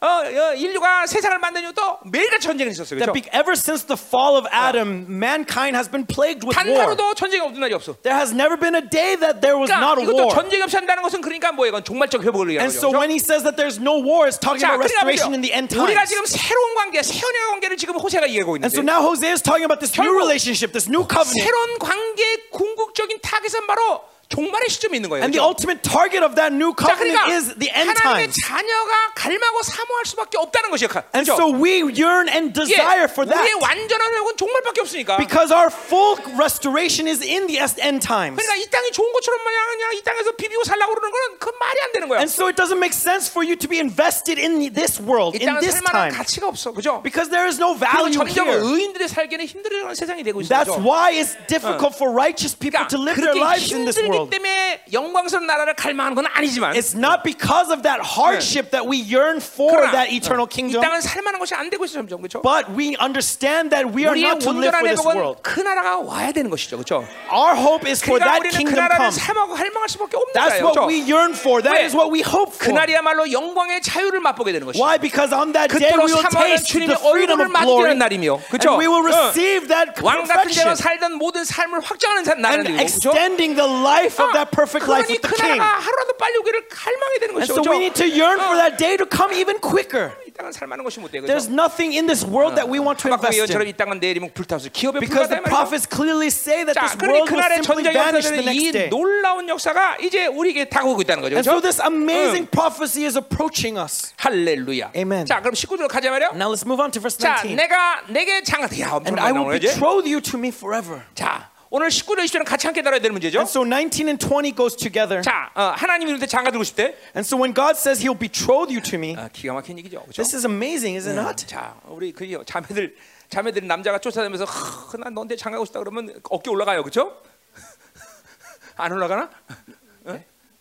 어, 어, 인류가 세상을 만든 이후도 매일같이 전쟁이 있었어요. That 그렇죠? be, ever since the fall of Adam, mankind has been plagued with 단 war. 하루도 전쟁이 없는 날이 없어. There has never been a day that there was 그러니까 not a 이것도 war. 전쟁이 없이 한다는 것은 그러니까 뭐예요? 이건 종말적 회복을 얘기하는 And so 거죠. when he says that there's no war, it's talking 자, about 그러니까 restoration in the end 우리가 times. 지금 새로운 관계, 새로운 관계를 지금 호세가 얘기하고 And so 있는데 now Hosea is talking about this new relationship, this new covenant. 새로운 관계의 궁극적인 타겟은 바로 종말의 시점에 있는 거예요. And the 그렇죠? ultimate target of that new 자, covenant 그러니까 is the end 하나님의 times. 자녀가 갈망하고 사모할 수밖에 없다는 것이에요. And 그렇죠? so we yearn and 예, desire for that 우리의 완전한 회복은 종말밖에 없으니까. because our full restoration is in the end times. 그러니까 이 땅이 좋은 것처럼 마냥 그냥 이 땅에서 비비고 살라고 그러는 건 그 말이 안 되는 거야. And so it doesn't make sense for you to be invested in this world, 이 in 땅은 this 살만한 time, 가치가 없어, 그죠? because there is no 그리고 value 점점 here. 의인들의 살기는 힘들어지는 세상이 되고 있어. That's 그죠? why it's difficult for righteous people 그러니까 to live their 그렇게 lives in this 힘들기 World. 때문에 영광스러운 나라를 갈망하는 건 아니지만 It's not because of that hardship that we yearn for that eternal 이 kingdom, 땅은 살만한 것이 안 되고 있어 점점 그렇죠? but we understand that we are not to live for this world. 그 나라가 와야 되는 것이죠, 그렇죠? Our hope is for 그러니까 that 그 kingdom come. 사모하고 할망할 수밖에 없는 That's 거예요, what 그렇죠? we yearn for. That 왜? is what we hope for. 그날이야말로 영광의 자유를 맛보게 되는 것이죠. Why? Because on that day we will taste the freedom of glory, 날이며, 그렇죠? and we will 어. receive that 왕 같은 자로 perfection 살던 모든 삶을 확장하는 나라는 거죠. extending the life of that perfect life 그러니 with the 그 King. 나라가 하루라도 빨리 오기를 갈망해야 되는 And 것이죠. so we need to yearn for 어. that day to come even quicker. 이 땅은 살만한 것이 못 되고 There's nothing in this world that we want to 하박국 invest 예언처럼 in. 이 땅은 내일이면 불타서 기업에 Because the 불과하다 말이죠. prophets clearly say that 자, this 그러니 world will 그날의 simply 전쟁이 vanish the 없어지는 이 next day. 놀라운 역사가 이제 우리에게 다가오고 있다는 거죠. And so 그렇죠? this amazing prophecy is approaching us. 할렐루야. Amen. 자, 그럼 19절로 가자 말이요. Now let's move on to verse 자, 19. 내가 내게 장가 야, 엄청 And I 많이 will 나오는 거지. betroth you to me forever. 자, 오늘 19절 20절은 같이 함께 다뤄야 되는 문제죠. And so 19 and 20 goes together. 자, 어, 하나님이 우리한테 장가 들고 싶대. And so when God says he'll betroth you to me, 아, 기가 막힌 얘기죠. 그렇죠? this is amazing, is it not? 자, 우리 그 자매들 자매들 남자가 쫓아다니면서 "하, 난 너한테 장가고 싶다 그러면 어깨 올라가요. 그렇죠? <laughs> 안 올라가나?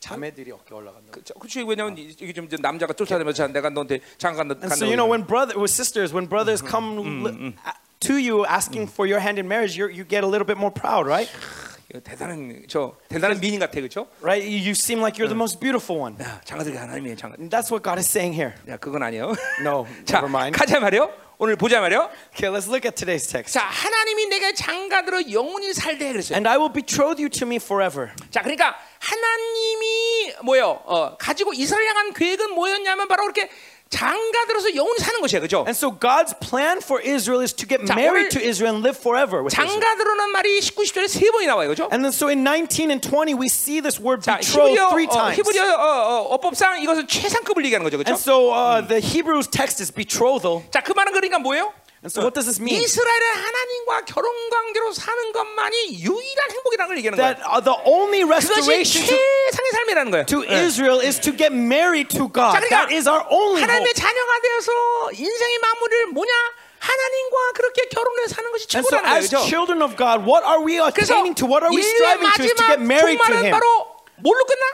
자매들이 어깨 올라간다. 그렇죠. 그렇지. 왜냐면 이- 이게 좀 남자가 쫓아다니면서 내가 너한테 장가 간다. And so you know when brother with sisters when brothers come li- a- to you asking for your hand in marriage, you you get a little bit more proud, right? 이거 대단한 저 대단한 미인 같아. 그렇죠? Right? You, you seem like you're the most beautiful one. 야, 장가들이 하나님이에요. 장가. And that's what God is saying here. 야, 그건 아니에요. No, 자, never mind. 가자 말이요. 오늘 보자 말이요. Okay, let's look at today's text. 자, 하나님이 내게 장가들어 영원히 살되 그랬어요. And I will betroth you to me forever. 자, 그러니까 하나님이 뭐요? 어, 가지고 이스라엘 향한 계획은 뭐였냐면 바로 그렇게 장가 들어서 영원히 사는 것이에요, 그렇죠? And so God's plan for Israel is to get 자, married to Israel and live forever with Israel. 장가 들어는 말이 19, 20절에 세 번이 나와요, 그렇죠? And then so in 19 and 20 we see this word 자, betroth 히브리어 three 어, times. 히브리어 어, 어, 어법상 이것은 최상급을 얘기하는 거죠, 그렇죠? And so uh, the Hebrew text is betrothal. 자, 그 말은 그러니까 뭐예요? And so what does this mean? 이스라엘은 하나님과 결혼 관계로 사는 것만이 유일한 행복이라는 걸 얘기하는 That 거예요. uh, the only 그것이 restoration to, 최상의 삶이라는 거예요. to Israel is to get married to God. 자, 그러니까 That is our only hope. 하나님의 자녀가 되어서 인생의 마무리를 뭐냐? 하나님과 그렇게 결혼해 사는 것이 And so 최고라는 거예요. as 그렇죠? children of God, what are we 그래서 attaining to? What are we 인류의 striving to? Is to get 마지막 married to 종말은 Him. 바로 뭘로 끝나?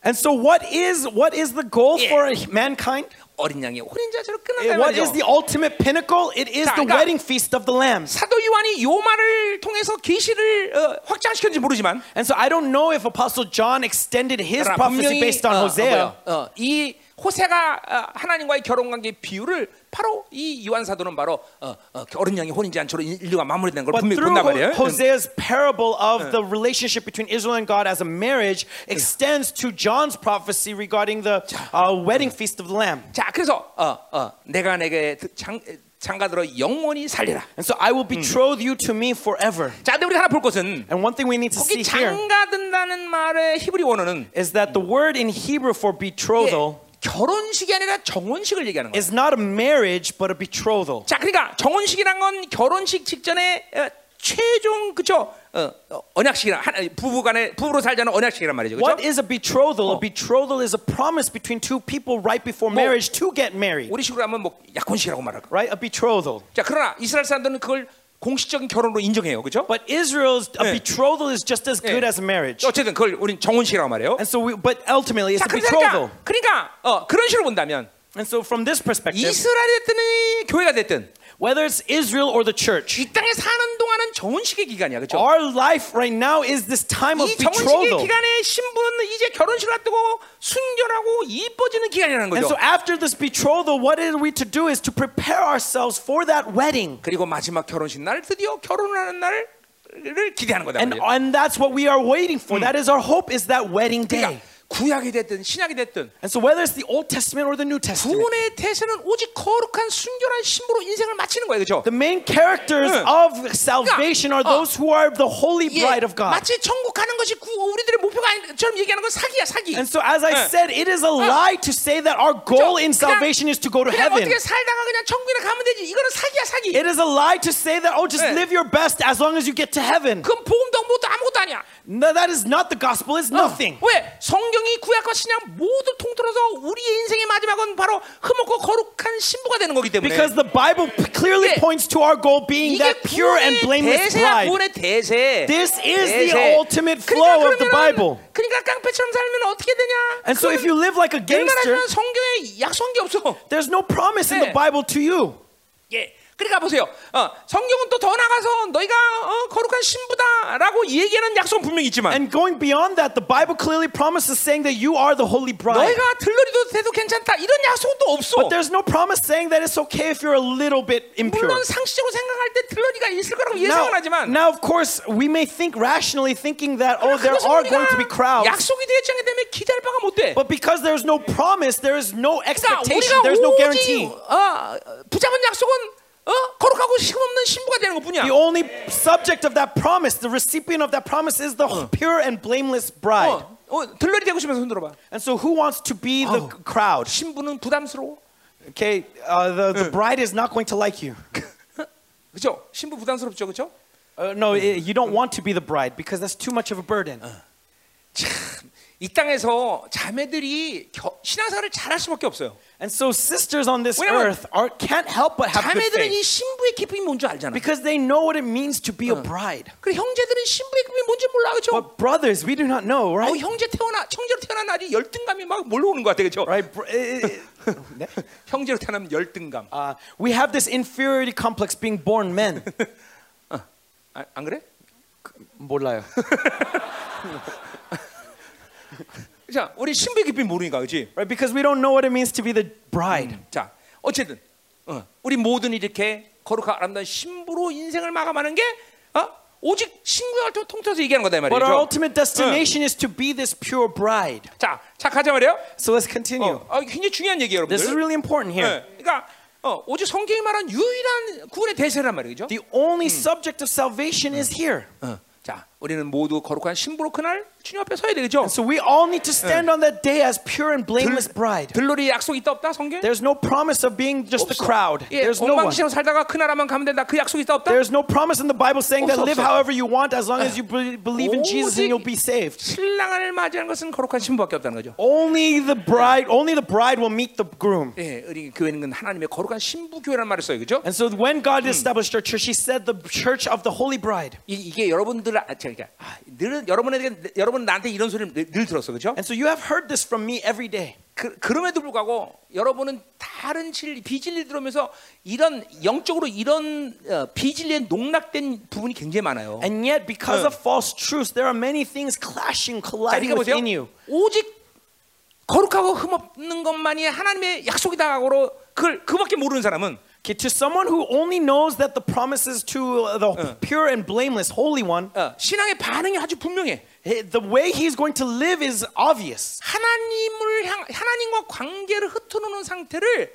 And so what is what is the goal Yeah. for mankind? 어린 양의 혼인자처럼 Eh, 끝난다는 What is the ultimate pinnacle? It is 자, the 그러니까 wedding feast of the lambs. 사도 요한이 요 말을 통해서 계시를 어, 확장시켰는지 모르지만 And so I don't know if Apostle John extended his prophecy based on 어, Hosea. 어, 어, 이 호세가 어, 하나님과의 결혼 관계 비유를 바로 이 요한 사도는 바로 어, 어, 어린 양이 혼인지 않도록 인류가 마무리된 걸 But 분명히 through 본단 Ho- 말이에요. Hosea's parable of the relationship between Israel and God as a marriage extends to John's prophecy regarding the uh, wedding feast of the Lamb. 자, 그래서 어, 어, 내가 내게 장, 장가들어 영원히 살리라. And so I will betroth you to me forever. 자, 근데 우리 하나 볼 것은 And one thing we need to see 거기 here 장가든다는 말의 히브리 원어는 is that the word in Hebrew for betrothal 예, 결혼식이 아니라 정혼식을 얘기하는 거예요. is not a marriage but a betrothal. 자, 그러니까 정혼식이란 건 결혼식 직전에 어, 최종 그죠? 어, 어, 언약식이란 한- 부부간에 부부로 살자는 언약식이란 말이죠. What 그죠? is a betrothal? A betrothal is a promise between two people right before marriage to get married, 우리 식으로 하면 뭐 약혼식이라고 말할까? right? A betrothal. 자, 그러나 이스라엘 사람들은 그걸 공식적인 결혼으로 인정해요. 그죠? But Israel's a 예. betrothal is just as good 예. as marriage. 어쨌든 그걸 우린 정혼식이라고 말해요. And so we, but ultimately it's 자, a betrothal. 그러니까 그러니까 어, 그런 식으로 본다면 And so, from this perspective, 이스라엘이 됐든 교회가 됐든 whether it's Israel or the church, 이 땅에 사는 동안은 정혼식의 기간이야, 그렇죠? our life right now is this time of 이 정혼식의 betrothal. 기간에 신부는 이제 결혼식을 앞두고 순결하고 이뻐지는 기간이라는 And 거죠. so, after this betrothal, what are we to do is to prepare ourselves for that wedding. 그리고 마지막 결혼식 날 드디어 결혼하는 날을 기대하는 거다. And, 말이에요. and that's what we are waiting for. That is our hope, is that wedding day. 그러니까 구약이 됐든 신약이 됐든 And so, whether it's the Old Testament or the New Testament, 구원의 태세는 오직 거룩한 순결한 신부로 인생을 마치는 거예요, 그렇죠? the main characters 응. of salvation are 어. those who are the holy bride of God. 마치 천국 가는 것이 구, 우리들의 목표가 아니처럼 얘기하는 건 사기야, 사기. And so, as I 응. said, it is a lie to say that our goal in 그냥- salvation is to go to 그냥 heaven. 어떻게 살다가 그냥 천국에 가면 되지. 이거는 사기야, 사기. It is a lie to say that, oh, just 응. live your best as long as you get to heaven. 그건 복음도 아무것도 아무것도 아니야. No, that is not the gospel, it's 어. nothing. 왜? 성경 이 구약과 신약 모두 통틀어서 우리의 인생의 마지막은 바로 흠없고 거룩한 신부가 되는 거기 때문에 Because the Bible clearly points to our goal being that pure and blameless bride. 구원의 대세. This is the 대세. ultimate 그러니까 flow of the Bible. 그러니까 깡패처럼 살면 어떻게 되냐? And so, if you live like a gangster, 성경에 약속한 게 없어. there's no promise in the 네. Bible to you. 예. 그러니까 보세요. 어, 성경은 또 더 나가서 너희가 어, 거룩한 신부다라고 얘기하는 약속은 분명히 있지만 And going beyond that, the Bible clearly promises saying that you are the holy bride. 너희가 들러리도 돼도 괜찮다 이런 약속은 또 없어. But there's no promise saying that it's okay if you're a little bit impure. 물론 상식적으로 생각할 때 들러리가 있을 거라고 Now, 예상은 하지만 now, of course, we may think rationally, thinking that oh, there are going to be crowds, 약속이 되지 않기 때문에 기대할 바가 못 돼. but because there's no promise, there is no 그러니까 expectation, 우리가 there's no guarantee. 어, 붙잡은 약속은 어, 거룩하고 식없는 신부가 되는 것뿐이야. The only subject of that promise, the recipient of that promise, is the pure and blameless bride. 어, 어, 들러리 되고 싶으면 손들어봐. And so, who wants to be the crowd? 신부는 부담스러워. Okay, uh, the, the bride is not going to like you. <laughs> 그죠? 신부 부담스럽죠, 그죠? Uh, no, i you don't want to be the bride because that's too much of a burden. 참, 이 땅에서 자매들이 겨, 신앙생활을 잘할 수밖에 없어요. And so, sisters on this earth are, can't help but have good 자매들은 이 faith 신부의 기쁨이 뭔지 알잖아. because they know what it means to be a bride. 그리고 형제들은 신부의 기쁨이 뭔지 몰라, 그죠? But brothers, we do not know, 어, right? 형제 태어나 형제로 태어난 날이 열등감이 막 몰려오는 것 같아, 그죠? Right? eh, eh, eh, 형제로 태어나면 열등감. uh, we have this inferiority complex being born men. 아, 안 그래? 몰라요. 자, 우리 신부의 기쁨이 모르니까, 그렇지? Right? Because we don't know what it means to be the bride. 자, 어쨌든 어, 우리 모든 이렇게 거룩하고 아름다운 신부로 인생을 마감하는 게 어? 오직 신구약을 통- 통틀어서 얘기하는 거다 이 But our 말이죠. ultimate destination is to be this pure bride. 자, 자 가자 말이에요. So let's continue. 어, 어, 굉장히 중요한 얘기예요, This is 여러분들. really important here. 네, 그러니까 어, 오직 성경이 말한 유일한 구원의 대세란 말이죠. The only subject of salvation is here. 어, 자, 우리는 모두 거룩한 신부로 그날 주님 앞에 서야 되겠죠. So we all need to stand on that day as pure and blameless bride. 들러리 약속 있다 없다 성경? There's no promise of being just the 없어. crowd. 예, There's no one. 엉망진창으로 살다가 그 나라만 가면 된다. 그 약속 있다 없다? There's no promise in the Bible saying that 없어, live 없어. however you want as long as you be- believe in Jesus and you'll be saved. 신랑을 맞이하는 것은 거룩한 신부밖에 없다는 거죠. Only the bride, only the bride will meet the groom. 예, 우리 교회는 하나님의 거룩한 신부 교회라는 말을 써요, 그렇죠? And so when God established our church, He said the church of the holy bride. 이, 이게 여러분들 아, 그러니까 아, 늘 여러분에게 여러분 나한테 이런 소리를 늘, 늘 들었어, 그렇죠? And so you have heard this from me every day. 그, 그럼에도 불구하고 여러분은 다른 진리, 비진리 들으면서 이런 영적으로 이런 어, 비진리에 농락된 부분이 굉장히 많아요. And yet, because of false truths, there are many things clashing, 자, colliding 보세요. within you. 오직 거룩하고 흠없는 것만이 하나님의 약속이다고 그걸 그밖에 모르는 사람은 Okay, to someone who only knows that the promises to uh, the pure and blameless Holy One, 어, 신앙의 반응이 아주 분명해. eh, the way he's going to live is obvious. 하나님을 향 하나님과 관계를 흐트러놓는 상태를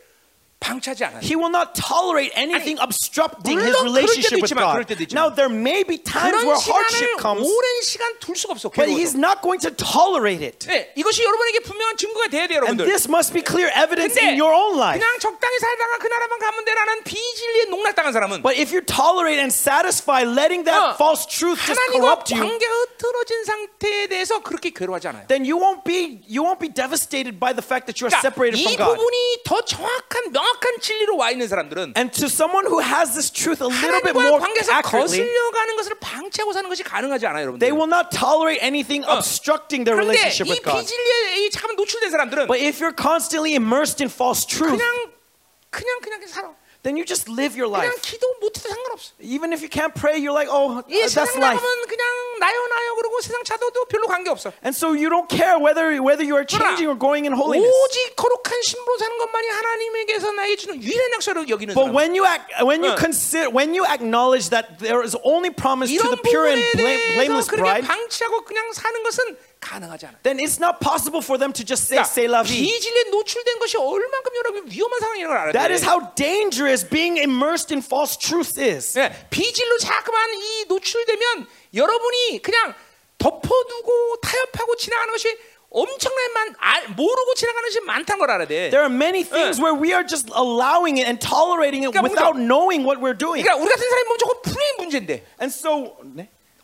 방치하지 않아요. He will not tolerate anything 아니, obstructing his 물론 그럴 때도 relationship with 있지만, God. 그럴 때도 있지만. Now, there may be times 그런 where hardship 시간을 comes, 오랜 시간 둘 수가 없어. but he's 괴로워서. not going to tolerate it. 네, 이것이 여러분에게 분명한 증거가 돼야 돼요, And 여러분들. this must be clear evidence 근데 in your own life. 그냥 적당히 살다가 그 나라만 가면 되라는 비진리에 농락당한 사람은 But if you tolerate and satisfy letting that 어, false truth just 하나님과 corrupt you, 관계가 흐트러진 상태에 대해서 그렇게 괴로워하지 않아요. then you won't be you won't be devastated by the fact that you are 그러니까 separated 이 from God. 부분이 더 정확한 명확한 정확한 진리로 와 있는 사람들은 And to someone who has this truth a little bit 하나님과의 more 관계에서 accurately, 거슬려가는 것을 방치하고 사는 것이 가능하지 않아요, 여러분들. they will not tolerate anything obstructing their 그런데 relationship 이 with God. 비진리에 이 잠깐 노출된 사람들은 But if you're constantly immersed in false truth, 그냥 그냥 그냥 살아. then you just live your 그냥 life. 기도 못해도 상관없어. Even if you can't pray, you're like, oh, 이 uh, that's 세상 life. 나가면 그냥 나요 나요 그러고 세상 차도도 별로 관계 없어. And so you don't care whether whether you are changing or going in holiness. 오직 거룩한 신부로 사는 것만이 하나님에게서 나에게 주는 유일한 약속을 여기는 But 사람. when you act, when Uh. you consider, when you acknowledge that there is only promise to 이런 the pure and 부분에 bla- 대해서 blameless 그렇게 bride, 방치하고 그냥 사는 것은 가능하지 않아. then it's not possible for them to just say "C'est la vie." 비진리에 노출된 것이 얼만큼 여러분 위험한 상황이라는 걸 알아야 That 돼. is how dangerous being immersed in false truth is. 예, 비질로 자꾸만 이 노출되면 여러분이 그냥 덮어두고 타협하고 지나가는 것이 엄청나게 많, 알, 모르고 지나가는 것이 많다는 걸 알아야 돼. There are many things where we are just allowing it and tolerating it 그러니까 without 뭔가- knowing what we're doing. 그러니까 우리 같은 사람이 보면 저거 분명히 문제인데 And so,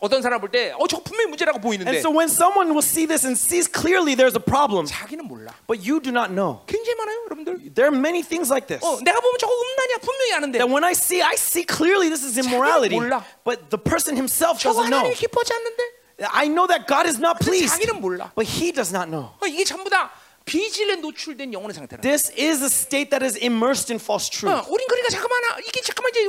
어떤 사람 볼 때 어 저거 분명히 문제라고 and 보이는데 so when someone will see this and sees clearly there's a problem, 자기는 몰라. but you do not know. 굉장히 많아요, 여러분들. There are many things like this. 어, 내가 보면 저거 음란이야 분명히 아는데 That when I see, I see clearly this is immorality, 몰라. but the person himself 저거 doesn't know. 하나님이 기뻐하지 않는데 I know that God is not 근데 pleased, 자기는 몰라. but he does not know. 어, 이게 전부 다 비질에 노출된 영혼의 상태라. This is a state that is immersed in false truth. 어, 우린 그러니까 잠깐만 이게 잠깐만 이제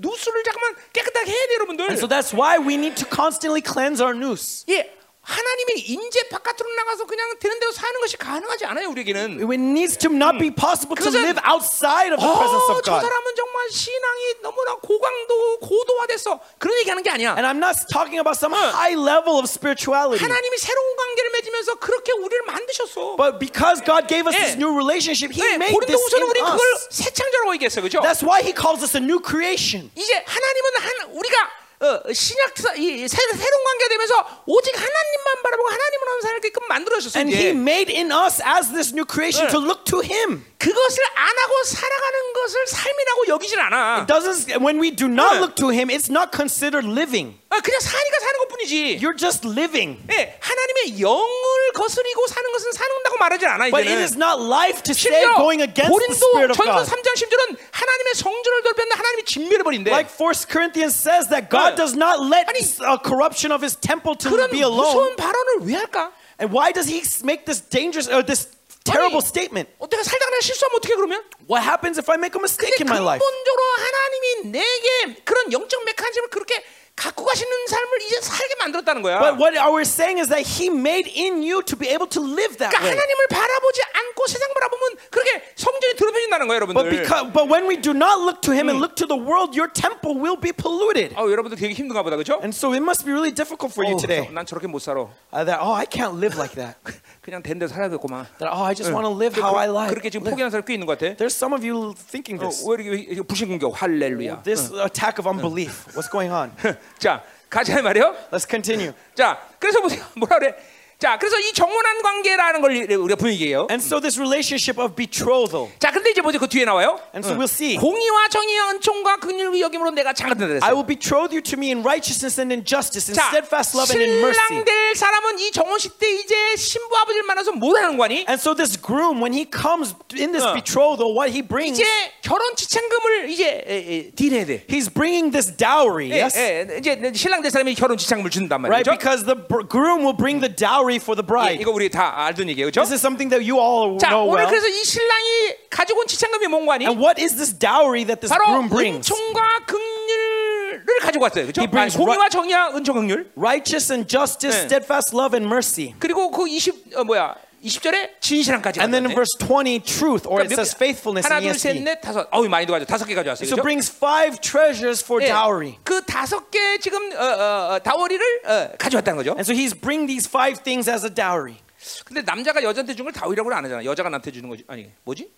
누수를 잠깐만 깨끗하게 해야 돼 여러분들. And so that's why we need to constantly cleanse our nous. 예, 하나님의 인재 바깥으로 나가서 그냥 되는 대로 사는 것이 가능하지 않아요 우리에게는. It needs to not be possible to live outside of the presence 어, of 저 God. 사람은 정말 신앙이 너무나 고강도 고도화됐어. 그런 얘기하는 게 아니야. And I'm not talking about some high level of spirituality. 하나님이 새로운 관계를 맺으면서 그렇게 우리를 만드셨어. But because God gave us 예. this new relationship, He 네, made this in 우리 그걸 us. 새 창조라고 얘기했어요, 그렇죠? That's why He calls us a new creation. 이제 하나님은 한 우리가 어, 신약 이 새, 새로운 관계가 되면서 오직 하나님만 바라보고 하나님을 하는 살게끔 만들어졌어 And He made in us as this new creation 예. to look to Him. 그것을 안 하고 살아가는 것을 삶이라고 여기진 않아. Doesn't when we do not 예. look to Him, it's not considered living. 아, 그냥 사니까 사는 것뿐이지. You're just living. 예, 하나님의 영을 거스리고 사는 것은 사는다고 말하지 않아 But it is not life to say going against the 고린도 Spirit of 전서 God. 3장 10절은 하나님의 성전을 돌렸는데 하나님이 진멸해 버린대. Like 1 Corinthians says that God 예. does not let 아니, a corruption of His temple to 그런 be alone. 무서운 발언을 왜 할까? And why does He make this dangerous or this terrible 아니, statement? 어, 내가 살다가 실수하면 어떻게 그러면? What happens if I make a mistake in my life? 근본적으로 하나님이 내게 그런 영적 메커니즘을 그렇게 갖고 가시는 삶을 이제 살게 만들었다는 거야. But what we're saying is that He made in you to be able to live that 그러니까 way. 하나님을 바라보지 않고 세상 바라보면 그렇게 성전이 더럽혀진다는 거예요, But 여러분들. because but when we do not look to Him and look to the world, your temple will be polluted. 아, 여러분들 되게 힘든가 보다, 그렇죠? And so it must be really difficult for you today. 난 저렇게 못 살아. Uh, that oh, I can't live like that. <laughs> 그냥 된 대로 살아야겠구만. That oh, I just want to live how I like. 그렇게 지금 live. 포기하는 사람 꽤 있는 것 같아. There's some of you thinking 어, this. 왜 이렇게 불신 공격? 할렐루야. This attack of unbelief. What's going on? <laughs> 자, 가자 말이요. Let's continue. 자, 그래서 보세요. 뭐라 그래? 자, 그래서 이 정원한 관계라는 걸 우리가 분위기예요. And so this relationship of betrothal. 자, 근데 이제 뭐지? 그 뒤에 나와요. And so we'll see. 공의와 정의와 은총과 긍휼과 여김으로 내가 장가든다 I 그랬어요. will betroth you to me in righteousness and in justice, in 자, steadfast love and in mercy. 신랑 될 사람은 이 정원식 때 이제 신부 아버지를 만나서 뭘 하는 거니? And so this groom, when he comes in this 어. betrothal, what he brings, 이제 결혼 지참금을 이제 에, 에, 딜해야 돼. he's bringing this dowry. 예, Yes. 예, 이제 신랑 될 사람이 결혼 지참금을 준단 Right, 말이죠. because the groom will bring the dowry for the 예, bride. 이거 우리 다 알던 얘기예요, 그렇죠? This is something that you all 자, know 오늘 well. 그래서 이 신랑이 가지고 온 지참금이 뭔가니? And what is this dowry that this 바로 groom brings? 은총과 긍휼을 가지고 왔어요, 그렇죠? He brings 공의와 정의와 은총 긍휼. Righteous and justice, 네. steadfast love and mercy. 그리고 그 20, 어, 뭐야? 20절에 진실함까지. And then in verse 20, truth, or it 그러니까 says 몇- faithfulness 하나, 둘, 셋. 넷, 다섯. 어우 많이 가져. 다섯 개 가져왔어요. So brings five treasures for 예, dowry. 그 다섯 개 지금 어, 어, 어, 다워리를 어, 가져왔다는 거죠. And so he's bring these five things as a dowry. 근데 남자가 여자한테 주는 걸 다워리라고 안 하잖아. 여자가 남한테 주는 거지. 아니 뭐지?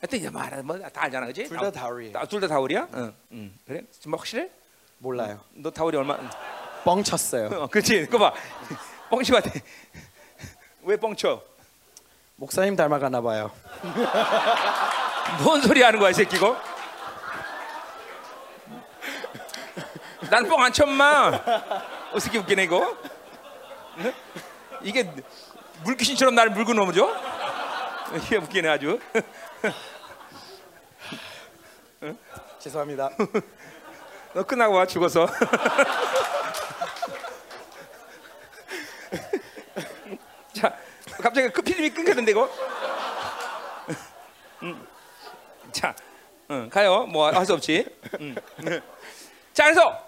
하여튼 이제 말하 뭐다 알잖아, 그렇지? 둘 다 다워리예요. 둘다 다워리야? 응, 응. 그래? 지금 확실해? 몰라요. 너 다워리 얼마? 뻥 쳤어요. 어, 그렇지. 그거 봐. <laughs> 뻥치 같아. <laughs> 왜 뻥쳐? 목사님 닮아가나 봐요. <laughs> 뭔 소리 하는 거야, 이 새끼 거? 나는 뻥안 쳤마. 어떻게 웃기네 이거? 네? 이게 물귀신처럼 나를 물고 넘어져? 이게 웃기네 아주. 죄송합니다. 너 끝나고 와 죽어서. <laughs> 자, 갑자기 그 필름이 끊겼는데 이거. 음. 자, 응, 가요. 뭐 할 수 없지. 음. 자, 그래서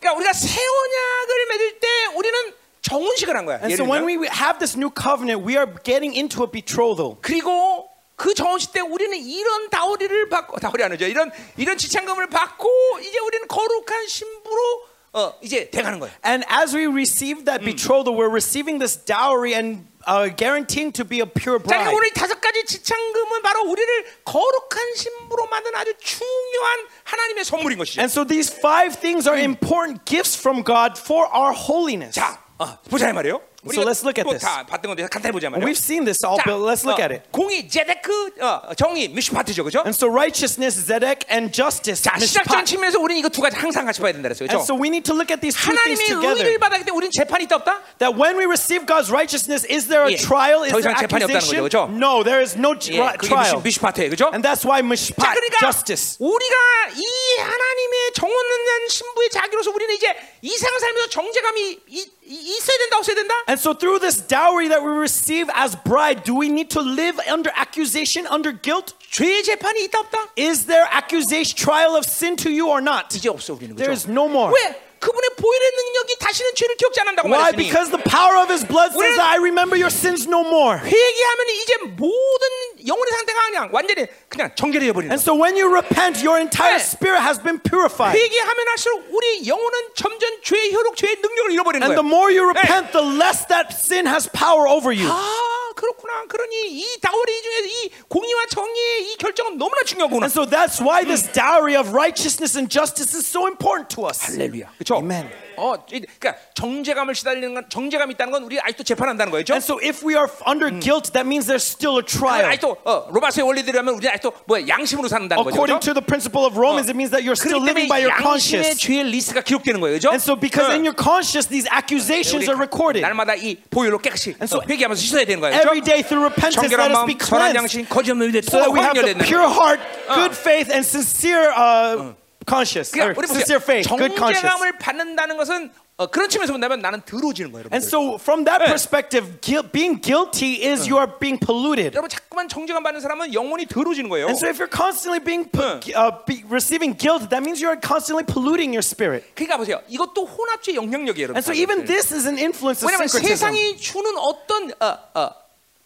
그러니까 우리가 새 언약을 맺을 때 우리는 정혼식을 한 거야. And so when we have this new covenant, we are getting into a betrothal. 그리고 그 정혼식 때 우리는 이런 다우리를 받고 다우리 아니죠. 이런 이런 지창금을 받고 이제 우리는 거룩한 신부로 어 이제 돼가는 거예요. And as we receive that betrothal, we're receiving this dowry and uh, guaranteeing to be a pure 자, 그러니까 bride. 오늘 다섯 가지 지창금은 바로 우리를 거룩한 신부로 만든 아주 중요한 하나님의 선물인 것이죠. And so these five things are important gifts from God for our holiness. 자, 어, 보자 이 말이에요. So let's look at this. 다 봤던 건데 간단히 보자 이 말이에요. We've seen this all, 자, but let's look 어, at it. 공의 제데크 어, 정의 미슈파트죠, 그죠? And so righteousness, Zedek, and justice, 자, mishpat. 측면에서 우리는 이거 두 가지 항상 같이 봐야 된다 그랬어요, And 그죠? so we need to look at these two things 하나님의 together. 의를 받았기 때문에 우리는 재판이 있다 없다? That when we receive God's righteousness, is there a 예. trial? Is 더 there 이상 accusation? 거죠, 그죠? No, there is no 예, tri- 그게 trial. 미슈, 미슈파트예요, 그죠? And that's why 자, mishpat, 그러니까 justice. 우리가 이 하나님의 정원한 신부의 자기로서 우리는 이제 이 세상 살면서 정제감이 이, 있어야 된다 없어야 된다? And so through this dowry that we receive as bride, do we need to live under accusation, under guilt? 죄의 재판이 있다 없다? Is there accusation, trial of sin to you or not? 이제 없어 우리는 There 그죠? is no more. 왜? 그분의 보혈의 능력이 다시는 죄를 기억지 않는다고 Why? 말했으니 Because the power of his blood says 우리는- that I remember your sins no more. 회개하면 이제 모든 영혼의 상태가 그냥 완전히 그냥 정결해져 버리는 And 거야. so when you repent, your entire 네. spirit has been purified. 회개하면 할수록 우리 영혼은 점점 죄의 효력, 죄의 능력을 잃어버리는 And 거야. the more you repent, the less that sin has power over you. 아 그렇구나. 그러니 이 다우리 중에서 이 공의와 정의의 이 결정은 너무나 중요하구나. And so that's why this dowry of righteousness and justice is so important to us. 할렐루야. 그렇죠? Amen. 어, 이- 그러니까 정죄감을 시달리는 건 정죄감 이 있다는 건 우리 아직도 재판한다는 거죠. And so if we are under guilt, that means there's still a trial. 아직도 어, 로마서의 원리대로하면 우리 아직도 뭐 양심으로 산다는 거죠. According 그렇죠? to the principle of Romans, it means that you're still living by your 양심의 conscience. 죄의 리스트가 기록되는 거예요. 그렇죠? And so because 어. in your conscience, these accusations are recorded. 날마다 이 보혈로 깨끗이 And so 어, 회개하면서 씻어야 되는 거예요. Every 그렇죠? day through repentance, let us 마음, be cleansed 양심, 거짓 없는 믿음, so that we have the pure heart, good faith, and sincere uh, conscience. Or 그러니까 우리 sincere faith, good conscience. 정죄감을 받는다는 것은 어, 그런 측면에서 본다면 나는 더러워지는 거예요. And so, from that 네. perspective, guilt, being guilty is you are being polluted. 여러분 자꾸만 정죄감 받는 사람은 영혼이 더러워지는 거예요. And so, if you're constantly being 네. uh, be, receiving guilt, that means you are constantly polluting your spirit. 그러니까 보세요. 이것도 혼합주의 영향력이에요. 여러분. And so, even this is an influence of 왜냐하면 syncretism. 세상이 주는 어떤 어, 어,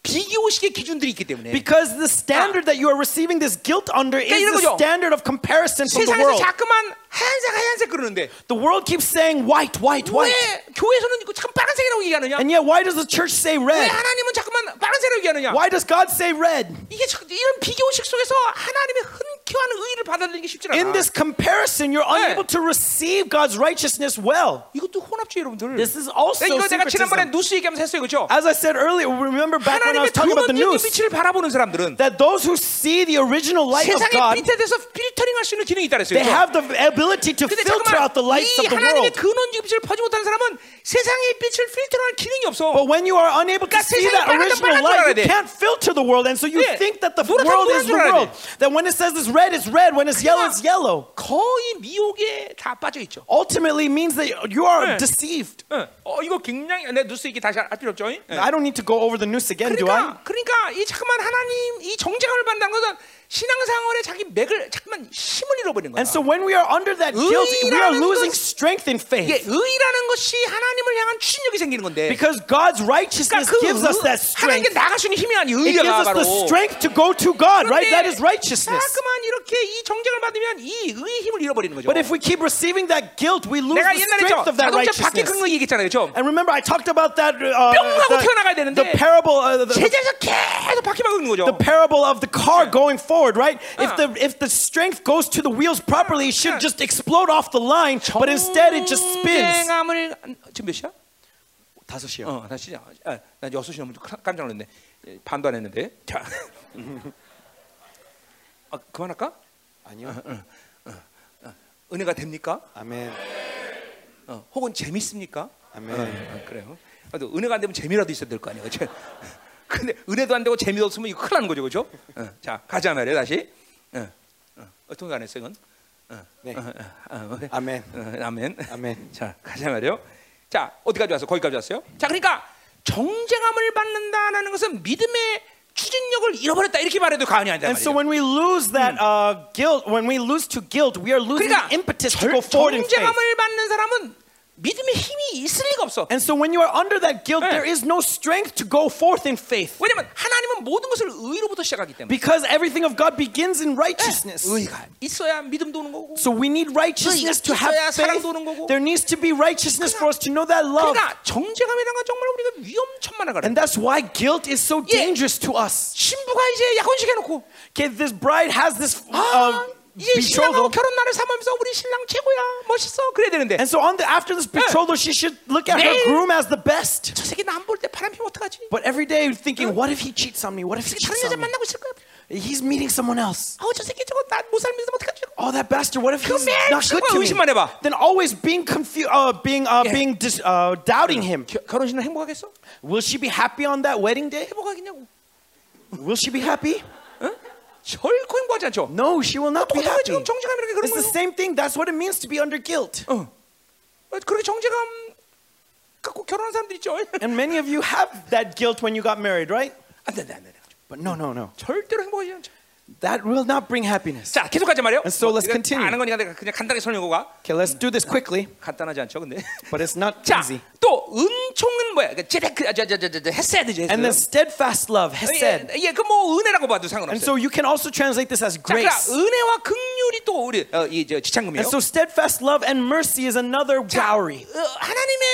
비교식의 기준들이 있기 때문에 Because the standard that you are receiving this guilt under is 이런 the 거죠. standard of comparison from the 세상에서 world. 자꾸만 하얀색 하얀색 그러는데 The world keeps saying white, white, white. 왜 교회에서는 얘기하느냐? And yet, why does the church say 왜 red? 하나님은 얘기하느냐? Why does God say red? 이게 이런 비교식 속에서 하나님의 흔쾌한 의를 받아들이는 게 쉽지 않아. In this comparison, you're unable to receive God's righteousness well. 이것도 혼합주의 여러분들. This is also 이거 지난번에 얘기하면서 했어요, As I said earlier, remember back when I was talking about the nous, 빛을 바라보는 사람들은 that those who see the original light of 세상의 God, 빛에 대해서 필터링할 수 있는 기능이 있다 그랬어요. they have the ability to 근데 filter out the lights 이 of the 하나님의 world. 근원적 빛을 보지 못하는 사람은 세상의 빛을 필터할 기능이 없어. But when you are unable to 그러니까 see 세상이 that 빨갛다, original 빨간 줄 light, 알아야 you 돼. can't filter the world, and so you 네. think that the 노랗다, world 노란 is 줄 the 알아야 world. That when it says it's red, it's red. When it's yellow, it's yellow. 거의 미혹에 다 빠져 있죠. Ultimately means that you are 네. deceived. 응. 어 이거 굉장히 내 뉴스 얘기 다시 할 필요 없죠. 응. I don't need to go over the news again, do I? 그러니까 그러니까 이 잠깐만 하나님 이 정죄감을 받는다는 것은 신앙생활에 자기 맥을 잠깐만 힘을 잃어버리는 거야. And so when we are under that guilt, we are losing 것- strength in faith. 의라는 것이 하나님을 향한 추진력이 생기는 건데. Because God's righteousness 그러니까 그 gives us that 하나님께 strength. 수 있는 힘이 아니 It gives 의가 us 바로. the strength to go to God, right? That is righteousness. 자꾸만 이렇게 이 정죄를 받으면 이 의의 힘을 잃어버리는 거죠. But if we keep receiving that guilt, we lose 내가 the 옛날에 저 strength of that 자동차 바퀴 righteousness. 긁는 거 얘기했잖아요, 그렇죠? And remember, I talked about that uh, 뿅 하고 the, 튀어나가야 되는데 the parable, uh, the, 제자에서 계속 바퀴만 긁는 거죠. the parable of the car going forward, right? If Uh. the if the strength goes to the wheels properly, it should just explode off the line. But instead, it just spins. 정죄감을 지금 몇 시야? 다섯이요. 어, 다시 아, 난 여섯 시 넘으면 깜- 깜짝 놀랐네. 예, 반도 안 했는데. 자, <laughs> 아, 그만할까? 아니요. 은혜가 됩니까? 아멘. 어, 혹은 재밌습니까? 아멘. 어, 그래요. 그래도 은혜가 안 되면 재미라도 있어야 될 거 아니에요, 그렇죠? <laughs> 근데 은혜도 안 되고 재미도 없으면 이거 큰일 나는 거죠, 그렇죠? 어, 자, 가자 말이에요, 다시. 어, 어, 어떤 거안 했어 이건? 네. 어, 어, 어, 아멘. 어, 아멘. 아멘. 자 가자 말이요. 자 어디까지 왔어? 거기까지 왔어요. 자 그러니까 정죄감을 받는다라는 것은 믿음의 추진력을 잃어버렸다 이렇게 말해도 과언이 아니다 And so 말이죠. when we lose that uh, guilt, when we lose to guilt, we are losing 그러니까 the impetus to 절- go forward in faith. 정죄감을 받는 사람은 믿음의 힘이 있을 리가 없어. And so when you are under that guilt, 네. there is no strength to go forth in faith. 왜냐면 하나님은 모든 것을 의로부터 시작하기 때문에. Because everything of God begins in righteousness. 의가 있어야 믿음도 오는 거고. So we need righteousness to have 있어야 faith. 사랑도 오는 거고. There needs to be righteousness for us to know that love. 그러니까 정죄감이라는 건 정말 우리가 위험천만한 거라. And that's why guilt is so Yeah. dangerous to us. 신부가 이제 약혼식 해놓고 Okay, this bride has this 아, uh, 이제 신랑하고 betrothal. And so on the, after this betrothal, she should look at her groom as the best. But every day thinking, what if he cheats on me? What if he cheats on me? He's meeting someone else. Oh, that bastard! What if he's not good to me? Then always being confused, uh, being, uh, being dis- uh, doubting him. Will she be happy on that wedding day? Will she be happy? 결코 행복하지 않죠. No, she will not be 똑같은 거야 happy. 지금 정죄감 이렇게 그런 It's the 거예요. same thing. That's what it means to be under guilt. 어. 어, 그렇게 정죄감 갖고 결혼한 사람들 있죠. <laughs> And many of you have that guilt when you got married, right? 안돼 안돼 안돼. But no, no, no. 절대로 행복하지 않죠. That will not bring happiness. 자 계속 가자 말이요. And so let's continue. 아는 거니까 내가 그냥 간단하게 설명하고 가. Okay, let's do this quickly, 간단하지 않죠, 근데. but it's not 자, easy. 또 은총은 뭐야? 그 제백 저저저저 헤세드지. And then steadfast love, hesed. 예, 그뭐 은혜라고 봐도 And 상관없어요. so you can also translate this as 자, 그러니까 grace. 은혜와 긍휼이 또 우리 어, 이저 지창금이에요. And so steadfast love and mercy is another 자, dowry. 어, 하나님의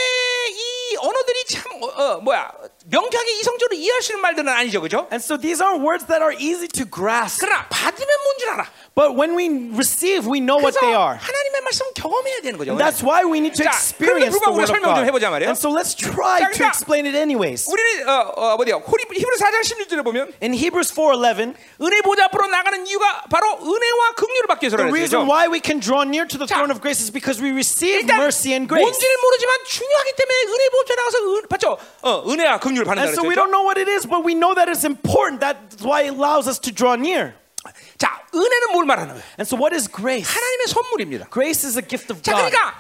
이 언어들이 참 어, 어, 뭐야 명쾌하게 이성적으로 이해할 수 있는 말들은 아니죠, 그죠? And so these are words that are easy to grasp. 그러나 받으면 뭔줄 알아. But when we receive, we know what 그래서 they are. 하나님의 말씀 경험해야 되는 거죠. And that's why we need to 자, experience the 그럼에도 불구하고 word of 설명 좀 God. 해보자 말이에요. And so let's try 자, to 그러니까 explain it anyways. 우리는 어, 어, 어디요? 호리- 히브리 4장 16절에 보면 In Hebrews 4:11, 은혜 보좌 앞으로 나가는 이유가 바로 은혜와 긍휼을 받기 위해서라는 the reason 거죠. why we can draw near to the 자, throne of grace is because we receive 일단 mercy and grace. 뭔지를 모르지만 중요하기 때문에 은혜 보좌 나가서 은, 받죠. 어, 은혜와 긍휼 을 받는다 And so we 그랬죠. don't know what it is, but we know that it's important. That's why it allows us to draw near. 자, 은혜는 뭘 말하는 거예요? And so what is grace? 하나님의 선물입니다. Grace is a gift of 자, God. 그러니까 하,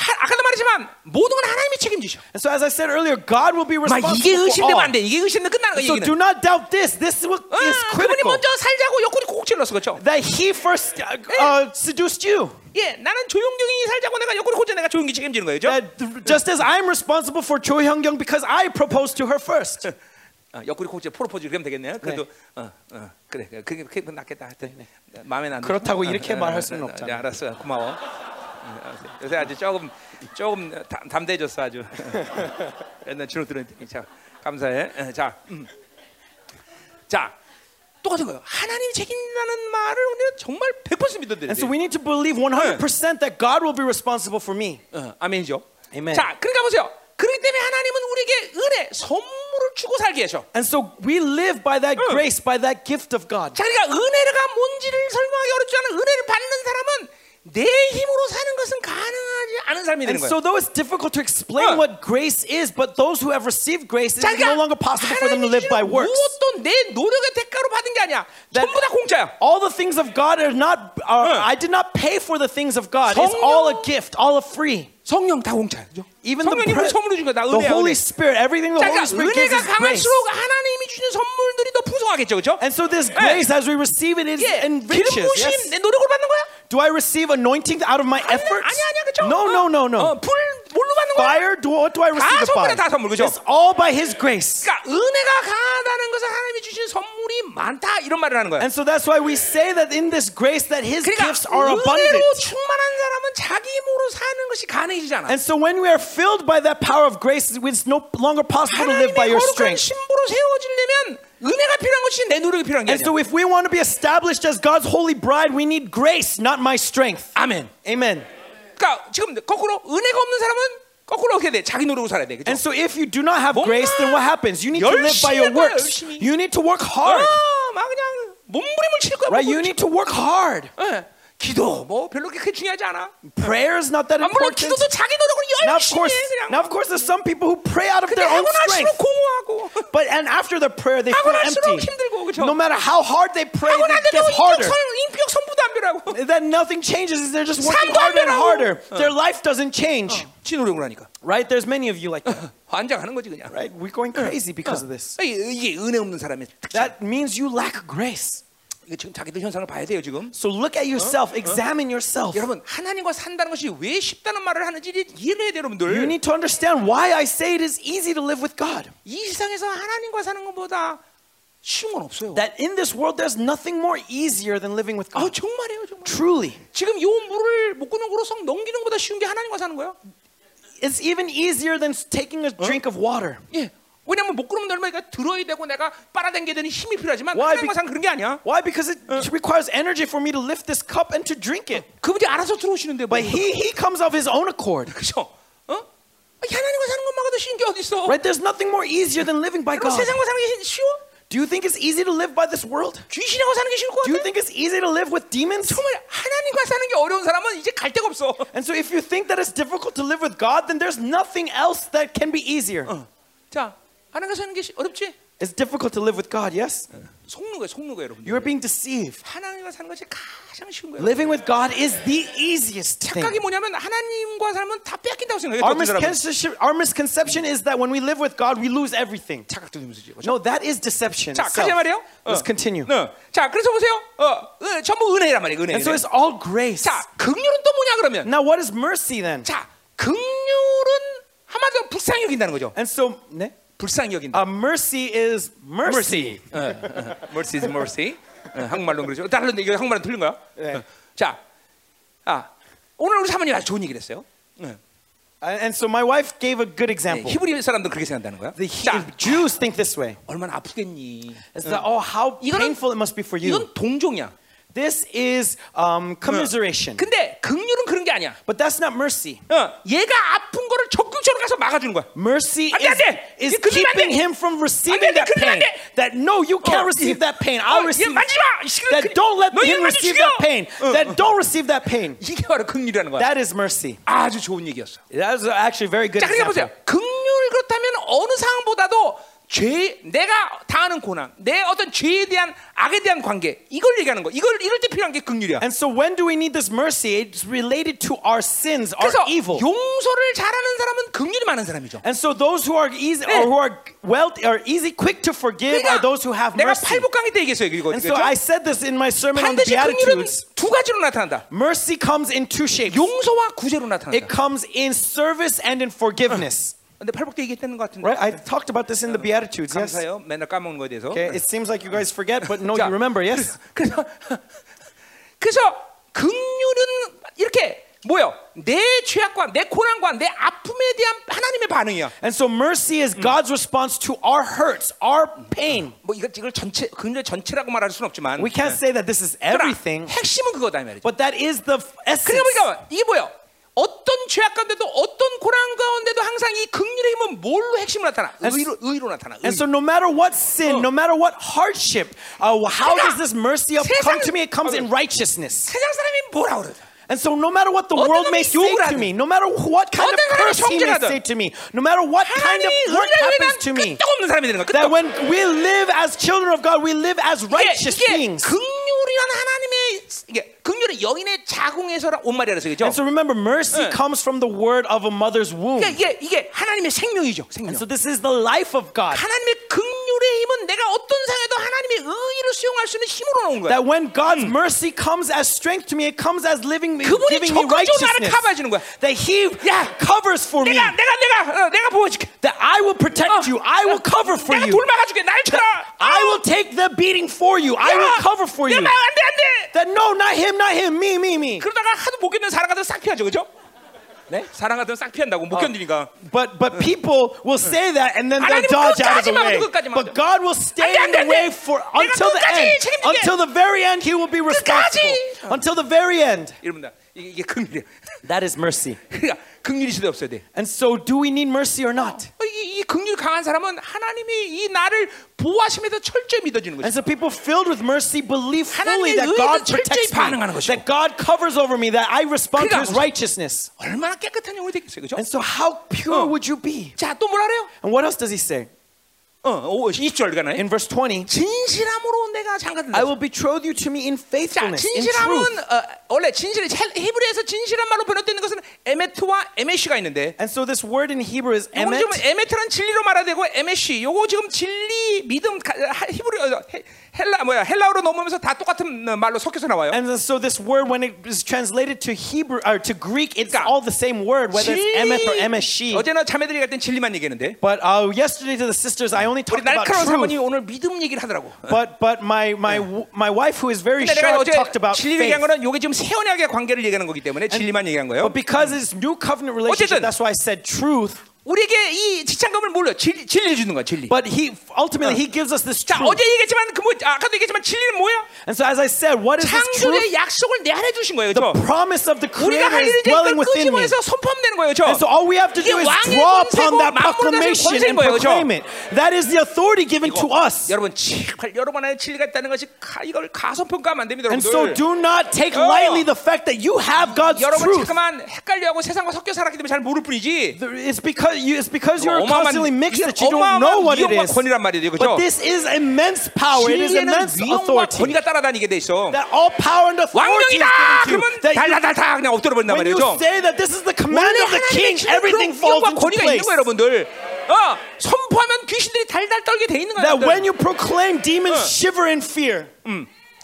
아까도 말했지만 모든 건 하나님이 책임지셔. And so as I said earlier, God will be 막 이게 responsible for 의심되면. 안 돼. 이게 의심되면 끝나는 거야. So 얘기는. do not doubt this. This is what 어, is 그분이 critical. 먼저 살자고 콕 찔렀어, 그렇죠? That He first uh, uh, seduced you. 예, 나는 조용경이 살자고 내가 콕 찔러 내가 조용기 책임지는 거예요, 그렇죠? That just as I'm responsible for Young because I proposed to her first. 어, 옆구리 콕 찔러 프로포즈 그러면 되겠네요. 그래도 어, 어, 그래, 그게 그게 낫겠다. 하여튼 마음에 안 들어. 그렇다고 이렇게 어, 어, 말할 수는 어, 없잖아. 네, 알았어, 고마워. 요새 아주 조금 조금 담, 담대해졌어 아주. <laughs> 옛날 주눅 들은 테니 자 감사해. 어, 자, 음. 자 똑같은 거예요. 하나님이 책임진다는 말을 우리는 정말 100% 믿어야 And so 돼. we need to believe 100% that God will be responsible for me. 어, 아멘이죠. Amen. 자, 그러니까 보세요. 그렇기 때문에 하나님은 우리에게 은혜, 선물을 주고 살게 하셔. And so we live by that 응. grace, by that gift of God. 자, 그러니까 은혜가 뭔지를 설명하기 어렵지 않은 은혜를 받는 사람은 내 힘으로 사는 것은 가능하지 않은 삶이 되는 And 거예요. so though it's difficult to explain 응. what grace is, but those who have received grace, it 자, is no longer possible for them to 하나님이 live by 주는 works. 무엇도 내 노력의 대가로 받은 게 아니야. That- 전부 다 공짜야. All the things of God are not, are, 응. I did not pay for the things of God. It's all a 성령- gift, all a free. 성령 다 공짜야. 그죠? Even the, 성령님을 pre- 선물로 준 거야. 나 the 은혜야. Holy 은혜. Spirit, everything the 자, Holy 그러니까 Spirit gives 은혜가 is grace. 강할수록 하나님이 주신 선물들이 더 풍성하겠죠, 그렇죠? And so this grace, as we receive it, is 예, 기름 enriches. 부심 Yes. 내 노력을 받는 거야? Do I receive anointing out of my 아니, efforts? 아니 아니야, 그렇죠? No, no, no, no. 어, 불 뭘로 받는 거야? Fire, do, what do I receive it by? 선물이야, 다 선물, 그죠? It's all by His grace. 그러니까 은혜가 강하다는 것은 하나님이 주신 선물이 많다 이런 말을 하는 거야. And so that's why we say that in this grace that His 그러니까 gifts are 은혜로 abundant. 충만한 사람은 자기 힘으로 사는 것이 가능해지지 않아. And so when we are filled by that power of grace, it's no longer possible to live by 하나님의 your 거룩한 strength. 신부로 세워지려면 은혜가 필요한 것이 내 노력이 필요한 게 And 아니야. so if we want to be established as God's holy bride, we need grace, not my strength. 아멘. Amen. 그러니까 지금 거꾸로 은혜가 없는 사람은 거꾸로 어떻게 돼? 자기 노력으로 살아야 돼. 그죠? And so if you do not have 뭔가 grace, then what happens? You need to live by your 열심히 할 거야, works. 열심히. You need to work 어, hard. 막 그냥 몸부림을 칠 거야. Right? You 몸부림을 need to work hard. 칠 거야. 예. 기도 뭐 별로 그렇게 중요하지 않아. Prayer is not that 아, 물론 important. 기도도 자기 노력을 Now of 열심히 course, 해 그냥. now of course, there's some people who pray out of 근데 their 하고 own 날수록 strength. 공허하고 But and after the prayer, they 하고 feel 날수록 empty. 힘들고 그죠? No matter how hard they pray, 하고 it 나도 gets 인격, harder. 선, 인격 선부도 안 필요하고 <laughs> that nothing changes is they're just working 삶도 안 harder and 변하고. harder. Their life doesn't change. 지 노력을 하니까 Right? There's many of you like that. <laughs> 환장하는 거지 그냥. Right? We're going crazy because of this. 이게, 이게 은혜 없는 사람의 특징. That means you lack grace. 이게 지금 자기들 현상을 봐야 돼요 지금. So look at yourself, examine yourself. 여러분 하나님과 산다는 것이 왜 쉽다는 말을 하는지 이해를 해야 돼요 You 여러분들. need to understand why I say it is easy to live with God. 이 세상에서 하나님과 사는 것보다 쉬운 건 없어요. That in this world there's nothing more easier than living with 아 God. 정말이에요 정말. Truly. 지금 요 물을 못 끊는 고로성 넘기는 것보다 쉬운 게 하나님과 사는 거야. It's even easier than taking a drink of water. 예. 왜냐면 못 끊으면 얼마니까 들어야 되고 내가 빨아당겨야 되는 힘이 필요하지만 Why? 하나님과 사는 그런 게 아니야. Why? Because it requires energy for me to lift this cup and to drink it. 그분이 알아서 들어오시는데 뭐. But he he comes of his own accord. <laughs> 그죠? 어? 하나님과 사는 것만도 쉬운 게 어디 있어? Right? There's nothing more easier than living by 여러분 God. 세상과 사는 게 쉬워? Do you think it's easy to live by this world? 귀신하고 사는 게 쉬울 것 Do you 같아? think it's easy to live with demons? 정말 하나님과 사는 게 어려운 사람은 이제 갈 데가 없어. And so if you think that it's difficult to live with God, then there's nothing else that can be easier. 자, 하나님과 사는 게 쉬- 어렵지? It's difficult to live with God, yes? 속는 거야, 속는 거야, 여러분. You are being deceived. 하나님과 사는 것이 가장 쉬운 거예요. Living with God is the easiest thing. 착각이 뭐냐면 하나님과 살면 다 뺏긴다고 생각해요. Our 어떤 사람은. misconception, our misconception is that when we live with God, we lose everything. 착각도 되면서지. 그렇죠? No, that is deception. 자, itself. 가자 말이에요. 어. Let's continue. 네. 자, 그래서 보세요. 어, 어, 전부 은혜란 말이에요. 은혜. And so 은혜. it's all grace. 자, 긍휼은 또 뭐냐 그러면? Now, what is mercy then? 자, 긍휼은 한마디로 불쌍히 여긴다는 거죠. And so, 네? 불쌍히 여긴다. Uh, mercy is mercy. mercy. <laughs> 어, 어, mercy is mercy. 어, 한국말로 그러죠. 다른 이거 한국말은 틀린 거야. 네. 어. 자, 아 오늘 우리 사모님 아주 좋은 얘기를 했어요. 어. And and so my wife gave a good 네, example. 히브리 사람들 그렇게 생각한다는 거야. The He- 자, Jews think this way. 얼마나 아프겠니? It's that, oh, how 이거는- painful it must be for you. 이건 동종이야. This is um, commiseration. 근데 긍휼은 그런 게 아니야. But that's not mercy. 어, 얘가 아픈 거를 적극적으로 가서 막아주는 거야. Mercy 안 돼, 안 is, 돼. is 이거 건드리면 안 keeping 돼. him from receiving 안 돼, that 건드리면 안 pain. 돼. That no, you can't 어, receive 이- that pain. 어, I'll 얘 receive. 만지지 마. 이 시간 That 그- don't let 너 him 얘 만지 receive 죽여. that pain. 어, That don't receive that pain. 이게 바로 긍휼이라는 거야. That is mercy. 아주 좋은 얘기였어. That is actually a very good 자, 그러니까 보세요. example. 긍휼 그렇다면 어느 상황보다도 죄, 내가 당하는 고난, 내 어떤 죄에 대한 악에 대한 관계, 이걸 얘기하는 거. 이걸 이럴 때 필요한 게 긍휼이야. And so when do we need this mercy? It's related to our sins, our evil. 용서를 잘하는 사람은 긍휼이 많은 사람이죠. And so those who are easy 네. or who are well are easy quick to forgive are those who have 내가 mercy. 팔복 강의 때 얘기했어요. 이거 And so 그렇죠? I said this in my sermon on the Beatitudes. 두 가지로 나타난다. Mercy comes in two shapes. 용서와 구제로 나타난다. It comes in service and in forgiveness. 근데 팔복 때 얘기했다는 것 같은데. Right? I talked about this in the Beatitudes. Yes. 감사해요. 맨날 까먹는 거에 대해서. Okay. It seems like you guys forget, but no, 자, you remember. Yes. 그래서 그래서 긍휼은 이렇게 뭐요? 내 죄악과 내 고난과 내 아픔에 대한 하나님의 반응이야. And so mercy is God's response to our hurts, our pain. 뭐 이걸 이걸 전체 긍휼 전체라고 말할 수는 없지만. We can't say that this is everything, 핵심은 그거다 이 말이죠. but that is the essence. 그러니까 이게 뭐요? 어떤 죄악 가운데도 어떤 고난 가운데도 항상 이 긍휼의 힘은 뭘로 핵심으로 나타나? 의로 의로 나타나. 의. And so, no matter what sin, no matter what hardship, uh, how 그러니까 does this mercy of come to me? It comes in righteousness. 세상 사람이 뭐라 그래? And so, no matter what the 어떤 world may 놈이 say 욕을 to 하든, me, no matter what kind of 어떤 사람이 curse he may 정죄하든, say to me, no matter what kind of 하나님이 what 의를 happens 위한 to me, 끄떡없는 사람이 되는 거야. that 끄떡. when we live as children of God, we live as 이게, righteous 이게 beings. 긍휼이란 하나님의 이게 긍휼은 여인의 자궁에서 온 말이라서 그죠? And so remember, mercy 네. comes from the word of a mother's womb. 이게, 이게 이게 하나님의 생명이죠. 생명. And so this is the life of God. 하나님의 긍 휼의 힘은 내가 어떤 상에도 하나님의 의를 수용할 수 있는 힘으로 나온 거야. That when God's mercy comes as strength to me, it comes as living me, 그분이 giving me 적극적으로 나를 righteousness. 커버해 주는 거야. That He 야, covers for me. 내가 내가 내가 어, 내가 보여줄게. That I will protect you. I will cover for 내가 you. 돌 막아줄게. 날 쳐라. I will take the beating for you. I will cover for you. 안돼 안돼. That no, not him, not him, me, me, me. 그러다가 하도 못 견디는 사랑 같은 싹 피하죠, 그죠? 네? 사랑 같은 싹 피한다고 못 견디니까. But but people will say that and then they'll 하나님은 dodge out of the 끝까지 way. 막아도 끝까지 막아도. But God will stay 안 돼, in 안 돼, the 안 돼. way for 내가 until the 끝까지 end. 책임질게. Until the very end, He will be responsible. Until the very end. 여러분들 이게, 이게 긍휼이야. That is mercy. <laughs> 그러니까 긍휼이 시대 없어야 돼. And so, do we need mercy or not? 어, 이, 이 긍휼 강한 사람은 하나님이 이 나를 보호하심에도 철저히 믿어지는 And 거지. so, people filled with mercy believe fully 하나님의 that 의에도 God 철저히 protects me, 반응하는 것이고. that God covers over me, that I respond to 그러니까 His righteousness. 얼마나 깨끗한 영혼이 되겠어요, 그죠? And so, how pure 어. would you be? 자, 또 뭐라 그래요? And what else does He say? 어, 20절 가나요? in verse 20, 진실함으로 내가 장가든다. I will betroth you to me in 자, faithfulness, in 진실함은. 어, 원래 진실 히브리에서 진실한 말로 번역되는 것은 에메트와 에메시가 있는데 And so this word in Hebrew is emet. 좀 에메트는 진리로 말해야 되고 에메시 요거 지금 진리 믿음 히브리 어, 헬- 헬라 뭐야 헬라어로 넘으면서 다 똑같은 어, 말로 섞여서 나와요. And so this word, when it is translated to Hebrew or to Greek, it's 그러니까 all the same word, whether it's emet or 진리 emeshi. 어제는 자매들이 갈 땐 진리만 얘기했는데 But uh, yesterday to the sisters, I only 우리 talked about 날카로운 사모님 truth. 오늘 믿음 얘기를 하더라고. But but my my my wife, who is very 근데 내가 sharp, 어제 talked about 진리 faith. 얘기한 거는 요게 지금 새 언약의 관계를 얘기하는 거기 때문에 진리만 얘기한 거예요. But because it's new covenant relationship, 어쨌든. that's why I said truth. 우리에게 이 지창금을 몰려 진리, 진리를 주는 거야 진리. But he ultimately he gives us this 자 truth. 어제 얘기했지만 그뭐 아까도 얘기했지만 진리는 뭐야? And so as I said, what is this truth? 창조의 약속을 내 안에 주신 거예요. The 그렇죠? promise of the Creator 할 is dwelling within me. 끄집어내서 선포하면 되는 거예요. 그렇죠? And so all we have to do is draw upon that proclamation and 그렇죠? proclaim it. That is the authority given to us. 여러분 여러분 안에 진리가 있다는 것이 가, 이걸 가소평가하면 안 됩니다, And so 여러분들. do not take 어. lightly the fact that you have God's 여러분 truth. 잠깐만 헷갈려하고 세상과 섞여 살았기 때문에 잘 모를 뿐이지. It's because you, it's because you're constantly mixed that you don't know what it is. 권위란 말이에요, 그렇죠? But this is immense power. It is immense authority. 권위가 따라다니게 돼 있어. That all power and authority is given to you. 달라달다 그냥 엎드려 버린단 when you 말이죠. say that this is the command of the king, everything falls into 권위가 있는 place. 거예요, 여러분들. 어, 선포하면 귀신들이 달달 떨게 돼 있는 거예요. That when you proclaim, demons 어. shiver in fear.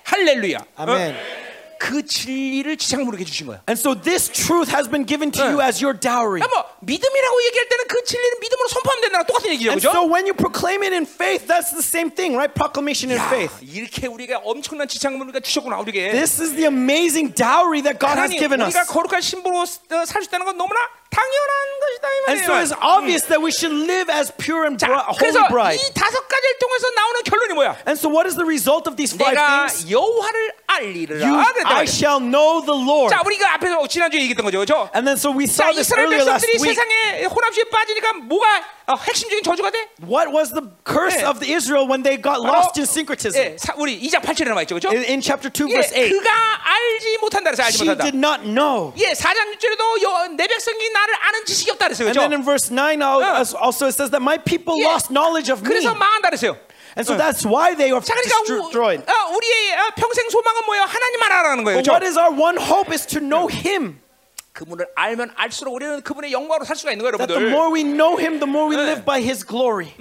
할렐루야. Amen. 어? 그 진리를 지상무르게 주신 거야. And so this truth has been given to you 어. as your dowry. 그러니까 뭐 믿음이라고 얘기할 때는 그 진리는 믿음으로 선포하면 된다는 똑같은 얘기죠, And 그렇죠? so when you proclaim it in faith, that's the same thing, right? Proclamation in 야, faith. 이렇게 우리가 엄청난 지상무르가 주셨구나 우리에게. This is the amazing dowry that God has given us. 우리가 거룩한 신부로 살 수 있다는 건 너무나 당연한 것이다 이 And so it's 말이에요. obvious that we should live as pure and 자, bri- 그래서 holy bride. 이 다섯 가지를 통해서 나오는 결론이 뭐야? And so what is the result of these five 내가 things? 여호와를 알리리라. You, 그랬단 I 말이야. shall know the Lord. 자, 우리가 앞에서 지난주에 얘기했던 거죠, 그렇죠? And then so we 자, saw this 이스라엘 earlier last 백성들이 week. 세상에 혼합주의에 빠지니까 뭐가 어, 핵심적인 저주가 돼? What was the curse 네. of the Israel when they got 바로, lost in syncretism? 예, 사, 우리 2장 8절에 나와 있죠, 그렇죠? In, in chapter 2, 예, verse 8, 그가 알지 못한다 그래서 알지 she 못한다. did not know. 예, 4장 6절에도 여, 내 백성이 나를 아는 지식이 없다 그랬어요. And 그렇죠? then in verse 9 al- 어. as- also it says that my people 예. lost knowledge of me. 그래서 망한다 그랬어요. And so that's why they are 자, 그러니까 우, destroyed. 어, 우리의 어, 평생 소망은 뭐예요? 하나님 알아라는 거예요. But 그렇죠? what is our one hope is to know him. 그분을 알면 알수록 우리는 그분의 영광으로 살 수가 있는 거예요, That the 여러분들. more we know him, the more we 네. live by his glory.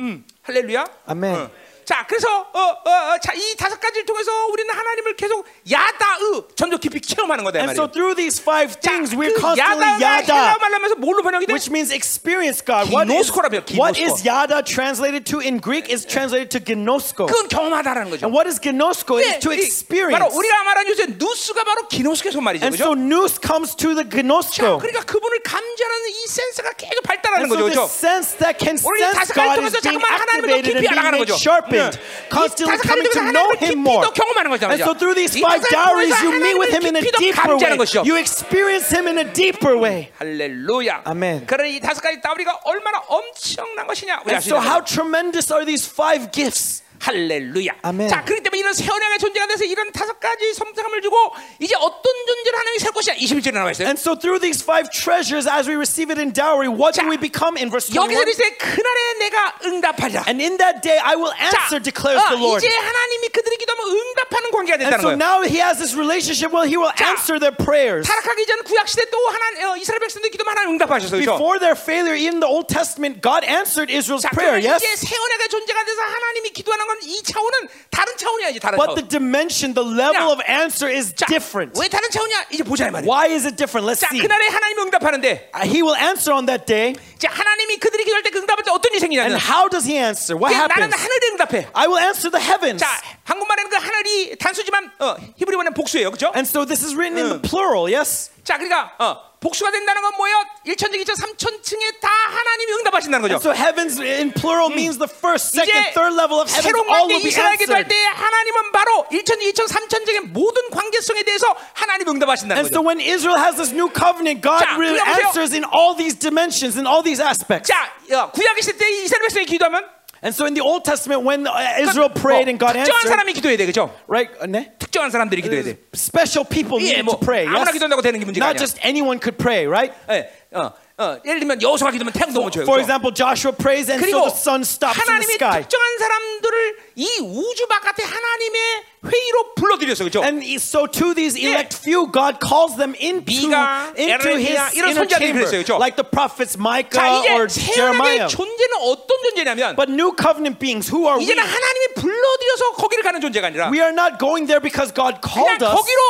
할렐루야. Amen. 어. 자, 그래서 어, 어, 어, 자, 이 다섯 가지를 통해서 우리는 하나님을 계속 야다으 점점 깊이 체험하는 거다 이 And so 말이에요. through these five 자, things, we're 그 constantly 야다가 헬라 yada, 말로 하면서 뭘로 번역이 돼? which means experience God. What is, what ginosko. is yada translated to in Greek is translated to gnosko. 그건 경험하다라는 거죠. And what is gnosko? 예, Is to 이- experience. 바로 우리가 말하는 요새 누스가 바로 기노스케서 말이죠. And so nous comes to the 자, gnosko. 그러니까 그분을 감지하는 이 센스가 계속 발달하는 And so 거죠. the sense that can sense God is being activated and being made 거 죠. sharpened, 네. constantly 이 다섯 가지 coming to 통해서 know 하나님을 Him 깊이 more. 더 경험하는 거죠. And so through these 이 five 다섯 가지 dowries, 통해서 you meet with Him in a 하나님을 깊이 더 deeper 감지하는 way. 것이죠. You experience Him in a deeper way. 할렐루야. 아멘. 그러나 이 다섯 가지 다우리가 얼마나 엄청난 것이냐. 우리 And 알수 so, 있는 how 거죠. tremendous are these five gifts? 할렐루야. 아멘. 자, 그렇기 때문에 이런 세원양의 존재가 돼서 이런 다섯 가지 섬상함을 주고 이제 어떤 존재를 하나님이 살 것이냐. 21절에 나와 있어요. And so, through these five treasures, as we receive it in dowry, what do 자, we become in verse 여기서 21? 이제 그날에 내가 응답하리라. And in that day, I will answer, declares 어, the Lord. 이제 하나님이 그들이 기도하면 응답하는 관계가 And 됐다는 so 거예요. now He has this relationship where He will 자, answer their prayers. 타락하기 전 구약 시대 또 하나 어, 이스라엘 백성들 기도면 하나님 응답하셨어요. 그렇죠? Before their failure in the Old Testament, God answered Israel's 자, prayer, yes? 이제 세원약의 존재가 돼서 하나님이 기도하는 건 이 차원은 다른 차원이야 이제 다른 But the 차원. dimension, the level 야. of answer is 자, different. 왜 다른 차원이야? 이제 보자 이 말이야. Why is it different? Let's 자, see. 그날에 하나님이 응답하는데, Uh, He will answer on that day. 자, 하나님이 그들이 기도할 때 그 응답할 때 어떤 일이 생기냐면, And how does He answer? What 그냥 나는 happens? 하늘에 응답해. I will answer the heavens. 자, 한국말에는 그 하늘이 단수지만 어, 히브리어는 복수예요, 그렇죠? And so this is written in the plural, yes? 자, 그러니까 어, 복수가 된다는 건 뭐예요? 1천층, 2천, 3천층에 다 하나님이 응답하신다는 거죠. And so heavens in plural means the first, second, 이제 third level of heavens 새로운 all 관계 will be 이스라엘 기도할 answered. 때 하나님은 바로 1천, 2천, 3천층의 모든 관계성에 대해서 하나님 응답하신다는 And so 거죠. when Israel has this new covenant, God 자, really 그러면 보세요. answers in all these dimensions, in all these aspects. 자, 어, 구약 있을 때 이스라엘 백성이 기도하면 And so in the Old Testament, when uh, Israel prayed and God 뭐, 특정한 answered, 사람이 기도해야 돼, 그렇죠? right? uh, 네? 특정한 사람들이 기도해야 돼. Special people 예, needed 뭐 to pray. 아무나 Yes? 기도한다고 되는 게 문제가 Not 아니야. just anyone could pray, right? 예, 어, 어, 예를 들면 여호수아가 기도면 태양도 멈춰요. For 그죠? example, Joshua prays and so 그리고 the sun stops in the 하나님의 sky. 특정한 사람들을 이 우주 바깥에 하나님의 회의로 불러들였어, 그렇죠? And so to these elect few, God calls them into, 미가, into His 에레미야, 이런 inner 선지자들이 chamber, 그랬어요, 그렇죠? like the prophets 자, Micah or 이제 Jeremiah. 새하나님의 존재는 어떤 존재냐면 But new covenant beings, who are we? 이제는 하나님이 불러들여서 거기를 가는 존재가 아니라 We are not going there because God 그냥 called us. 거기로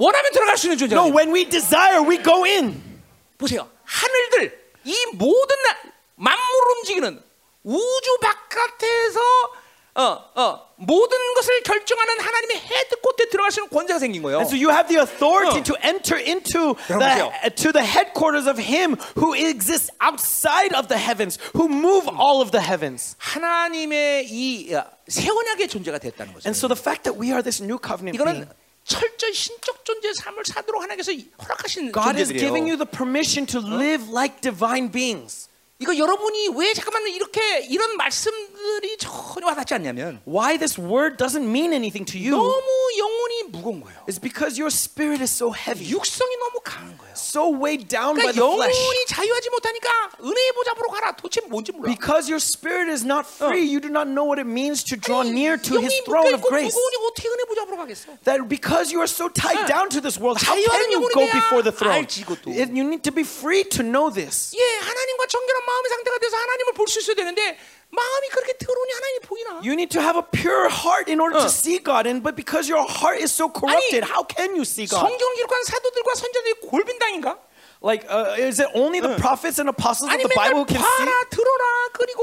원하면 들어갈 수 있는 존재가 No, 아니라 when we desire, we go in. 보세요. 하늘들 이 모든 나, 만물 움직이는 우주 바깥에서 어, 어, 모든 것을 결정하는 하나님의 헤드코트에 들어갈 수 있는 권세가 생긴 거예요. And so you have the authority 어. to enter into the, to the headquarters of Him who exists outside of the heavens, who move all of the heavens. 하나님의 이 어, 새 언약의 존재가 됐다는 거죠. And so the fact that we are this new covenant 이거는 being, 철저히 신적 존재의 삶을 사도록 하나님께서 허락하신 God is giving you the permission to live like divine beings. 이거 여러분이 왜 잠깐만 이렇게 이런 말씀들이 전혀 와닿지 않냐면 Why this word doesn't mean anything to you 너무 영혼이 무거운 거예요. is because your spirit is so heavy, 육성이 너무 강한 거예요. so weighed down by 그러니까 the flesh. 영혼이 자유하지 못하니까 은혜의 보좌로 가라. 도대체 뭔지 몰라. Because your spirit is not free, you do not know what it means to draw 아니, near to His 영이 throne of 묶여있고 grace. 무거우니 어떻게 은혜 보좌로 가겠어? That because you are so tied 어. down to this world, how 자유하는 can you 영혼이 go 돼야 before the throne? 알지, 이것도. It- You need to be free to know this. 예, 하나님과 정결한 마음의 상태가 돼서 하나님을 볼 수 있어야 되는데 마음이 그렇게 더러우니 하나님이 보이나? You need to have a pure heart in order 어. to see God, and but because your heart is so corrupted, how can you see God? 성경을 기록한 사도들과 선자들이 골빈당인가? Like, uh, is it only the prophets and apostles of 아니 the 맨날 Bible who can see? 봐라 들어라 그리고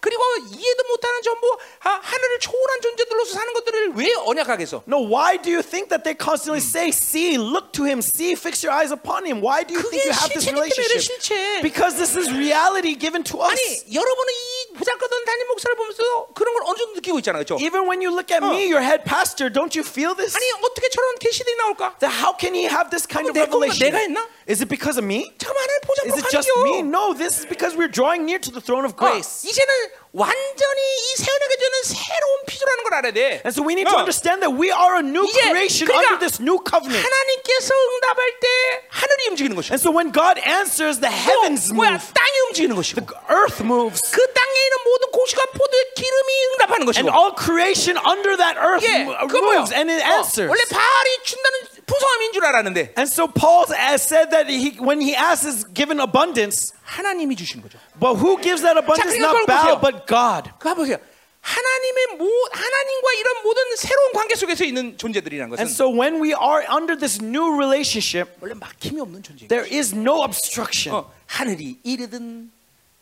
그리고 이해도 못하는 전부 하, 하늘을 초월한 존재들로서 사는 것들을 왜 언약하겠어? No, why do you think that they constantly say, "See, look to Him, see, fix your eyes upon Him"? Why do you think 그게 you have this 실체기 때문에 relationship? 실체. Because this is reality given to us. 아니 여러분은 이 보잘것없는 담임 목사를 보면서 그런 걸 어느 정도 느끼고 있잖아요, 그렇죠? Even when you look at me, your head pastor, don't you feel this? 아니 어떻게 저런 계시들이 나올까? That how can he have this kind of 내 건가? revelation? 내가 했나? Is it because of me? 잠깐만 하나님 보자 Is it just me? No, this is because we're drawing near to the throne of 어, grace. 이제는 완전히 이 새언약의 죄는 새로운 피조라는 걸 알아야 돼. And so we need to 어. understand that we are a new creation 그러니까 under this new covenant. 하나님께서 응답할 때 하늘이 움직이는 것이고 And so when God answers, the heavens 또 뭐야 move, 땅이 움직이는 것이고 earth moves, 그 땅에 있는 모든 고시가 포도의 기름이 응답하는 and 것이고 all creation under that earth 예, mo- 그 뭐야? moves and it 어, answers. 원래 바알이 준다는 풍성함인 줄 알았는데. And so Baal has said that he, when he asks is given abundance. 하나님이 주신 거죠. But who gives that abundance? 자, Not Baal, but God. 그 보세요. 하나님의 모, 하나님과 이런 모든 새로운 관계 속에서 있는 존재들이란 것은 And so when we are under this new relationship 원래 막힘이 없는 존재. There is no obstruction. 어, 하늘이 이르든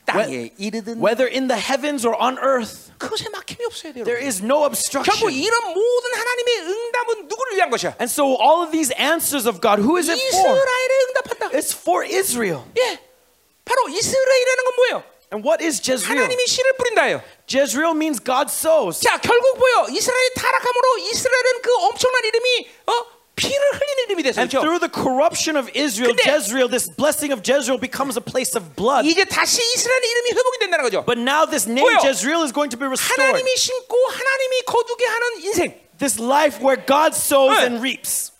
땅에 이르든 Whether in the heavens or on earth, 그것에 막힘이 없어야 돼요. there is no 결국 obstruction. 이런 모든 하나님의 응답은 누구를 위한 것이야? And so all of these answers of God, who is it for? 이스라엘에 응답한다. It's for Israel. 예, 바로 이스라엘이라는 건 뭐예요? And what is Jezreel? 하나님이 씨를 뿌린다예요. Jezreel means God sows. 자, 결국 보여 이스라엘 타락함으로 이스라엘은 그 엄청난 이름이 어 피를 흘리는 이름이 됐어요. And 그렇죠? through the corruption of Israel, 근데- Jezreel, this blessing of Jezreel becomes a place of blood. 이제 다시 이스라엘 이름이 회복이 된다는 거죠. But now this name 뭐요? Jezreel is going to be restored. 하나님이 심고 하나님이 거두게 하는 인생. This life where God sows 네. and reaps.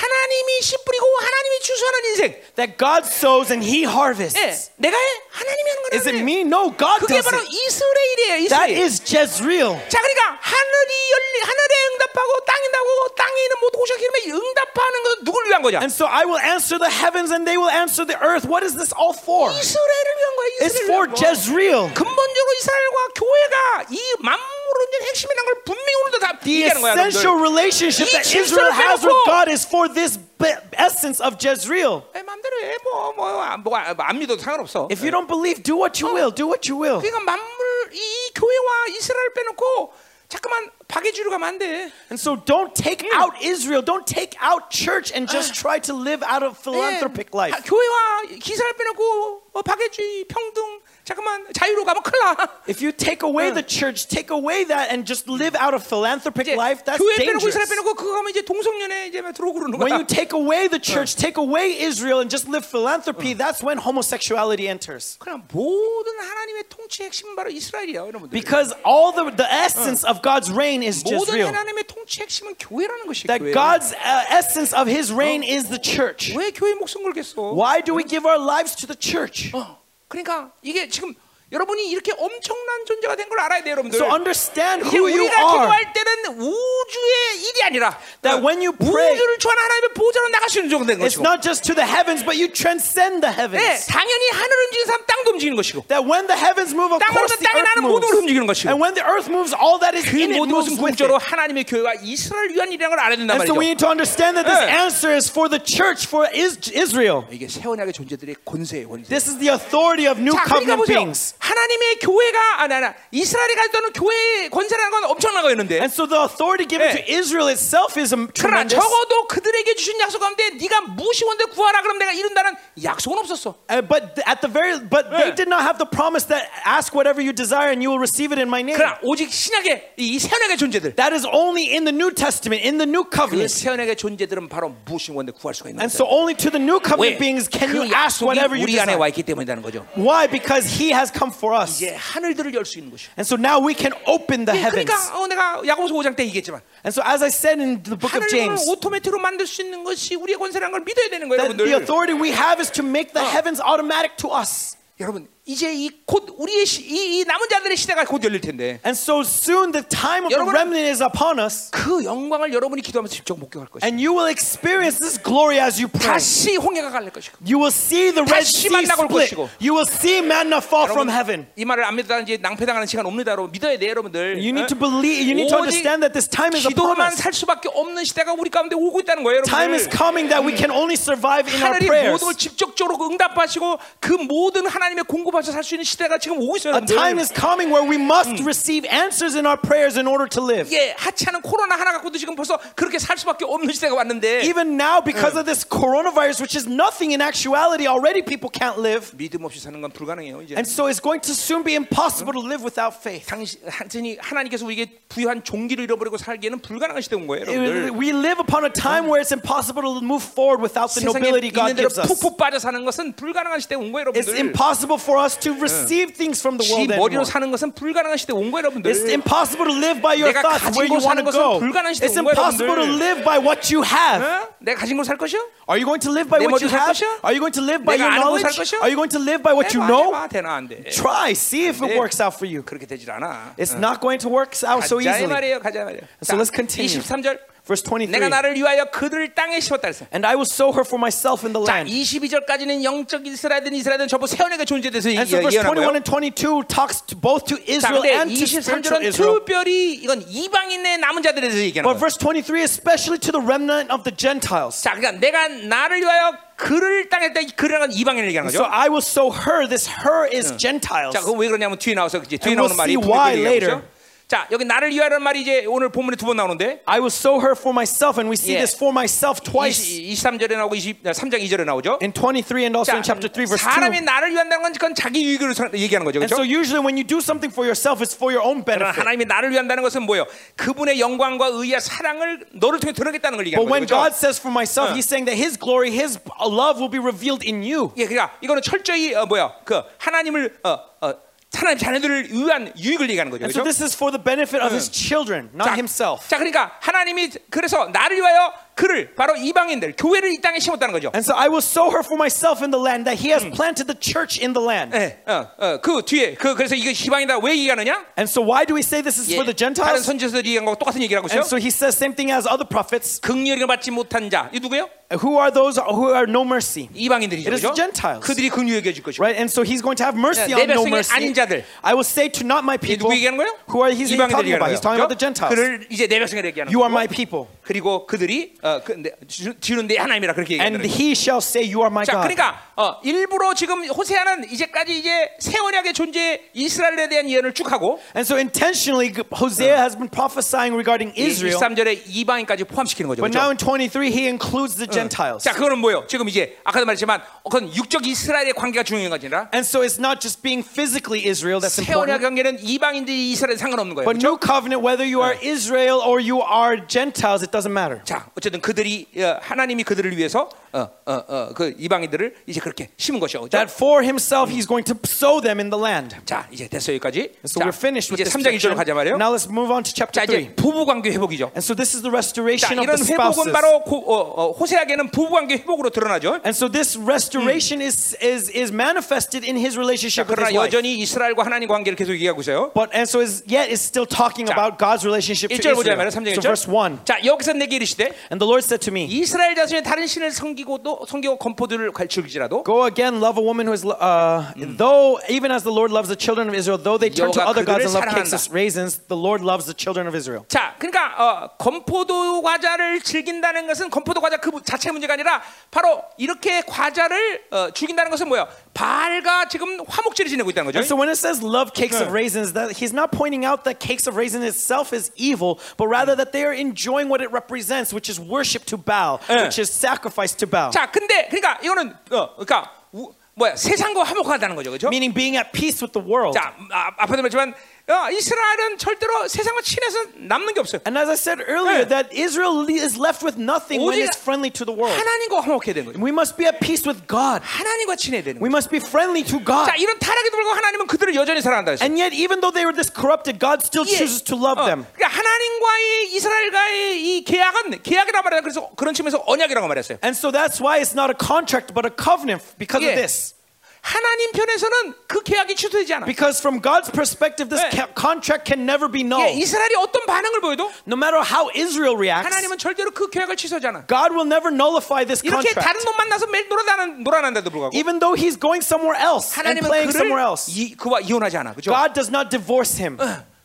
하나님이 씨 뿌리고 하나님이 추수하는 인생. That God sows and He harvests. 예, 내가 해? 하나님이 하는 거라는 Is it me? No, God 그게 does 바로 it. 이스라엘이에요. That 이스라엘. is Jezreel. 자, 그러니까 하늘이 열리 하늘에 응답하고 땅이 나고 땅에 있는 모든 고시가 기름에 응답하는 건 누구를 위한 거냐? And so I will answer the heavens and they will answer the earth. What is this all for? 이스라엘을 위한 거야. It's 이스라엘을 for. Jezreel. 근본적으로 이스라엘과 교회가 이 만물 론적 핵심이라는 걸 분명히 오늘도 다 The 얘기하는 거야. essential 여러분들. relationship 이 that 질서를 Israel has with 빼놓고 God is for this be- essence of Jezreel. 에, 마음대로 해. 뭐, 뭐, 안, 뭐, 안 믿어도 상관없어. If you don't believe, do what you will. Do what you will. 그러니까 만물 이 교회와 이스라엘 빼놓고 잠깐만 박해주로 가면 안 돼. And so don't take out Israel. Don't take out church and just try to live out of philanthropic 예, life. 아, 교회와 기사를 빼놓고 어, 박해주의, 평등, 잠깐만 자유로 가면 큰일 나. If you take away the church, take away that, and just live out of philanthropic 이제 life, that's 교회 빼놓고 이스라엘 dangerous. 빼놓고 그거 하면 이제 동성연애 이제 막 들어오고 그러는 When 거야. you take away the church, take away Israel, and just live philanthropy, that's when homosexuality enters. 그냥 모든 하나님의 통치의 핵심은 바로 이스라엘이야, 여러분들. Because all the, the essence of God's reign is 모든 Israel. 하나님의 통치 핵심은 교회라는 것이 That 교회. God's uh, essence of his reign is the church. 왜 교회 목숨 걸겠어? Why do we give our lives to the church? 어, 그러니까 이게 지금 여러분이 이렇게 엄청난 존재가 된 걸 알아야 돼요, 여러분들. So understand who you 우리가 are. 기도할 때는 우주의 일이 아니라 That 어, when you pray- 우주를 좋아하는 하나님의 보좌로 나갈 수 있는 정도 된 It's 것이고 not just to the heavens, but you transcend the 네, heavens. 당연히 하늘 움직이는 사람 땅도 움직이는 것이고 That when the heavens move, of course the earth 나는 모든 걸 움직이는 moves. 것이고 And when the earth moves, all that is 그 in it 모든 moves 것은 with it. 하나님의 교회가 이스라엘 위한 일이라는 걸 알아야 된단 And so 말이죠 we need to understand that this 네. answer is for the church, for is- Israel. 이게 새 언약의 존재들의 권세예요 권세 This is the authority of new 자, 그러니까 covenant 보세요. beings. 하나님의 교회가 아니 아니 이스라엘이 가졌던 교회의 권세라는 건 엄청난 거였는데 And so the authority given 네. to Israel itself is um, 그러나 tremendous. 적어도 그들에게 주신 약속 가운데 네가 무엇이 원대 구하라 그럼 내가 이룬다는 약속은 없었어. Uh, but th- at the very, but they 네. did not have the promise that ask whatever you desire and you will receive it in my name. 그러나 오직 신약의 이 새언약의 존재들 That is only in the New Testament, in the New 그 covenant. 새언약의 존재들은 바로 무엇이 원대 구할 수가 있는 And 거야. so only to the new 왜? covenant beings can 그 you ask whatever 약속이 you 우리 안에 desire. 와 있기 때문이라는 거죠. Why? Because He has come for us. 이제 하늘들을 열 수 있는 것이요. And so now we can open the 예, heavens. 그러니까 어, 내가 야고보서 5장 때 얘기했지만 And so as I said in the book of 하늘을 James, 오토매틱으로 만들 수 있는 것이 우리의 권세라는 걸 믿어야 되는 거예요, that the 여러분들. authority we have is to make the heavens automatic to us. 여러분 이제 이 곧 우리의 시, 이, 이 남은 자들의 시대가 곧 열릴 텐데 And so soon the time of the remnant is upon us, 그 영광을 여러분이 기도하면서 직접 목격할 것이고 and you will experience this glory as you pray. 다시 홍해가 갈릴 것이고 You will see the Red Sea split. 것이고. You will see manna fall from 여러분, heaven. 이 말을 안 믿다 이제 낭패당하는 시간 옵니다, 여러분 믿어야 돼, 여러분들. You need 어? to believe. You need to understand that this time is upon us. 살 수밖에 없는 시대가 우리 가운데 오고 있다는 거예요, Time is coming that we can only survive in our 하늘이 prayers. 모든 걸 직접적으로 응답하시고 그 모든 하나님의 공급 하셔서 살 수 있는 시대가 지금 오고 있어요, A time 여러분들. is coming where we must receive answers in our prayers in order to live. 예, 하찮은 코로나 하나 갖고도 지금 벌써 그렇게 살 수밖에 없는 시대가 왔는데 Even now, because of this coronavirus, which is nothing in actuality, already people can't live. 믿음 없이 사는 건 불가능해요, 이제. And so it's going to soon be impossible to live without faith. 당신 하나님 하나님께서 우리에게 부여한 종기를 잃어버리고 살기에는 불가능한 시대 온 거예요, It- 여러분들. We live upon a time where it's impossible to move forward without the 세상에 nobility God 있는 대로 gives us. 푹푹 빠져 사는 것은 불가능한 시대 온 거예요, It's 여러분들. impossible for us to receive things from the 지 world 머리로 anymore. 사는 것은 불가능한 시대 온 거예요, 여러분들. It's impossible to live by your 내가 thoughts where 가지고 you want to 사는 것은 go. 불가능한 시대 It's 온 거예요, impossible to 여러분들. live by what you have. 어? 내가 가진 걸 살 것이요? Are you going to live by 내 what you 머리로 살 have? 것이야? Are you going to live by 내가 your 아는 거살 knowledge? 것이야? Are you going to live by what you 해봐, know? 해봐, 되나 안 돼. Try, see if it 네. works out for you. 그렇게 되질 않아. It's not going to work out so 가자 이 easily. 말이에요, 가자 말이에요. So let's continue. 23절. Verse 23. 내가 나를 위하여 그들을 땅에 심었다 그랬어요. And I will sow her for myself in the 자, land. 22절까지는 영적 이스라엘든 이스라엘든 전부 세원에게 존재에 대해서 And so verse 예언한 21 거예요. and 22 talks to both to 자, Israel 근데 and to spiritual 23절은 Israel. 특별히 이건 이방인의 남은 자들에 대해서 얘기하는 But 거예요. verse 23 especially to the remnant of the Gentiles. 자, 그러니까 내가 나를 위하여 그를 땅에 때 그라는 이방인을 얘기하는 So 거죠. I will sow her. This her is Gentiles. 자, 그거 왜 그러냐면 뒤에 나와서 이제 뒤에 And we'll 나오는 말이 see 두 why 개 later. 얘기하죠. 자, 여기 나를 위하여라는 말이 이제 오늘 본문에 두 번 나오는데 I will sow her for myself, and we see Yeah. this for myself twice 23절에 나오고 20, 3장 2절에 나오죠. in 23 and also 자, in chapter 3, verse 2. 사람이 나를 위한다는 건 그건 자기 유익을 서- 얘기하는 거죠. And so 그렇죠? usually when you do something for yourself, it's for your own benefit. 하나님이 나를 위한다는 것은 뭐예요? 그분의 영광과 의와 사랑을 너를 통해 드러내겠다는 걸 But 얘기하는 when 거죠. God says for myself, 어. He's saying that His glory, His love will be revealed in you. 예, 그러니까 이거는 철저히 어, 뭐야? 그 하나님을 어, 어, 하나님 자녀들을 위한 유익을 얘기하는 거죠. And so 그렇죠? this is for the benefit of His children, not Himself. 자, 그러니까 하나님이 그래서 나를 위하여 그를 바로 이방인들 교회를 이 땅에 심었다는 거죠. And so I will sow her for myself in the land, that He has planted the church in the land. 예, 어, 어, 그 뒤에 그 그래서 이거 이방이다 왜 얘기하느냐? And so why do we say this is 예, for the 다른 Gentiles? 선지자들이 얘기한 거 똑같은 얘기를 하고 있어요. And so He says same thing as other prophets. 긍휼을 받지 못한 자, 이 누구예요? Who are those who are no mercy? 이방인들이죠. It is 그죠? the Gentiles. 그들이 긍휼을 해줄 것이고. Right? And so He's going to have mercy 내 on no 백성이 mercy. 아닌 자들. I will say to not my 이 people. 누구 얘기하는 거예요? Who are He's 이방인들 talking about? 얘기하는 He's talking 거예요. about the Gentiles. 그를 이제 내 백성이 얘기하는 You are 거고. my people. 그리고 그들이 어, 그, 내, 주- 지는 내 하나님이라 그렇게 얘기하는 And 거예요. he shall say, You are my 자, God. 그러니까 어, 일부러 지금 호세아는 이제까지 이제 새 언약의 존재 이스라엘에 대한 예언을 쭉 하고 And so intentionally, Hosea has been prophesying regarding 이 Israel. 23절에 이방인까지 포함시키는 거죠. But now 그렇죠? in 23, he includes the 자, Gentiles. 자, 그거는 뭐예요? 지금 이제 아까도 말했지만 그건 육적 이스라엘의 관계가 중요한 아니라 And so it's not just being physically Israel that's 새 언약 important. 관계는 이방인들이 이스라엘 상관없는 거예요. But 그렇죠? new covenant, whether you are Israel or you are Gentiles, it doesn't matter. 자, 어쨌든 그들이 어, 하나님이 그들을 위해서 어, 어, 어, 그 이방인들을 이제 그렇게 심은 것이요. 그렇죠? That for himself he's going to sow them in the land. 자, 이제 됐어요 여기까지. And so 자, we're finished with 이제 this 3장 1절로 section. 가자 말이에요. Now let's move on to 자, chapter 이제 3. 부부 관계 회복이죠. And so this is the 자, restoration of 이런 the 회복은 spouses. 바로 고, 어, 어, 호세아게는 부부 관계 회복으로 드러나죠. And so this restoration is, is, is manifested in his relationship with 그러나 his wife. 여전히 이스라엘과 하나님 관계를 계속 얘기하고 있어요. But and so is yet is still talking 자, about God's relationship to 1절 보자 Israel. 말이에요. 3장 So verse 1. 1절. 자, 여기서 내게 이르시되 And the Lord said to me, 이스라엘 자손이 다른 신을 섬기 고도 섬기고 건포들을 갈즐기지라도 Go again, love a woman who is, uh, though, even as the Lord loves the children of Israel, though they turn to 여호와가 other gods and love 그들을 cakes and raisins, the Lord loves the children of Israel. 자, 그러니까 어, 건포도 과자를 즐긴다는 것은 건포도 과자 그 자체 문제가 아니라 바로 이렇게 과자를 어, 죽인다는 것은 뭐야? 바알과 지금 화목제를 지내고 있다는 거죠. And so when it says love cakes of Yeah. raisins, that he's not pointing out that cakes of raisins itself is evil, but rather that they are enjoying what it represents, which is worship to Baal, Yeah. which is sacrifice to Baal. 자, 근데 그러니까 이거는 어, 그러니까 우, 뭐야? 세상과 화목하다는 거죠, 그렇죠? Meaning being at peace with the world. 자, 아, 앞에도 말했지만 어, 이스라엘은 절대로 세상과 친해서 남는 게 없어요. And as I said earlier, Yeah. that Israel is left with nothing when it's friendly to the world. 하나님과 화목해야 되는 거죠. We must be at peace with God. 하나님과 친해야 되는 We 거죠. must be friendly to God. 자, 이런 타락에도 불구하고 하나님은 그들을 여전히 사랑한다. And yet, even though they were this corrupted, God still 예. chooses to love 어, them. 그러니까 하나님과의 이스라엘과의 이 계약은 계약이라고 말해요. 그래서 그런 측면에서 언약이라고 말했어요. And so that's why it's not a contract, but a covenant because 예. of this. 하나님 편에서는 그 계약이 취소되지 않아. Because from God's perspective, this 예. ca- contract can never be 예, null. 이스라엘이 어떤 반응을 보여도 No matter how Israel reacts, 하나님은 절대로 그 계약을 취소하지 않아. God will never nullify this 이렇게 다른 contract. 놈 만나서 매일 놀아다는 놀아난데도 불구하고 Even though he's going somewhere else and 하나님은 playing somewhere 그를 else, 이, 그와 이혼하지 않아. 그죠? God does not divorce him.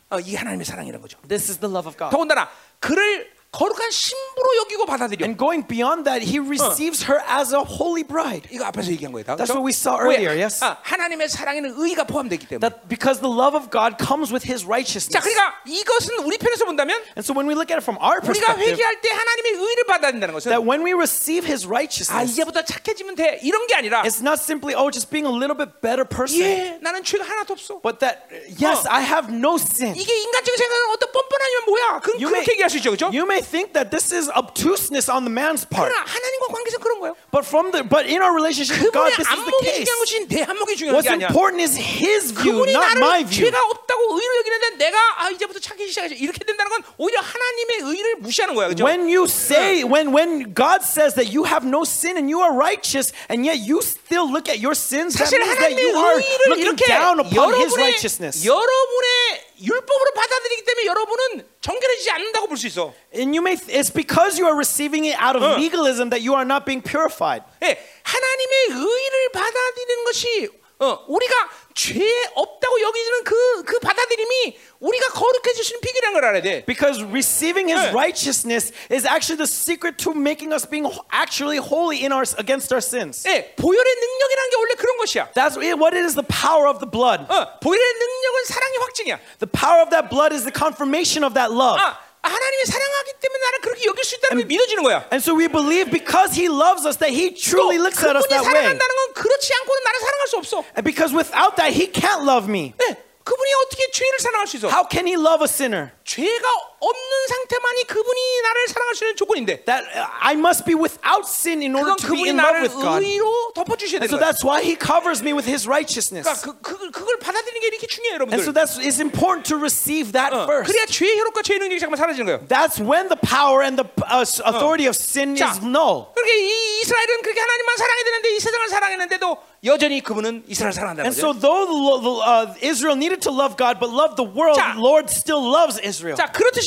어, 이게 하나님의 사랑이라는 거죠. This is the love of God. 더군다나 그를 거룩한 신부로 여기고 받아들여. And going beyond that, he receives her as a holy bride. 이거 앞에서 얘기한 거예요. 다. That's 그렇죠? what we saw 왜? earlier, yes? 아, 하나님의 사랑에는 의가 포함되기 때문에. That because the love of God comes with his 자, righteousness. 그러니까 이것은 우리 편에서 본다면 And so when we look at it from our 우리가 perspective, 회개할 때 하나님의 의를 받아들인다는 것은 that when we receive his 아 righteousness, 이제부터 착해지면 돼 이런 게 아니라 it's not simply, oh, just being a little bit better person, 예 나는 죄가 하나도 없어. but that, yes, 어. I have no sin. 이게 인간적인 생각은 어떤 뻔뻔하면 뭐야? 그, You may, 그렇게 얘기할 수 있죠, 그렇죠? you may think that this is obtuseness on the man's part, 그러나 하나님과 관계에서 그런 거예요. but from the but in our relationship with God, 그분의 this is the 안목이 case. 중요한 것이 내 안목이 중요한 What's 게 아니야. important is his view, 그분이 not my 나를 view. 죄가 없다고 의로 여기는데 내가 아 이제부터 착해지기 시작하지 이렇게 된다는 건 오히려 하나님의 의를 무시하는 거야, 그렇죠? When you say, when when God says that you have no sin and you are righteous, and yet you still look at your sins, that 사실 means that 하나님의 you are 의를 looking 이렇게 down upon His 여러분의 righteousness. 여러분의 율법으로 받아들이기 때문에 여러분은 정결해지지 않는다고 볼 수 있어. And you may, it's because you are receiving it out of 어. legalism that you are not being purified. 예, 하나님의 의를 받아들이는 것이 어, 우리가 죄 없다고 여기지는 그, 그 받아들임이 우리가 거룩해질 수 있는 비결이라는 걸 알아야 돼. Because receiving His 네. righteousness is actually the secret to making us being ho- actually holy in our against our sins. 예, 보혈의 능력이라는 게 원래 그런 것이야. That's it- what it is. The power of the blood. 어, 보혈의 능력은 사랑의 확증이야. The power of that blood is the confirmation of that love. 아, 하나님이 사랑하기 때문에 나를 그렇게 여길 수 있다는 게 믿어지는 거야. And so we believe because He loves us that He 또 truly looks at us 그분이 that way. 사랑한다는 건 그렇지 않고는 나를 사랑할 수 없어. And because without that, He can't love me. 예, 그분이 어떻게 죄를 사랑할 수 있어? How can He love a sinner? 죄가 없는 상태만이 그분이 나를 사랑할 수 있는 조건인데 That uh, I must be without sin in order 그건 to be 그분이 in love 나를 with God. 의로 덮어주셔야 And 되는 so 거야. that's why He covers me with His righteousness. 그러니까 그, 그걸, 그걸 받아들이는 게 이렇게 중요해요, And so 여러분들. that's it's important to receive that 어, first. 그래야 죄의 효력과 죄의 능력이 잠깐 사라지는 거예요. That's when the power and the uh, s- authority of sin 자, is null. 그렇게 이 이스라엘은 그렇게 하나님만 사랑해야 되는데 이 세상을 사랑했는데도 여전히 그분은 이스라엘 사랑한다는 And 거죠. so, though the, lo- the, uh, Israel needed to love God but love the world, 자. the Lord still loves Israel. 자, 그렇듯이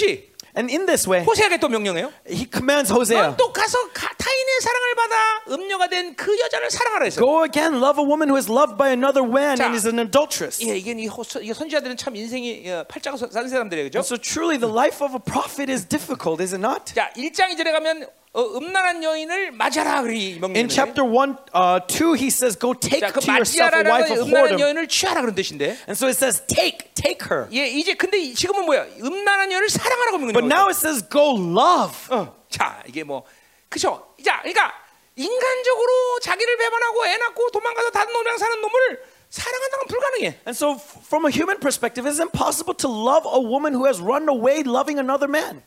And in this way, 호세에게 또 명령해요. He commands Hosea 넌또 가서 가- 타인의 사랑을 받아 음녀가 된 그 여자를 사랑하라 했어요. Go again, love a woman who is loved by another man 자. and is an adulteress. 예, 이게 이 호- 이게 선지자들은 참 인생이 어, 팔자가 서- 싼 사람들이에요, 그죠? So, truly, the life of a prophet is difficult, is it not? 자, 1장 2절에 가면 어, 음란한 여인을 맞아라 그리 In chapter 1, uh, 2, he says, Go take 자, 그 to yourself a wife 건 of whoredom. 여인을 취하라 그런 뜻인데. And so it says, Take, take her. 예, 이제 근데 이- 지금은 뭐야? 음란한 여인을 사랑하라고 But 명령해요. now it says, Go love. 어. 자, 이게 뭐 그죠? 자, 그러니까 인간적으로 자기를 배반하고 애 낳고 도망가서 다른 놈이랑 사는 놈을 사랑한다는 건 불가능해. And so, from a human perspective, it's impossible to love a woman who has run away loving another man.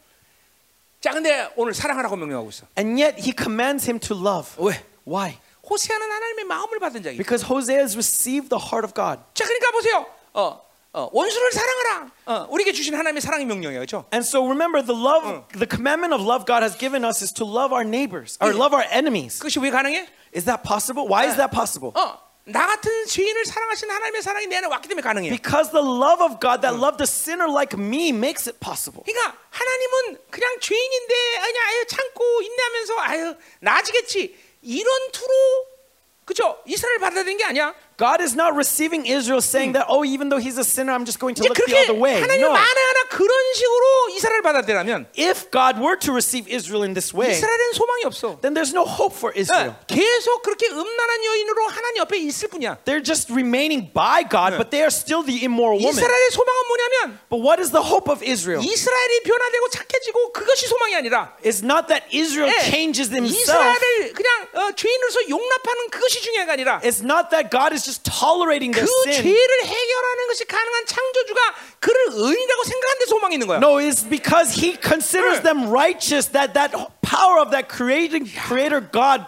자, 근데 오늘 사랑하라고 명령하고 있어. And yet, he commands him to love. 왜? Why? 호세아는 하나님의 마음을 받은 자기. Because Hosea has received the heart of God. 자, 그러니까 보세요. 어, 어, 원수를 사랑하라. 어, 우리에게 주신 하나님의 사랑의 명령이에요, 그렇죠? And so remember, the love, the commandment of love God has given us is to love our neighbors or Yeah. love our enemies. 그것이 왜 가능해? Is that possible? Why is that possible? 어, 나 같은 죄인을 사랑하신 하나님의 사랑이 내 안에 왔기 때문에 가능해요. Because the love of God that loved a sinner like me makes it possible. 그러니까 하나님은 그냥 죄인인데 아니 아유 참고 인내하면서 아유 나아지겠지 이런 투로 그죠 이스라엘 받아들인 게 아니야. God is not receiving Israel saying that, oh, even though he's a sinner, I'm just going to 이제 look the 그렇게 other way. 하나님 No. 만에 하나 그런 식으로 이스라엘 받아들이면 If God were to receive Israel in this way, 이스라엘은 소망이 없어. then there's no hope for Israel. 어, 계속 그렇게 음란한 여인으로 하나님 옆에 있을 뿐이야. They're just remaining by God, but they are still the immoral woman. 이스라엘의 소망은 뭐냐면 But what is the hope of Israel? 이스라엘이 변화되고 착해지고 그것이 소망이 아니라 It's not that Israel 예, changes himself. 이스라엘을 그냥 어, 죄인으로서 용납하는 그것이 중요한 게 아니라 It's not that God is just tolerating 그 their sin. 죄를 해결하는 것이 가능한 창조주가 그를 의인이라고 생각하는 데 소망이 있는 거야. No, it's because he considers 응. them righteous that that power of that creating creator God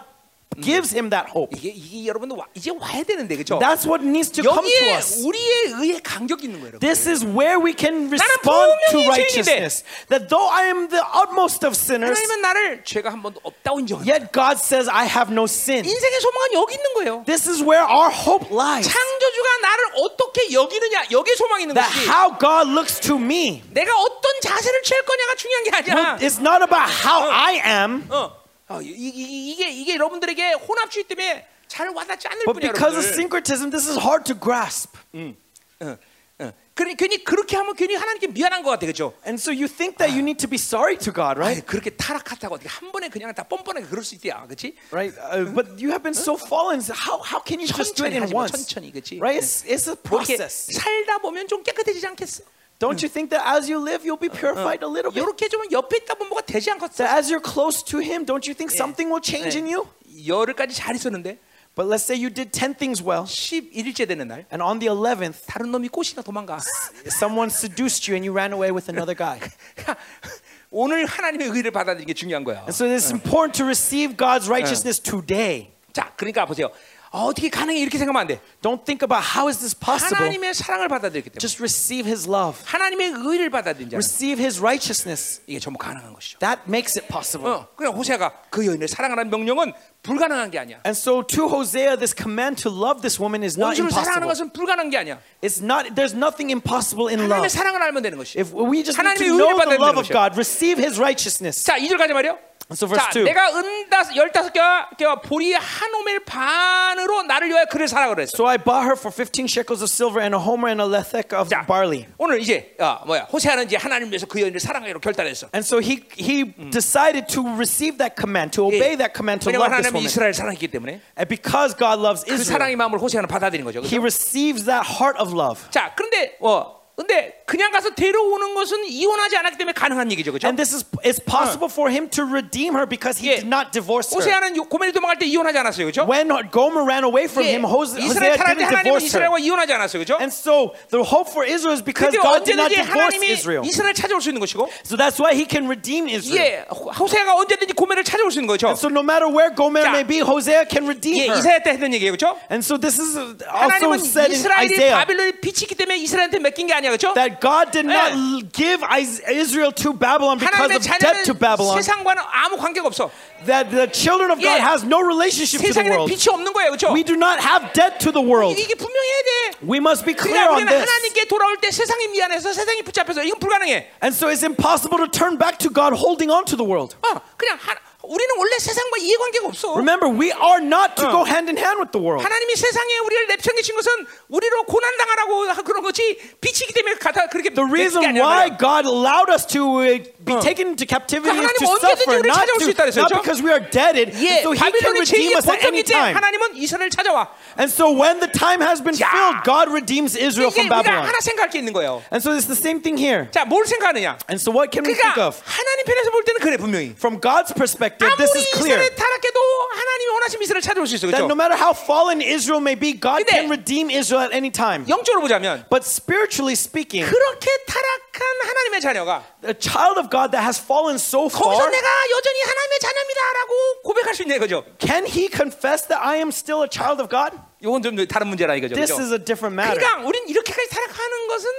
gives him that hope. 이게, 이게 여러분도 와, 이제 와야 되는데 그렇죠? That's what needs to come to 여기에 us. 우리의 의의 간격이 있는 거예요. 여러분. This is where we can respond to 분명히 righteousness. That though I am the utmost of sinners, 하나님은 나를 죄가 한 번도 없다고 인정한다. yet God says I have no sin. 인생의 소망은 여기 있는 거예요. This is where our hope lies. 창조주가 나를 어떻게 여기느냐 여기에 소망이 있는 That 것이 how God looks to me. 내가 어떤 자세를 취할 거냐가 중요한 게 아니야. It's not about how I am, 어, 어, 이, 이, 이게 이게 여러분들에게 혼합주의 때문에 잘 와닿지 않을 but 뿐이야. because of 여러분들. syncretism, this is hard to grasp. 어, 어. 괜히, 괜히 그렇게 하면 괜히 하나님께 미안한 것 같아, 그렇죠? And so you think that you need to be sorry to God, right? 그렇게 타락하다고 어떻게 한 번에 그냥 다 뻔뻔하게 그럴 수 있대야, 그렇지? Right? Uh, but you have been so fallen. so How, how can you just do it 천천히 in 하지 마, once? 천천히, 그렇지? Right? It's, it's a 뭐 process. 살다 보면 좀 깨끗해지지 않겠어? Don't you think that as you live, you'll be purified a little bit? 이렇게 좀 옆에 있다 보면 뭐가 되지 않겠어? That as you're close to Him, don't you think something will change in you? 열흘까지 잘 있었는데 But let's say you did 10 things well, 11일째 되는 날 and on the 11th, 다른 놈이 꽃이나 도망가. someone seduced you and you ran away with another guy. <laughs> 오늘 하나님의 의를 받아들이는 게 중요한 거야. And so it's important to receive God's righteousness today. 자, 그러니까 보세요. 어, 어떻게 가능해 이렇게 생각하면 안 돼. Don't think about how is this possible. 하나님의 사랑을 받아들였기 때문에 Just receive His love, 하나님의 의를 받아들인 자는 receive His righteousness. 이게 전부 가능한 것이죠. That makes it possible. 어, 그래 호세아가 그 여인을 사랑하라는 명령은 불가능한 게 아니야. And so to Hosea, this command to love this woman is not 원수를 사랑하는 impossible. 것은 불가능한 게 아니야. It's not. There's nothing impossible in 하나님의 love. 사랑을 알면 되는 것이. If we just need 하나님의 to know the love of. God, receive His righteousness. 자, 2절 가지 말이요. So verse 자, two. 내가 은다섯 열다섯 개와 개와 보리 한 오멜 반으로 나를 위하여 그를 사라 그랬어. So I bought her for 15 shekels of silver and a homer and a lethek of 자, barley. 오늘 이제 어, 뭐야 호세아는 이제 하나님 위해서 그 여인을 사랑하기로 결단했어. And so he he decided to receive that command, to obey that command, to 왜냐면 love this 하나님이 woman. 이스라엘 사랑했기 때문에 And because God loves 그 Israel, 사랑의 마음을 호세아는 받아들인 거죠. he 그죠? receives that heart of love. 자, 그런데 어, 근데 그냥 가서 데려오는 것은 이혼하지 않았기 때문에 가능한 얘기죠, 그렇죠? And this is it's possible for him to redeem her because he 예. did not divorce her. 호세아는 요- 고멜이 도망갈 때 이혼하지 않았어요, 그렇죠? When Gomer ran away from 예. him, Hosea, didn't 하나님은 divorce her. 이스라엘과 이혼하지 않았어요, 그렇죠? And so the hope for Israel is because God did not divorce Israel. 이스라엘 찾아올 수 있는 것이고, So that's why he can redeem Israel. 예, 호- 호세아가 언제든지 고멜을 찾아올 수 있는 거죠. So no matter where Gomer 자, may be, Hosea can 예, redeem her. 이사야 때 했던 얘기예요, 그렇죠? And so this is also 하나님은 said in 이스라엘이 Isaiah 바빌론에 비치기 때문에 이스라엘한테 맡긴 게 아니야, 그렇죠? that God did not 예. l- give Is- Israel to Babylon because 하나님의 of debt to 자녀는 Babylon. 세상과는 아무 관계가 없어. That the children of God 예. has no relationship to the 세상에는 world. 빛이 없는 거예요, 그렇죠? We do not have debt to the world. 이게 분명해야 돼. We must be clear 그러니까 on 우리는 this. 하나님께 돌아올 때 세상이 미안해서 세상이 붙잡혀서 이건 불가능해. And so it's impossible to turn back to God holding on to the world. 어, 그냥 하, 우리는 원래 세상과 이해관계가 없어. Remember, we are not to go hand in hand with the world. 하나님이 세상에 우리를 내팽개친 것은 우리로 고난 당하라고 그런 거지 빛이기 때문에 가다 그렇게 The 내팽개 reason 아니라 why 말이야. God allowed us to uh, be taken into captivity is 하나님 to 언제든지 suffer, 우리를 not, 찾아올 수 있다 to, 그랬어요, not 그렇죠? because we are deaded. 예, So He can 바빌론의 redeem 죄의 us at any 번성일 때 time. 하나님은 이스라엘 찾아와. And so when the time has been 야. filled, God redeems Israel 이게 from 우리가 Babylon. 하나 생각할 게 있는 거예요. And so it's the same thing here. 자, 뭘 생각하느냐? And so what can we think 그러니까 of? 하나님 편에서 볼 때는 그래 분명히. From God's perspective, perspective, this 아무리 is clear. 이스라엘 타락해도 하나님이 원하시면 이스라엘 찾아올 수 있어 That 그렇죠? no matter how fallen Israel may be, God 근데- can redeem Israel at any time. 영적으로 보자면 But spiritually speaking, 그렇게 타락한 하나님의 자녀가 a child of God that has fallen so 거기서 far, 내가 여전히 하나님의 자녀입니다라고 고백할 수 있냐 이거죠. can he confess that I am still a child of God? 이건 좀 다른 문제라 이거죠. This 그죠? is a different matter. 그러니까 우린 이렇게까지 타락하는 것은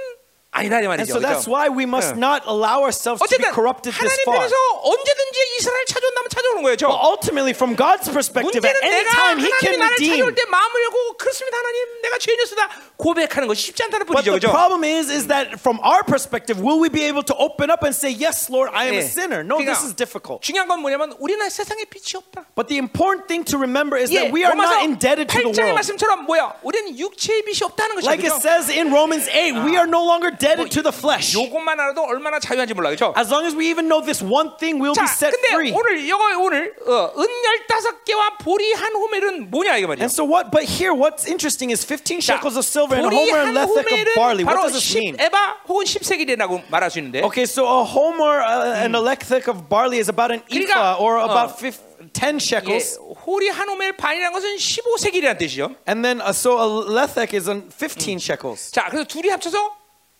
아니다 이 And 말이죠. so that's 그죠? why we must 응. not allow ourselves to be 어쨌든 corrupted this 하나님 far. 편에서 언제든지 이스라엘 찾아온다면 찾아오는 거예요. 저. But ultimately, from God's perspective, at 문제는 any 내가 time He 하나님이 can 나를 redeem. 찾아올 때 마음을 열고 그렇습니다 하나님 내가 죄인이었다 고백하는 것이 쉽지 않다는 But 뿐이죠. the 그죠? problem is, is that from our perspective, will we be able to open up and say, "Yes, Lord, I am a 예. sinner"? No, 그러니까 this is difficult. 중요한 건 뭐냐면 우리는 세상에 빛이 없다. But the important thing to remember is 예, that we are 로마서 not indebted to the 8장의 world. 말씀처럼 뭐야? 우리는 육체의 빛이 없다는 것이죠. Like it says in Romans 8, we are no longer indebted to the flesh. 요것만 알아도 얼마나 자유한지 몰라. 그렇죠? As long as we even know this one thing, we'll 자, be set 근데 free. 오늘 이거 오늘 어, 은 열다섯 개와 보리 한 호멜은 뭐냐 이거 말이야. And so what? But here, what's interesting is 15 자, shekels of silver and a 보리 homer 한 and lethek of barley. 호멜은 바로 What does this mean? 10에바 혹은 10세겔이라고 말할 수 있는데 Okay, so a homer uh, and a lethek of barley is about an 그러니까, ephah or 어. about fif- 10 예, shekels. 호리 한 호멜 반이라는 것은 15세겔이라는 뜻이죠. And then, uh, so a lethek is on 15 shekels. 자, 그래서 둘이 합쳐서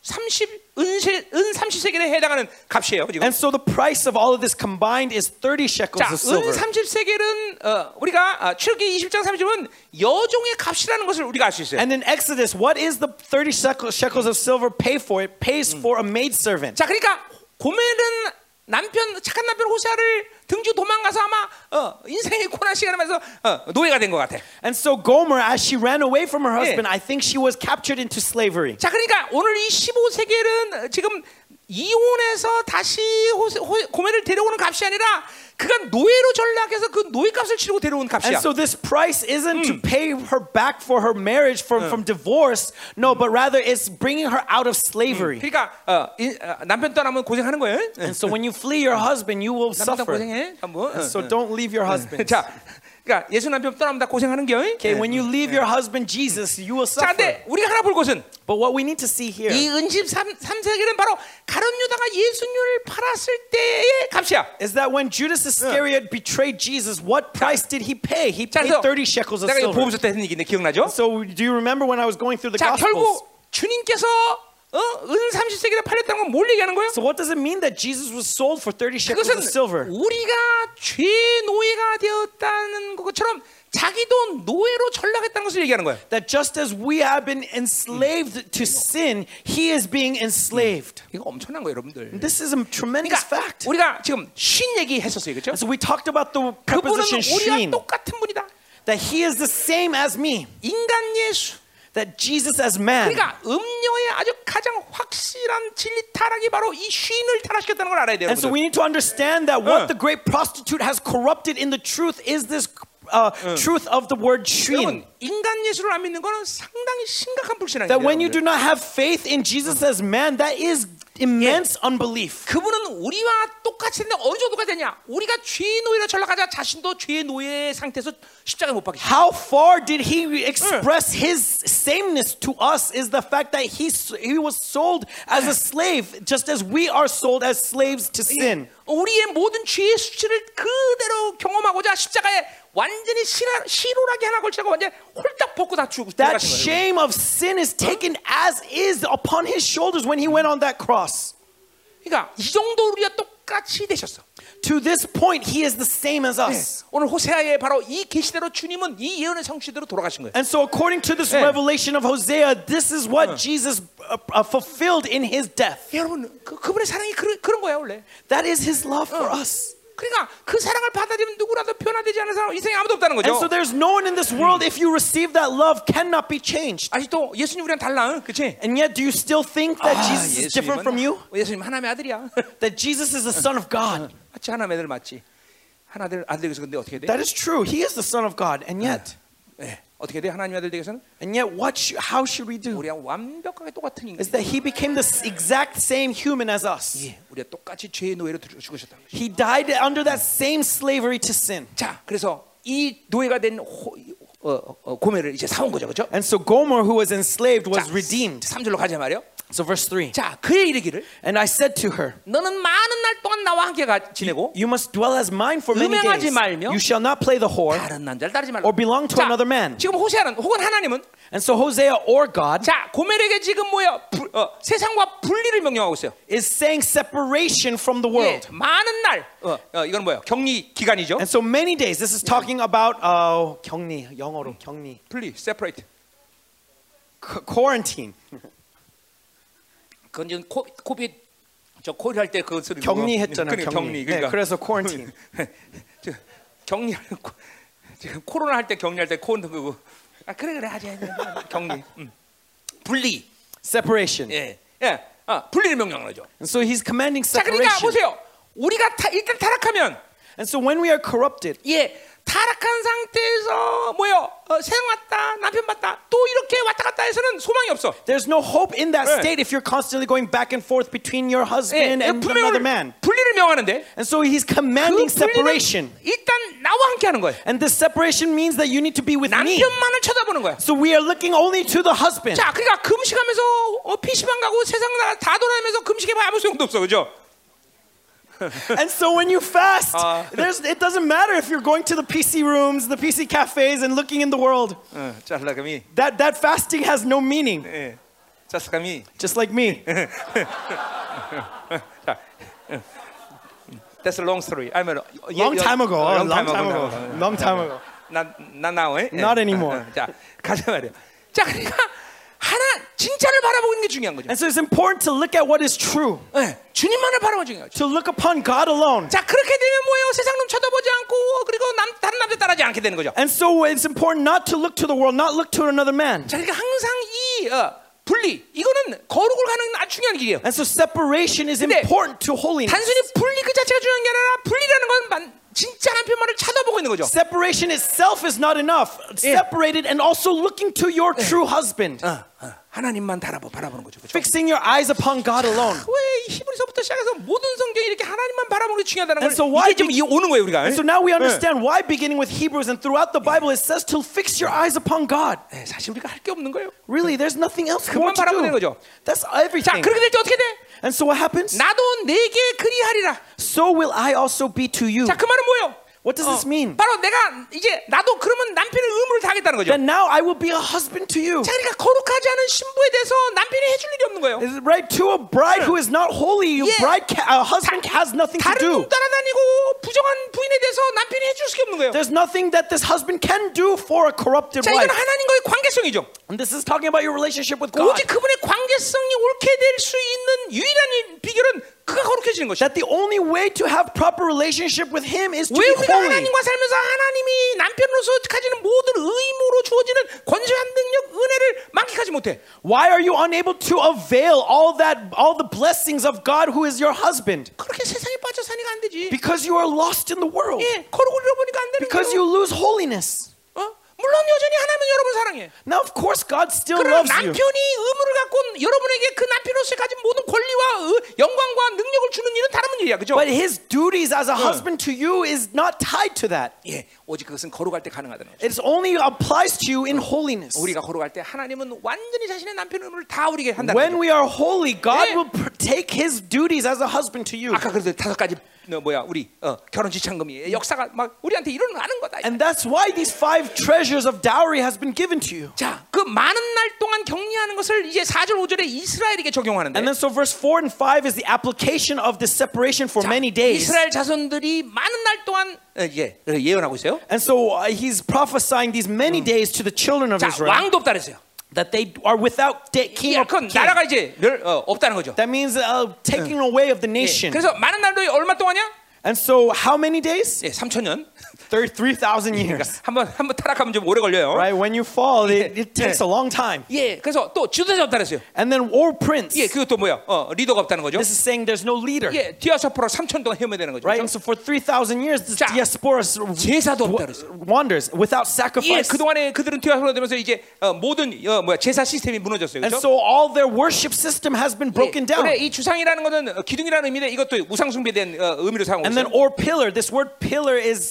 30 은세 은 30세겔에 해당하는 값이에요. 지금. And so the price of all of this combined is 30 shekels 자, of silver. 은 30세겔은 어, 우리가 아, 출기 20장 30절은 여종의 값이라는 것을 우리가 알 수 있어요. And in Exodus, what is the 30 shekel- shekels of silver pay for? It pays for a maidservant. 자, 그러니까 고멜은 남편 착한 남편 호세아를 등지고 도망가서 아마 어, 인생의 고난 시간하면서 어, 노예가 된 것 같아. And so Gomer, as she ran away from her 예. husband, I think she was captured into slavery. 자, 그러니까 오늘 이 15세겔은 지금 이혼해서 다시 호세, 호, 고멜을 데려오는 값이 아니라 그가 노예로 전락해서 그 노예값을 치르고 데려온 값이야. And so this price isn't to pay her back for her marriage from, from divorce. No, but rather it's bringing her out of slavery. 그러니까 어, 이, 어, 남편 떠나면 고생하는 거예요. And so when you flee your husband, you will 남편 suffer. 고생해. 한번. And so don't leave your husband. 자, 그러니까 예수 남편 떠나면 다 고생하는 겨. Okay, when you leave your husband Jesus, you will 자, suffer. 근데 우리가 하나 볼 것은 But what we need to see here 이 은집 3, 세기는 바로 가룟 유다가 예수님을 팔았을 때의 값이야. is that when Judas Iscariot betrayed Jesus, what price did he pay? He 자, paid 그래서 30 shekels of 내가 이거 silver. 보험서 때 했는 얘기인데 기억나죠? So do you remember when I was going through the 자, Gospels? 결국 주님께서 어? 은 30세기를 팔렸다는 건 뭘 얘기하는 거예요? So what does it mean that Jesus was sold for 30 shekels 그것은 of silver? 우리가 죄의 노예가 되었다는 것처럼 자기도 노예로 전락했다는 것을 얘기하는 거예요. That just as we have been enslaved to sin, he is being enslaved. 이거 엄청난 거예요, 여러분들. This is a tremendous 그러니까 fact. 우리가 지금 신 얘기 했었어요, 그렇죠? So we talked about the 그분은 preposition 우리와 shin, 똑같은 분이다. that he is the same as me, 인간 예수. that Jesus as man. 그러니까 음녀의 아주 가장 확실한 진리 타락이 바로 이 쉰을 타락시켰다는 걸 알아야 돼요. And so 여러분들. we need to understand that what 응. the great prostitute has corrupted in the truth is this uh, truth of the word shin. 여러분 인간 예수를 안 믿는 거는 상당히 심각한 불신앙이에요. That when you 여러분들. do not have faith in Jesus as man, that is immense unbelief. 그분은 우리와 똑같이 했는데 어느 정도가 되냐? 우리가 죄의 노예로 전락하자 자신도 죄의 노예 상태에서 십자가에 못 박히죠. How far did he express his sameness to us is the fact that he, he was sold as a slave, just as we are sold as slaves to sin. 우리의 모든 죄의 수치를 그대로 경험하고자 십자가에 완전히 실화, 실오라기 하나 걸치고 완전 홀딱 벗고 다 죽고 That 돌아가신 거예요. shame of sin is taken as is upon his shoulders when he went on that cross. 그러니까 이 정도 우리가 똑같이 되셨어. To this point, he is the same as 네. us. 오늘 호세아의 바로 이 계시대로 주님은 이 예언의 성취대로 돌아가신 거예요. And so, according to this 네. revelation of Hosea, this is what Jesus uh, uh, fulfilled in his death. 여러분 그, 그분의 사랑이 그런, 그런 거야 원래. That is his love for us. 그러니까 그 사랑을 받아들이면 누구라도 변화되지 않은 사람 인생에 아무도 없다는 거죠. And so, there's no one in this world, if you receive that love, cannot be changed. 아직도 예수님 우리랑 달라, 응? 그렇지? And yet, do you still think that Jesus is different from you? 예수님 하나님의 아들이야. <laughs> That Jesus is the Son of God? <laughs> 맞지 하나님의 아들 맞지. 하나들 아들 되서 근데 어떻게 돼? That is true. He is the Son of God. And yet, 예. 어떻게 돼? 하나님의 아들 되서는 and yet, what? sh- how should we do? 우리랑 완벽하게 똑같은 인간. Is that He became the s- exact same human as us? 예. 우리가 똑같이 죄의 노예로 들- 죽으셨다는 거죠. He died under that same slavery to sin. 자, 그래서 이 노예가 된 호, 어, 어, 고매를 이제 사온 거죠, 그렇죠? And so Gomer, who was enslaved, was redeemed. 3절로 가자 말이요. So verse 3. 자, 그의 이르기를 And I said to her, 너는 많은 날 동안 나와 함께 가, 지내고 You must dwell as mine for many 음행하지 days. 말며 You shall not play the whore 다른 남자를 따르지 말라. or belong to 자, another man. 지금 호세아는 혹은 하나님은 And so Hosea or God 자 고멜에게 지금 뭐야 불- 어, 세상과 분리를 명령하고 있어요. is saying separation from the 예, world. 많은 날 어, 어, 이건 뭐야 격리 기간이죠. And so many days. This is talking about uh, 격리, 영어로 격리. 분리, separate. Qu- quarantine. 그건 지금 코, 코비드 저 코비드 할때 그 소리 격리했잖아요, 그러니까 격리. 격리. 네, 그러니까 그래서 quarantine. <laughs> 저, 격리 지금 코로나 할 때 격리할 때 코는 그거 아 그래 그래 하지 격리 음. 분리 Separation. 예 예. 아, 분리를 명령하죠. And so he's commanding 자 그러니까 separation. 보세요. 우리가 타, 일단 타락하면 And so when we are corrupted, 예 타락한 상태에서 뭐요 어, 세상 왔다 남편 봤다 또 이렇게 왔다 갔다 해서는 소망이 없어. there's no hope in that 네. state if you're constantly going back and forth between your 예, husband and another man. 분리를 명하는데 And so he's 그 commanding 분리는 separation. 일단 나와 함께 하는 거예요. And this separation means that you need to be with me. 남편만을 쳐다보는 거야. So we are looking only to the husband. 자, 그러니까 금식하면서 어, PC방 가고 세상 다, 다 돌아다니면서 금식해봐 아무 소용도 없어, 그죠? <laughs> And so when you fast, 아. there's, it doesn't matter if you're going to the PC rooms, the PC cafes, and looking in the world. 어, 잘라감이, That, that fasting has no meaning, 예, 자스감이. just like me. <laughs> 자, 어. That's a long story. I mean, Long time ago. 어, Long time ago. Long time ago. 나나 나오. 예? Not anymore. 어, 자, 가자 말이야. 자, 그러니까 하나 진짜를 바라보고 있는 게 중요한 거죠. And so it's important to look at what is true, 예, 주님만을 바라보는 게 중요하죠. to look upon God alone. 자, 그렇게 되면 뭐예요? 세상 놈 쳐다보지 않고 그리고 남 다른 남자 따라하지 않게 되는 거죠. And so it's important not to look to the world, not look to another man. 자, 그러니까 항상 이 어, 분리 이거는 거룩을 가는 아주 중요한 길이에요. And so separation is important to holiness. 단순히 분리 그 자체가 중요한 게 아니라 분리라는 건 만- 진짜 남편만을 쳐다보고 있는 거죠. Separation itself is not enough. Separated and also looking to your true husband. 어, 어, 하나님만 바라보 바라보는 거죠. 그렇죠? Fixing your eyes upon God alone. 왜 히브리서부터 시작해서 모든 성경이 이렇게 하나님만 바라보는 게 중요하다는 걸 And so why 이게 좀 be- 이- 오는 거예요 우리가. And so now we understand why beginning with Hebrews and throughout the Bible it says to fix your eyes upon God. 네, 사실 우리가 할 게 없는 거예요. Really, there's nothing else 그만 more to 바라보는 do. 거죠. That's 자, everything. 그렇게 될 때 어떻게 돼? And so what happens? 나도 내게 그리하리라. So will I also be to you. 자, 그 말은 뭐예요? What does this mean? 바로 내가 이제 나도 그러면 남편의 의무를 다하겠다는 거죠. Then now I will be a husband to you. 자, 그러니까 거룩하지 않은 신부에 대해서 남편이 해줄 일이 없는 거예요. Is right to a bride who is not holy? Your Yeah. bride, ca- a husband has nothing to 다른 do. 놈 따라다니고 부정한 부인에 대해서 남편이 해줄 수가 없는 거예요. There's nothing that this husband can do for a corrupted 자, 이건 wife. 하나님과의 관계성이죠. And this is talking about your relationship with God. 오직 그분의 관계성이 옳게 될 수 있는 유일한 비결은 그가 거룩해지는 것이죠. That the only way to have proper relationship with Him is to 왜 be 우리가 holy. 하나님과 살면서 하나님이 남편으로서 가지는 모든 의무로 주어지는 권세한 능력, 은혜를 만끽하지 못해? Why are you unable to avail all that, all the blessings of God who is your husband? 그렇게 세상에 빠져 사니까 안 되지. Because you are lost in the world. 예, 거룩을 잃어보니까 안 되는 Because 거예요. you lose holiness. 어? 물론 여전히 하나님은 여러분 사랑해. Now, of course, God still loves you. 남편이 의무를 갖고 여러분에게 그 남편으로서 가진 모든 권리와 의- 영광과 능력을 주는 일은 다른 일이야, 그죠? But His duties as a husband to you is not tied to that. 예, 오직 그것은 거룩할 때 가능하다는 거죠. It only applies to you in holiness. 우리가 거룩할 때 하나님은 완전히 자신의 남편 의무를 다 우리에게 한다는 When we are holy, God Yeah. will take His duties as a husband to you. 아까 그래도 다섯 가지 어, 뭐야 우리 어, 결혼 지참금이 역사가 막 우리한테 일어나는 거다. And that's why these five treasures of dowry has been given to you. 자, 그 많은 날 동안 격리하는 것을 이제 4절 5절에 이스라엘에게 적용하는데 And then so verse 4 and 5 is the application of this separation for 자, many days. 이스라엘 자손들이 많은 날 동안 어, 예, 예언하고 있어요. And so uh, he's prophesying these many days to the children of 자, Israel 왕도 없다 그랬어요. That they are without de- king 예, or king. 나라가 이제 멸, 어, 없다는 거죠. That means uh, taking away of the 예, nation. 그래서 많은 날도 얼마 동안이야? And so how many days? 예, 3천 년. 3,000 years. <laughs> 한번 한번 타락하면 좀 오래 걸려요. Right? When you fall, it, it takes a long time. 예, 그래서 또 지도자 없다 그랬어요. And then war prince. 예, 그것도 뭐야? 어, 리더가 없다는 거죠. This is saying there's no leader. 예, 디아스포라 3천 동안 헤매야 되는 거죠. Right? And so for 3,000 years, this 자, diaspora 제사도 없다 그랬어요. wanders without 예, sacrifice. 그 동안에 그들은 디아스포라 되면서 이제 어, 모든 어, 뭐야 제사 시스템이 무너졌어요. And 그렇죠? so all their worship system has been broken down. 그래 이 주상이라는 것은 어, 기둥이라는 의미인데 이것도 우상 숭배에 대한 어, 의미로 사용하고 And And then 말했어요. or pillar. This word pillar is 예,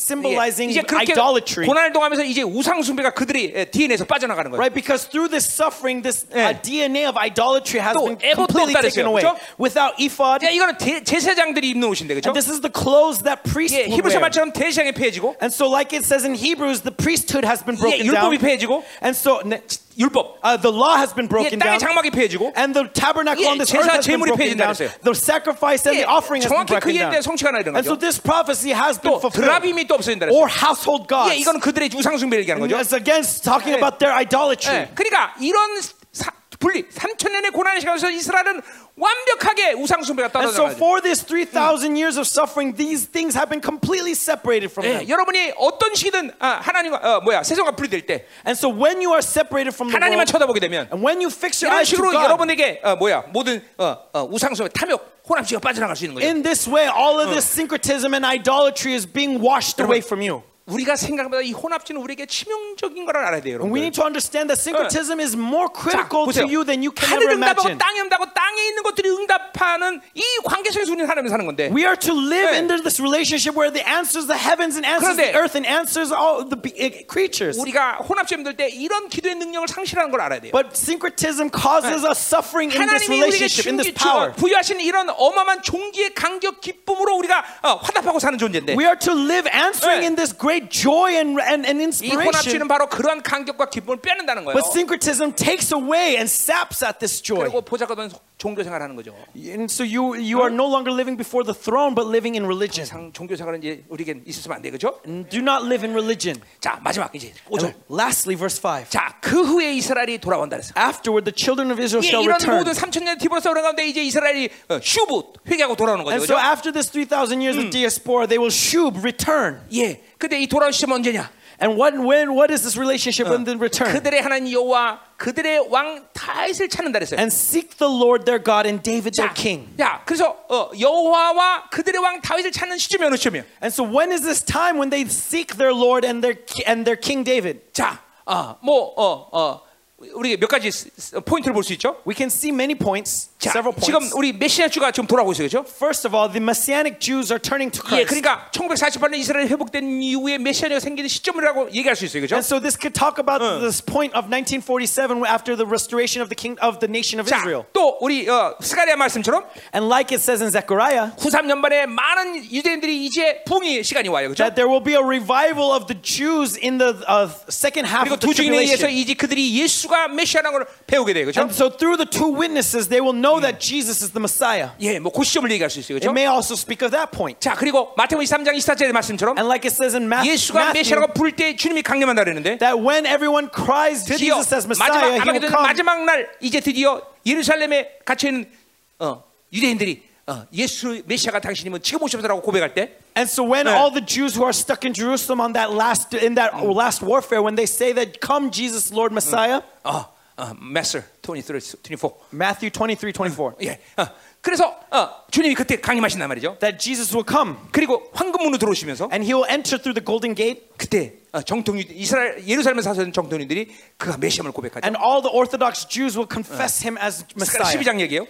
symbolizing 이제 그렇게 idolatry. 고난을 동하면서 이제 우상 숭배가 그들이 예, DNA에서 빠져나가는 거예요. Right, because through this suffering, this 예. uh, DNA of idolatry has 또 been 에봇도 completely 없다 taken 그랬어요. away. 그죠? Without ephod, 야, 이거는 대, 제사장들이 입는 옷인데 그죠? and this is the clothes that priests 예, would 히브리서 wear. 말처럼 대장이 폐해지고 And so, like it says in Hebrews, the priesthood has been 예, broken down. 율법이 폐해지고 And so, ne- 율법 uh, the law has been 예, broken 땅의 down. 장막이 폐해지고 And the tabernacle 예, on this 제사, earth has been 제물이 broken 폐해진다 down. 그랬어요. The sacrifice and 예, the offering has been 정확히 그 broken 예때 down. 성취가 나 이런 And so 거죠. this prophecy has been 또 fulfilled. 드라빔이 또 없어진다 Or household gods. 예, 이거는 그들의 우상 숭배를 얘기하는 거죠. It's against talking 예. about their idolatry. 예, 그러니까 이런 사, 분리 3천 년의 고난의 시간에서 이스라엘은 완벽하게 우상 숭배가 And so 떨어져 for this 3,000 years of suffering, these things have been completely separated from 예, them. 여러분이 어떤 시기든 아, 하나님과 어, 뭐야 세상과 분리될 때 And so when you are separated from the 하나님만 쳐다보게 되면 and when you fix your eyes to God, 여러분에게 어, 뭐야 모든 어, 어, 우상 숭배 탐욕 혼합지가 빠져나갈 수 있는 거예요. in this way, all of this syncretism and idolatry is being washed away from you. 우리가 생각보다 이 혼합지는 우리에게 치명적인 걸 알아야 돼요, And we 여러분. need to understand that syncretism is more critical to you than you can 하늘 ever 응답하고 imagine. 땅에 응답하고 땅에 있는 것들이 응답하는 이 관계 속에서 우리는 하나님 사는 건데. We are to live 네. into this relationship where the answers the heavens and answers the earth and answers all the eh, creatures. 우리가 혼합지 힘들 때 이런 기도의 능력을 상실하는 걸 알아야 돼요. But syncretism causes us suffering in this relationship, in this power. 주- 부여하신 이런 어마어마한 종기의 간격 기쁨으로 우리가 어, 화답하고 사는 존재인데 We are to live answering 네. in this great joy and, and, and 이 inspiration. 혼합지는 바로 그러한 간격과 기쁨을 빼낸다는 거예요. But syncretism takes away and saps at this joy. 그리고 보자거든 종교 생활하는 거죠. And so you, you are no longer living before the throne, but living in religion. 상 종교 생활은 이제 우리에게 있었으면 안 돼, 그죠? And do not live in religion. 자 마지막 이제 5절. And lastly, verse 5. 자 그 후에 이스라엘이 돌아온다 그랬어. Afterward, the children of Israel 예, shall 이런 return. 모든 3천 년 디보스 오는 가운데 이제 이스라엘이 어, 슈브 회개하고 돌아오는 거죠. And so 그죠? after this 3,000 years of diaspora, they will shub, return. 예. 근데 이 돌아온 시점 언제냐? And what, when, what is this relationship when they return? 그들의 하나님 여호와 그들의 왕 다윗을 찾는다 그랬어요. And seek the Lord their God and David their 자, king. 야, 그래서 어, 여호와와 그들의 왕 다윗을 찾는 시점이 어느 시점이에요? And so when is this time when they seek their Lord and their, ki- and their king David? 자, 어, 뭐, 어, 어, 우리 몇 가지 스- 스- 포인트를 볼 수 있죠. We can see many points, 자, several 지금 points. 우리 메시아 주가 지금 돌아오고 있어요, 그렇죠? First of all, the Messianic Jews are turning to 예, Christ. 그러니까 1948년 이스라엘 회복된 이후에 메시아가 생기는 시점이라고 얘기할 수 있어요, 그렇죠? And so this could talk about this point of 1947 after the restoration of the king of the nation of 자, Israel. 또 우리 어, 스가랴 말씀처럼 And like it says in Zechariah, 후삼 년반에 많은 유대인들이 이제 붕이 시간이 와요, 그렇죠? that there will be a revival of the Jews in the uh, second half 그리고 of the 두 증인에 의해서 tribulation. 이제 그들이 예수가 메시아라는 걸 배우게 돼요, 그렇죠? And so through the two witnesses, they will know that Jesus is the Messiah. 예, 뭐 그 시점을 얘기할 수 있어요, It 그렇죠? may also speak of that point. 자, 그리고 마태복음 23장 24절의 말씀처럼 And like it says in Matthew, 예수가 Matthew 메시아라고 부를 때 주님이 강림한다 그랬는데 that when everyone cries 드디어 Jesus as 마지막 Messiah, he will 아마게도는 come. 마지막 날 이제 드디어 예루살렘에 갇혀 있는 어, 유대인들이 어, 예수 메시아가 당신이면 지금 오셔서라고 고백할 때 And so when 네. all the Jews who are stuck in Jerusalem on that last in that last warfare, when they say that come Jesus Lord Messiah, 어, 어, Master 23, 24. Matthew 23, 24, 예. 어, 그래서 어, 주님이 그때 강림하신단 말이죠. that Jesus will come 그리고 황금 문으로 들어오시면서 and he will enter through the golden gate 그때 어, 정통 유 이스라엘 예루살렘에 사는 정통인들이 그가 메시아를 고백하죠. and all the Orthodox Jews will confess him as Messiah. 12장 얘기예요.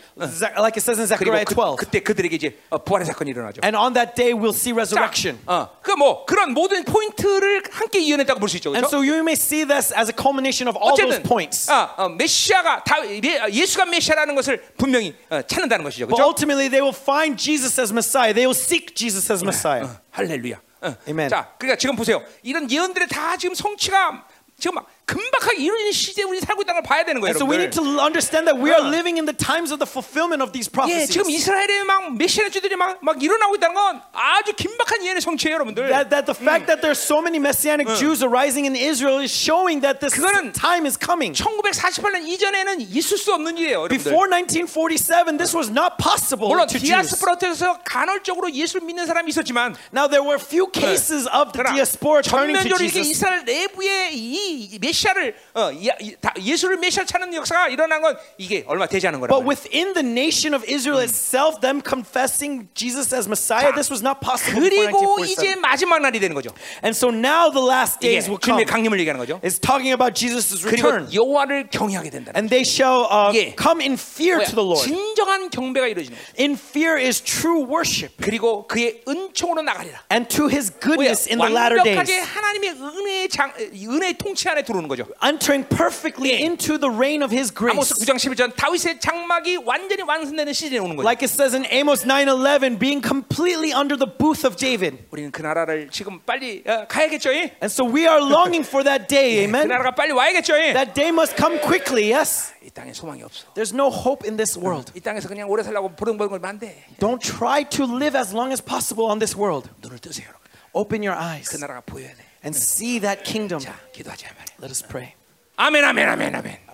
Like it says in Zechariah 그, 12. 그때 그들에게 이제 어, 부활의 사건이 일어나죠. And on that day we'll see resurrection. 어, 그뭐 그런 모든 포인트를 함께 이어냈다고 볼 수 있죠. And 그렇죠? so you may see this as a culmination of all those points. 아, 어, 메시아가 다, 예, 예수가 메시아라는 것을 분명히 어, 찾는다는 것이죠. But 그렇죠? ultimately they will find Jesus as Messiah. They will seek Jesus as Messiah. 할렐루야. 어. Amen. 자, 그러니까 지금 보세요. 이런 예언들의 다 지금 성취가 지금 막 금박하게 이루어지는 시대에 우리 살고 있다는 걸 봐야 되는 거예요, And so we 여러분들. need to understand that we are 어. living in the times of the fulfillment of these 예, prophecies. 지금 이스라엘에 막 메시아주들이 막, 막 일어나고 있다는 건 아주 긴박한 예언의 성취예요, 여러분들. That, that the fact that there's so many messianic Jews arising in Israel is showing that this 그거는 time is coming. 1948년 이전에는 있을 수 없는 일이에요, 여러분들. Before 1947, this was not possible 물론 to Jews. 디아스포라에서 간헐적으로 예수를 믿는 사람이 있었지만 Now there were few cases of the 그러나 diaspora turning to 전면적으로 이렇게 Jesus. 이스라엘 내부에 이 메시아 를 어, 야- 이- 다- 예수를 메시아 찾는 역사가 일어난 건 이게 얼마 되지 않은 But 거라고. within the nation of Israel itself, them confessing Jesus as Messiah, this was not possible before 그리고 1947. 이제 마지막 날이 되는 거죠. And so now the last 이게 days will come. 주님의 강림을 얘기하는 거죠. It's talking about Jesus' 그리고 return. 여호와를 경외하게 된다. And they shall uh, 예. come in fear to the Lord. 진정한 경배가 이루어지는 거죠. In fear is true worship. 그리고 그의 은총으로 나가리라. And to his 뭐야? goodness in the latter 완벽하게 days. 하나님의 은혜의 장, 은혜의 통치 안에 들어오는 거죠. Entering perfectly 예. into the reign of his 아모스 grace. 9장 11절 다윗의 장막이 완전히 완성되는 시즌에 오는 거죠. Like it says in Amos 9:11, being completely under the booth of David. 우리는 그 나라를 지금 빨리 어, 가야겠죠. 예? And so we are longing for that day, 그 amen. 나라가 빨리 와야겠죠. 예? That day must come quickly, yes. 이 땅에 소망이 없어. There's no hope in this world. 이 땅에서 그냥 오래 살라고 부릉부릉 걸면 안 돼. Don't try to live as long as possible on this world. 눈을 뜨세요. 여러분. Open your eyes 그 나라가 보여야 돼. and see that kingdom. 자, 기도하자 말이야. Let us pray. 아멘, 아멘, 아멘, 아멘.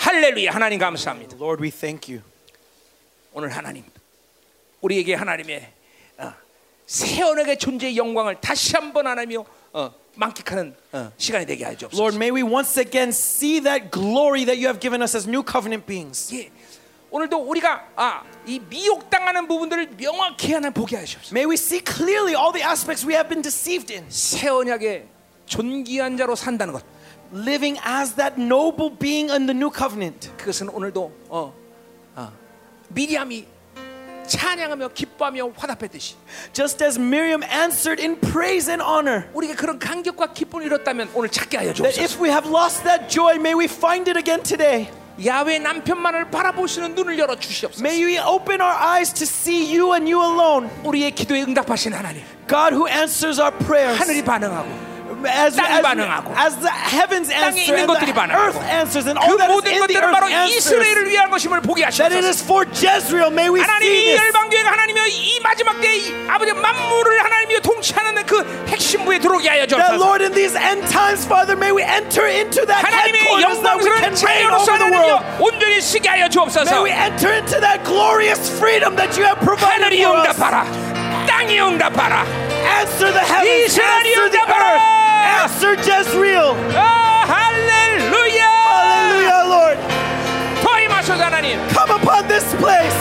할렐루야, 하나님 감사합니다. Lord, we thank you. 오늘 하나님, 우리에게 하나님의 어, 새 언약의 존재의 영광을 다시 한번 하나며 어, 만끽하는 어, 시간이 되게 하죠. Lord, may we once again see that glory that you have given us as new covenant beings. 예. 오늘도 우리가 아, 이 미혹당하는 부분들을 명확히 하나 보게 하시옵소서. May we see clearly all the aspects we have been deceived in. 새 언약의 존귀한 자로 산다는 것. living as that noble being in the new covenant. 그것은 오늘도 어, 어, 미리암이 찬양하며 기뻐하며 화답했듯이 just as Miriam answered in praise and honor 우리가 그런 감격과 기쁨을 잃었다면 오늘 찾게 하여 주옵소서 if we have lost that joy may we find it again today 야훼 남편만을 바라보시는 눈을 열어 주시옵소서. May we open our eyes to see you and you alone. 우리의 기도에 응답하신 하나님. God who answers our prayers. 하늘이 반응하고 As, 땅이 as, 반응하고, as the heavens 땅에 answer 있는 and 것들이 the 반응하고, earth answers and 그 all that is 모든 in the 것들은 earth 바로 answers. 이스라엘을 위한 것임을 보게 That it 하시옵소서. is for Jezreel. May we 하나님 see 이 this. 열방교회가 하나님의 이 마지막 때이 아버지 만물을 하나님이 통치하는 그 핵심부에 들어오게 하여 That 주옵소서. Lord, in these end times, Father, may we enter into that 하나님의 headquarters that we 영광스러운 can reign 자유로서 over the world. 하나님이여 온전히 쓰게 하여 May 주옵소서. we enter into that glorious freedom that you have provided 하늘이 for us. 응답하라. 땅이 응답하라. Answer the heavens. 이스라엘이 Answer the 응 air sur Jezreel. Oh, hallelujah. Hallelujah, Lord. Come upon this place.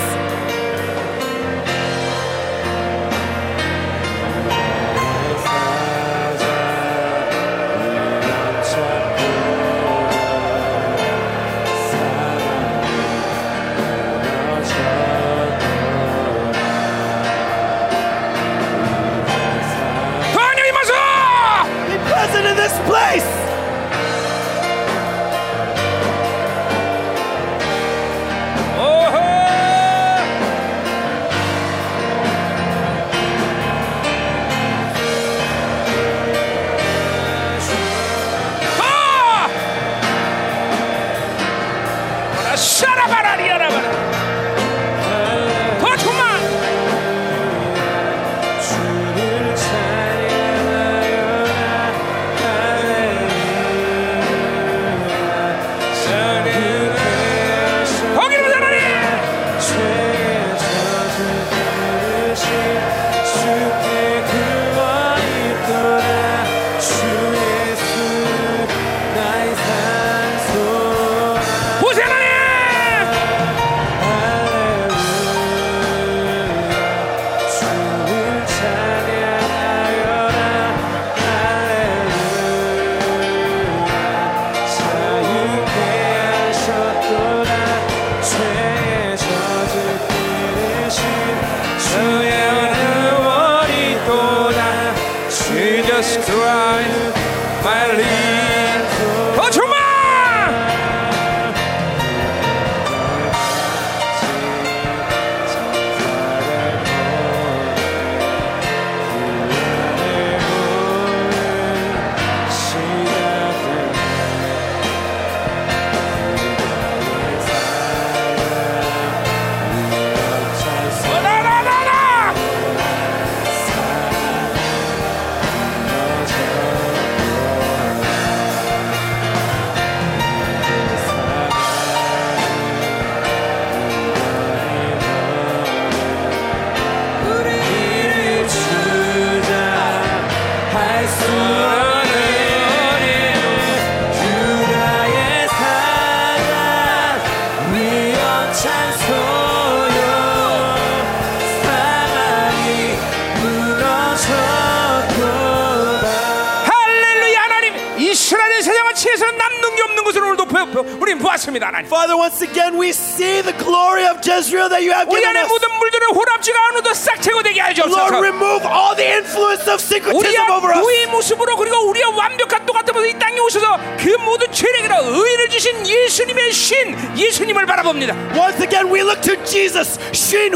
Shin,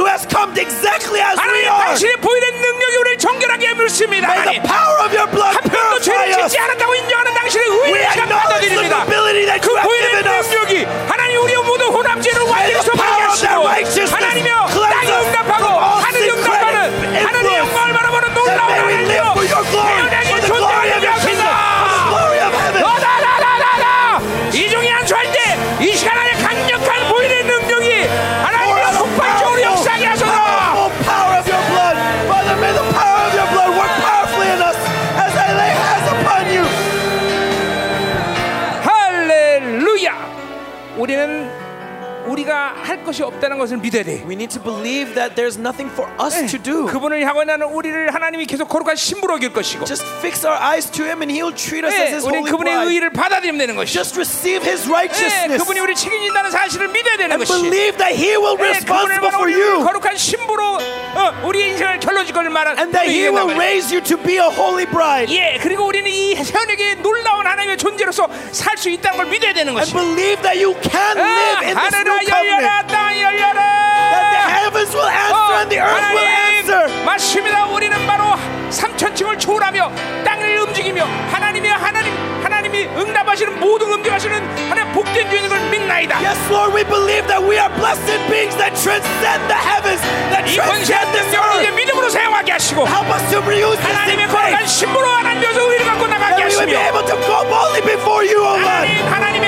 there's nothing for us to do. 그분을 향하여 나는 우리를 하나님이 계속 거룩한 신부로 여길 것이고 Just fix our eyes to Him and He'll treat us 예, as His 우리 holy 그분의 bride. 의를 받아들이면 되는 것이죠 Just receive His 예, righteousness 그분이 우리 책임진다는 사실을 믿어야 되는 and 것이 believe that He will 예, responsible for you 거룩한 신부로 어, 우리의 인생을 결론질 것을 말한 and that He will raise you to be a holy bride. 예, 그리고 우리는 이 세원에게 놀라운 하나님의 존재로서 살 수 있다는 걸 믿어야 되는 And 것이 believe that you can live in this new covenant. 하나님 맞습니다 우리는 바로 삼천층을 초월하며 땅을 움직이며 하나님이 하나님 하나님이 응답하시는 모든 응답하시는 하나님 복된 주인을 믿나이다 Yes, Lord, we believe that we are blessed beings that transcend the heavens, that 이 transcend this earth. 믿음으로 사용하게 하시고 Help us to reuse 하나님의 거룩한. 신부로 하나님께서 의를 갖고 나가게 That we would be 하시며 able to go boldly before you, O Lord. 하나님 하나님의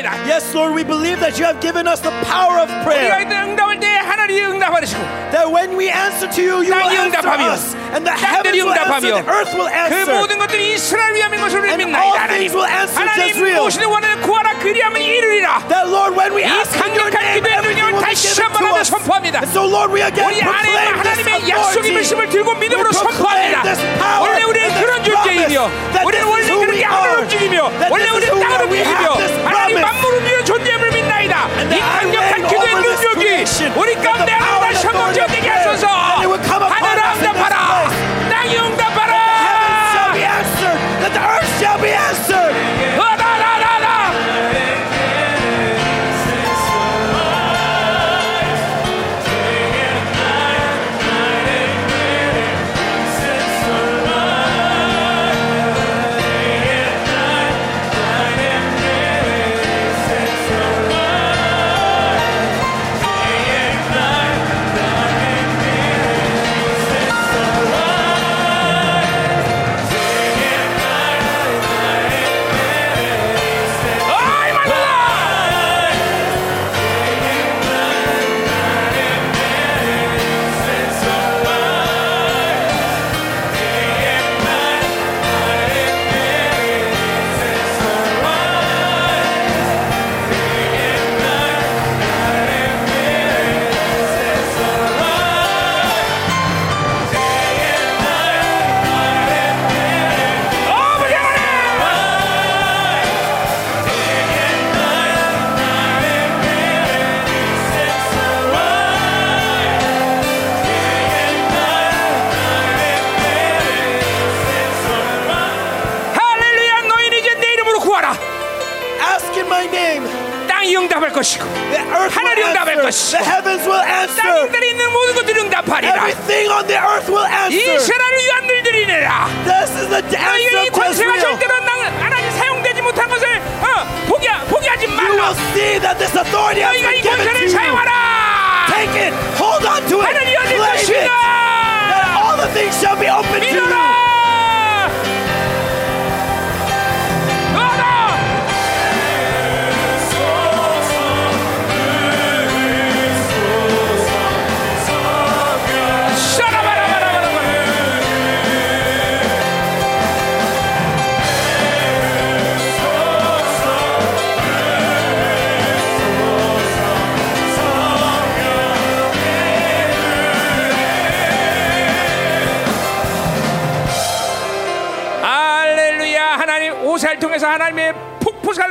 우리 믿고 있사나이다 Yes, Lord, we believe that you have given us the power of 우리가 prayer. 응답할 때 하나님이 응답하시고 That when we answer to you, you will 땅이 answer 응답하며 us. And the heavens 땅들이 will answer, 응답하며 the earth will 그 answer. 모든 것들이 이스라엘 위함인 것을 우리 And 믿나이다 all 하나님 things will answer 하나님 Jezreel. 무엇이든 원하는 구하라 그리하면 이르리라 That, Lord, when we 이 ask in your 강력한 name, 기도의 everything 능력을 will be 다시 given 한번 to 하며 us. 선포합니다 And so, Lord, we again 우리 안에 proclaim this 하나님의 약속의 authority. 말씀을 들고 믿음으로 We proclaim 선포합니다 this power 원래 우리는 and this 그런 존재이며 promise that 우리는 this is 원래 who 그렇게 we 하늘을 are. 움직이며 That 원래 우리는 땅을 움직이며 하나님 promise. 만물 움직이는 존재임을 믿나이다 이 강력한 기도의 능력이 우리 가운데 하나 다시 한번 prayer. 하소서 것이고 The earth will 하늘이 응답할 answer. 것이고 The heavens will 땅 answer. 위에 있는 모든 것들이 응답하리라 Everything on the earth will answer. 이스라엘을 위한 늘들이니라 This is the 너희가 이 권세가. 절대로 나- 하나님 사용되지 못한 것을 어, 포기, 포기하지 말라 너희가 이 권세를. 사용하라 Take it. Hold on to it. Claim it. That all the things shall be open to you.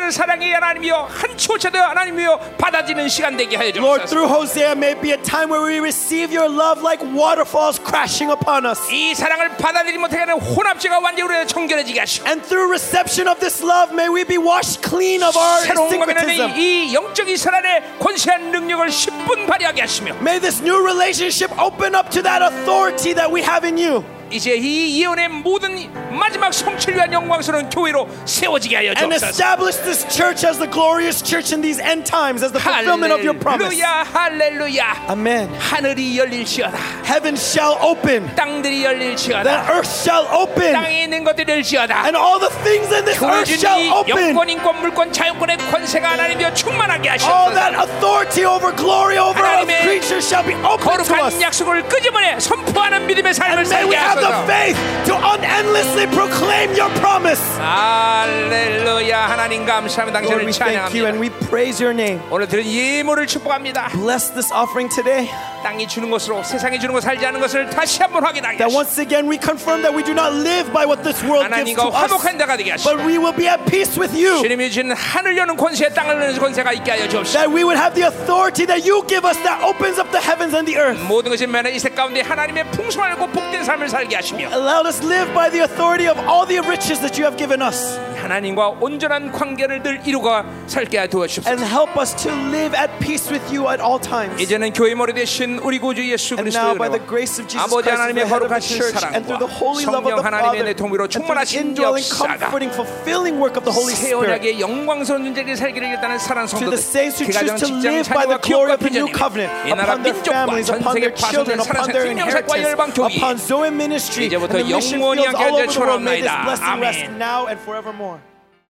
폭포사는 사랑의 하나님이여 한치오차도 하나님이여 받아지는 시간 되게 하여 Lord, 주옵소서 through Hosea may be a time where we receive your love like waterfalls crashing upon us. 이 사랑을 받아들이지 못하게 하는 혼합죄가 완전히 우리에 청결해지게 하시고 And through reception of this love, may we be washed clean of our 새로운 거면은 syncretism. 이 영적 이스라엘의 권세한 능력을 10분 발휘하게 하시며 May this new relationship open up to that authority that we have in you. 이제 이 예언의 모든 마지막 성취를 위한 영광스러운 교회로 세워지게 하여 And 주옵소서 establish this church as the glorious church in these end times, as the fulfillment of your promise. 할렐루야 할렐루야 Amen. 하늘이 열릴지어다 Heaven shall open, 땅들이 the 열릴지어다 earth shall open, 땅에 있는 것들이 열지어다 and all the things in this earth shall open. 영권 인권 물권 자유권의 권세가 하나님이여 충만하게 All that authority over glory over all creatures shall be open to us. 거룩한 약속을 끄집어내 선포하는 믿음의 삶을 And 살게 have faith to unendlessly proclaim your promise. 할렐루야 하나님 감사합니다 Lord, we 당신을 thank you and 찬양합니다 we praise your name. 오늘 드린 예물을 축복합니다 Bless this offering today. 땅이 주는 것으로 세상이 주는 것 살지 않는 것을 다시 한번 확인하게 That 하시고 once again we confirm that we do not live by what this world gives to 하나님과 us, 화목한 자가 되게 하시고 but we will be at peace with you. 주님이 주신 하늘 여는 권세 땅을 여는 권세가 있게 하여 주옵시고 That we would have the authority that you give us that opens up the heavens and the earth. 모든 것이 면에 이세 가운데 하나님의 풍성하고 복된 삶을 살게 하시며 Allow us live by the authority of all the riches that you have given us. 하나님과 온전한 관계를 늘 이루가 살게 하여 도와주옵소서 And help us to live at peace with you at all times. 이제는 교회 머리 되신 우리 구주 예수 And now, 그리스도의 by the 은혜와 grace of Jesus 아버지 Christ, 하나님의 the head of the 거룩하신 church, and through the 사랑과 holy love of 성령 the 하나님의 Father, 내 통비로 and through the 충만하신 indwelling, 역사가 comforting, fulfilling work of the Holy 새 Spirit, 언약의 영광스러운 존재를 살기를 일단은 사랑 to the 성도들 saints who 그 choose 가정 to 직장 live by 자녀와 the glory 기업과 of the new 비전이 covenant, 이 나라 upon their 민족과 families, 전 upon 세계 their children, 파송된 upon 사랑사 their 생명사과 inheritance, 열방 교회 upon Zoe ministry, and 이제부터 the mission 영원히 fields 함께 all 하여 over the world. May this 주옵나이다. blessing rest 아멘. now and forevermore.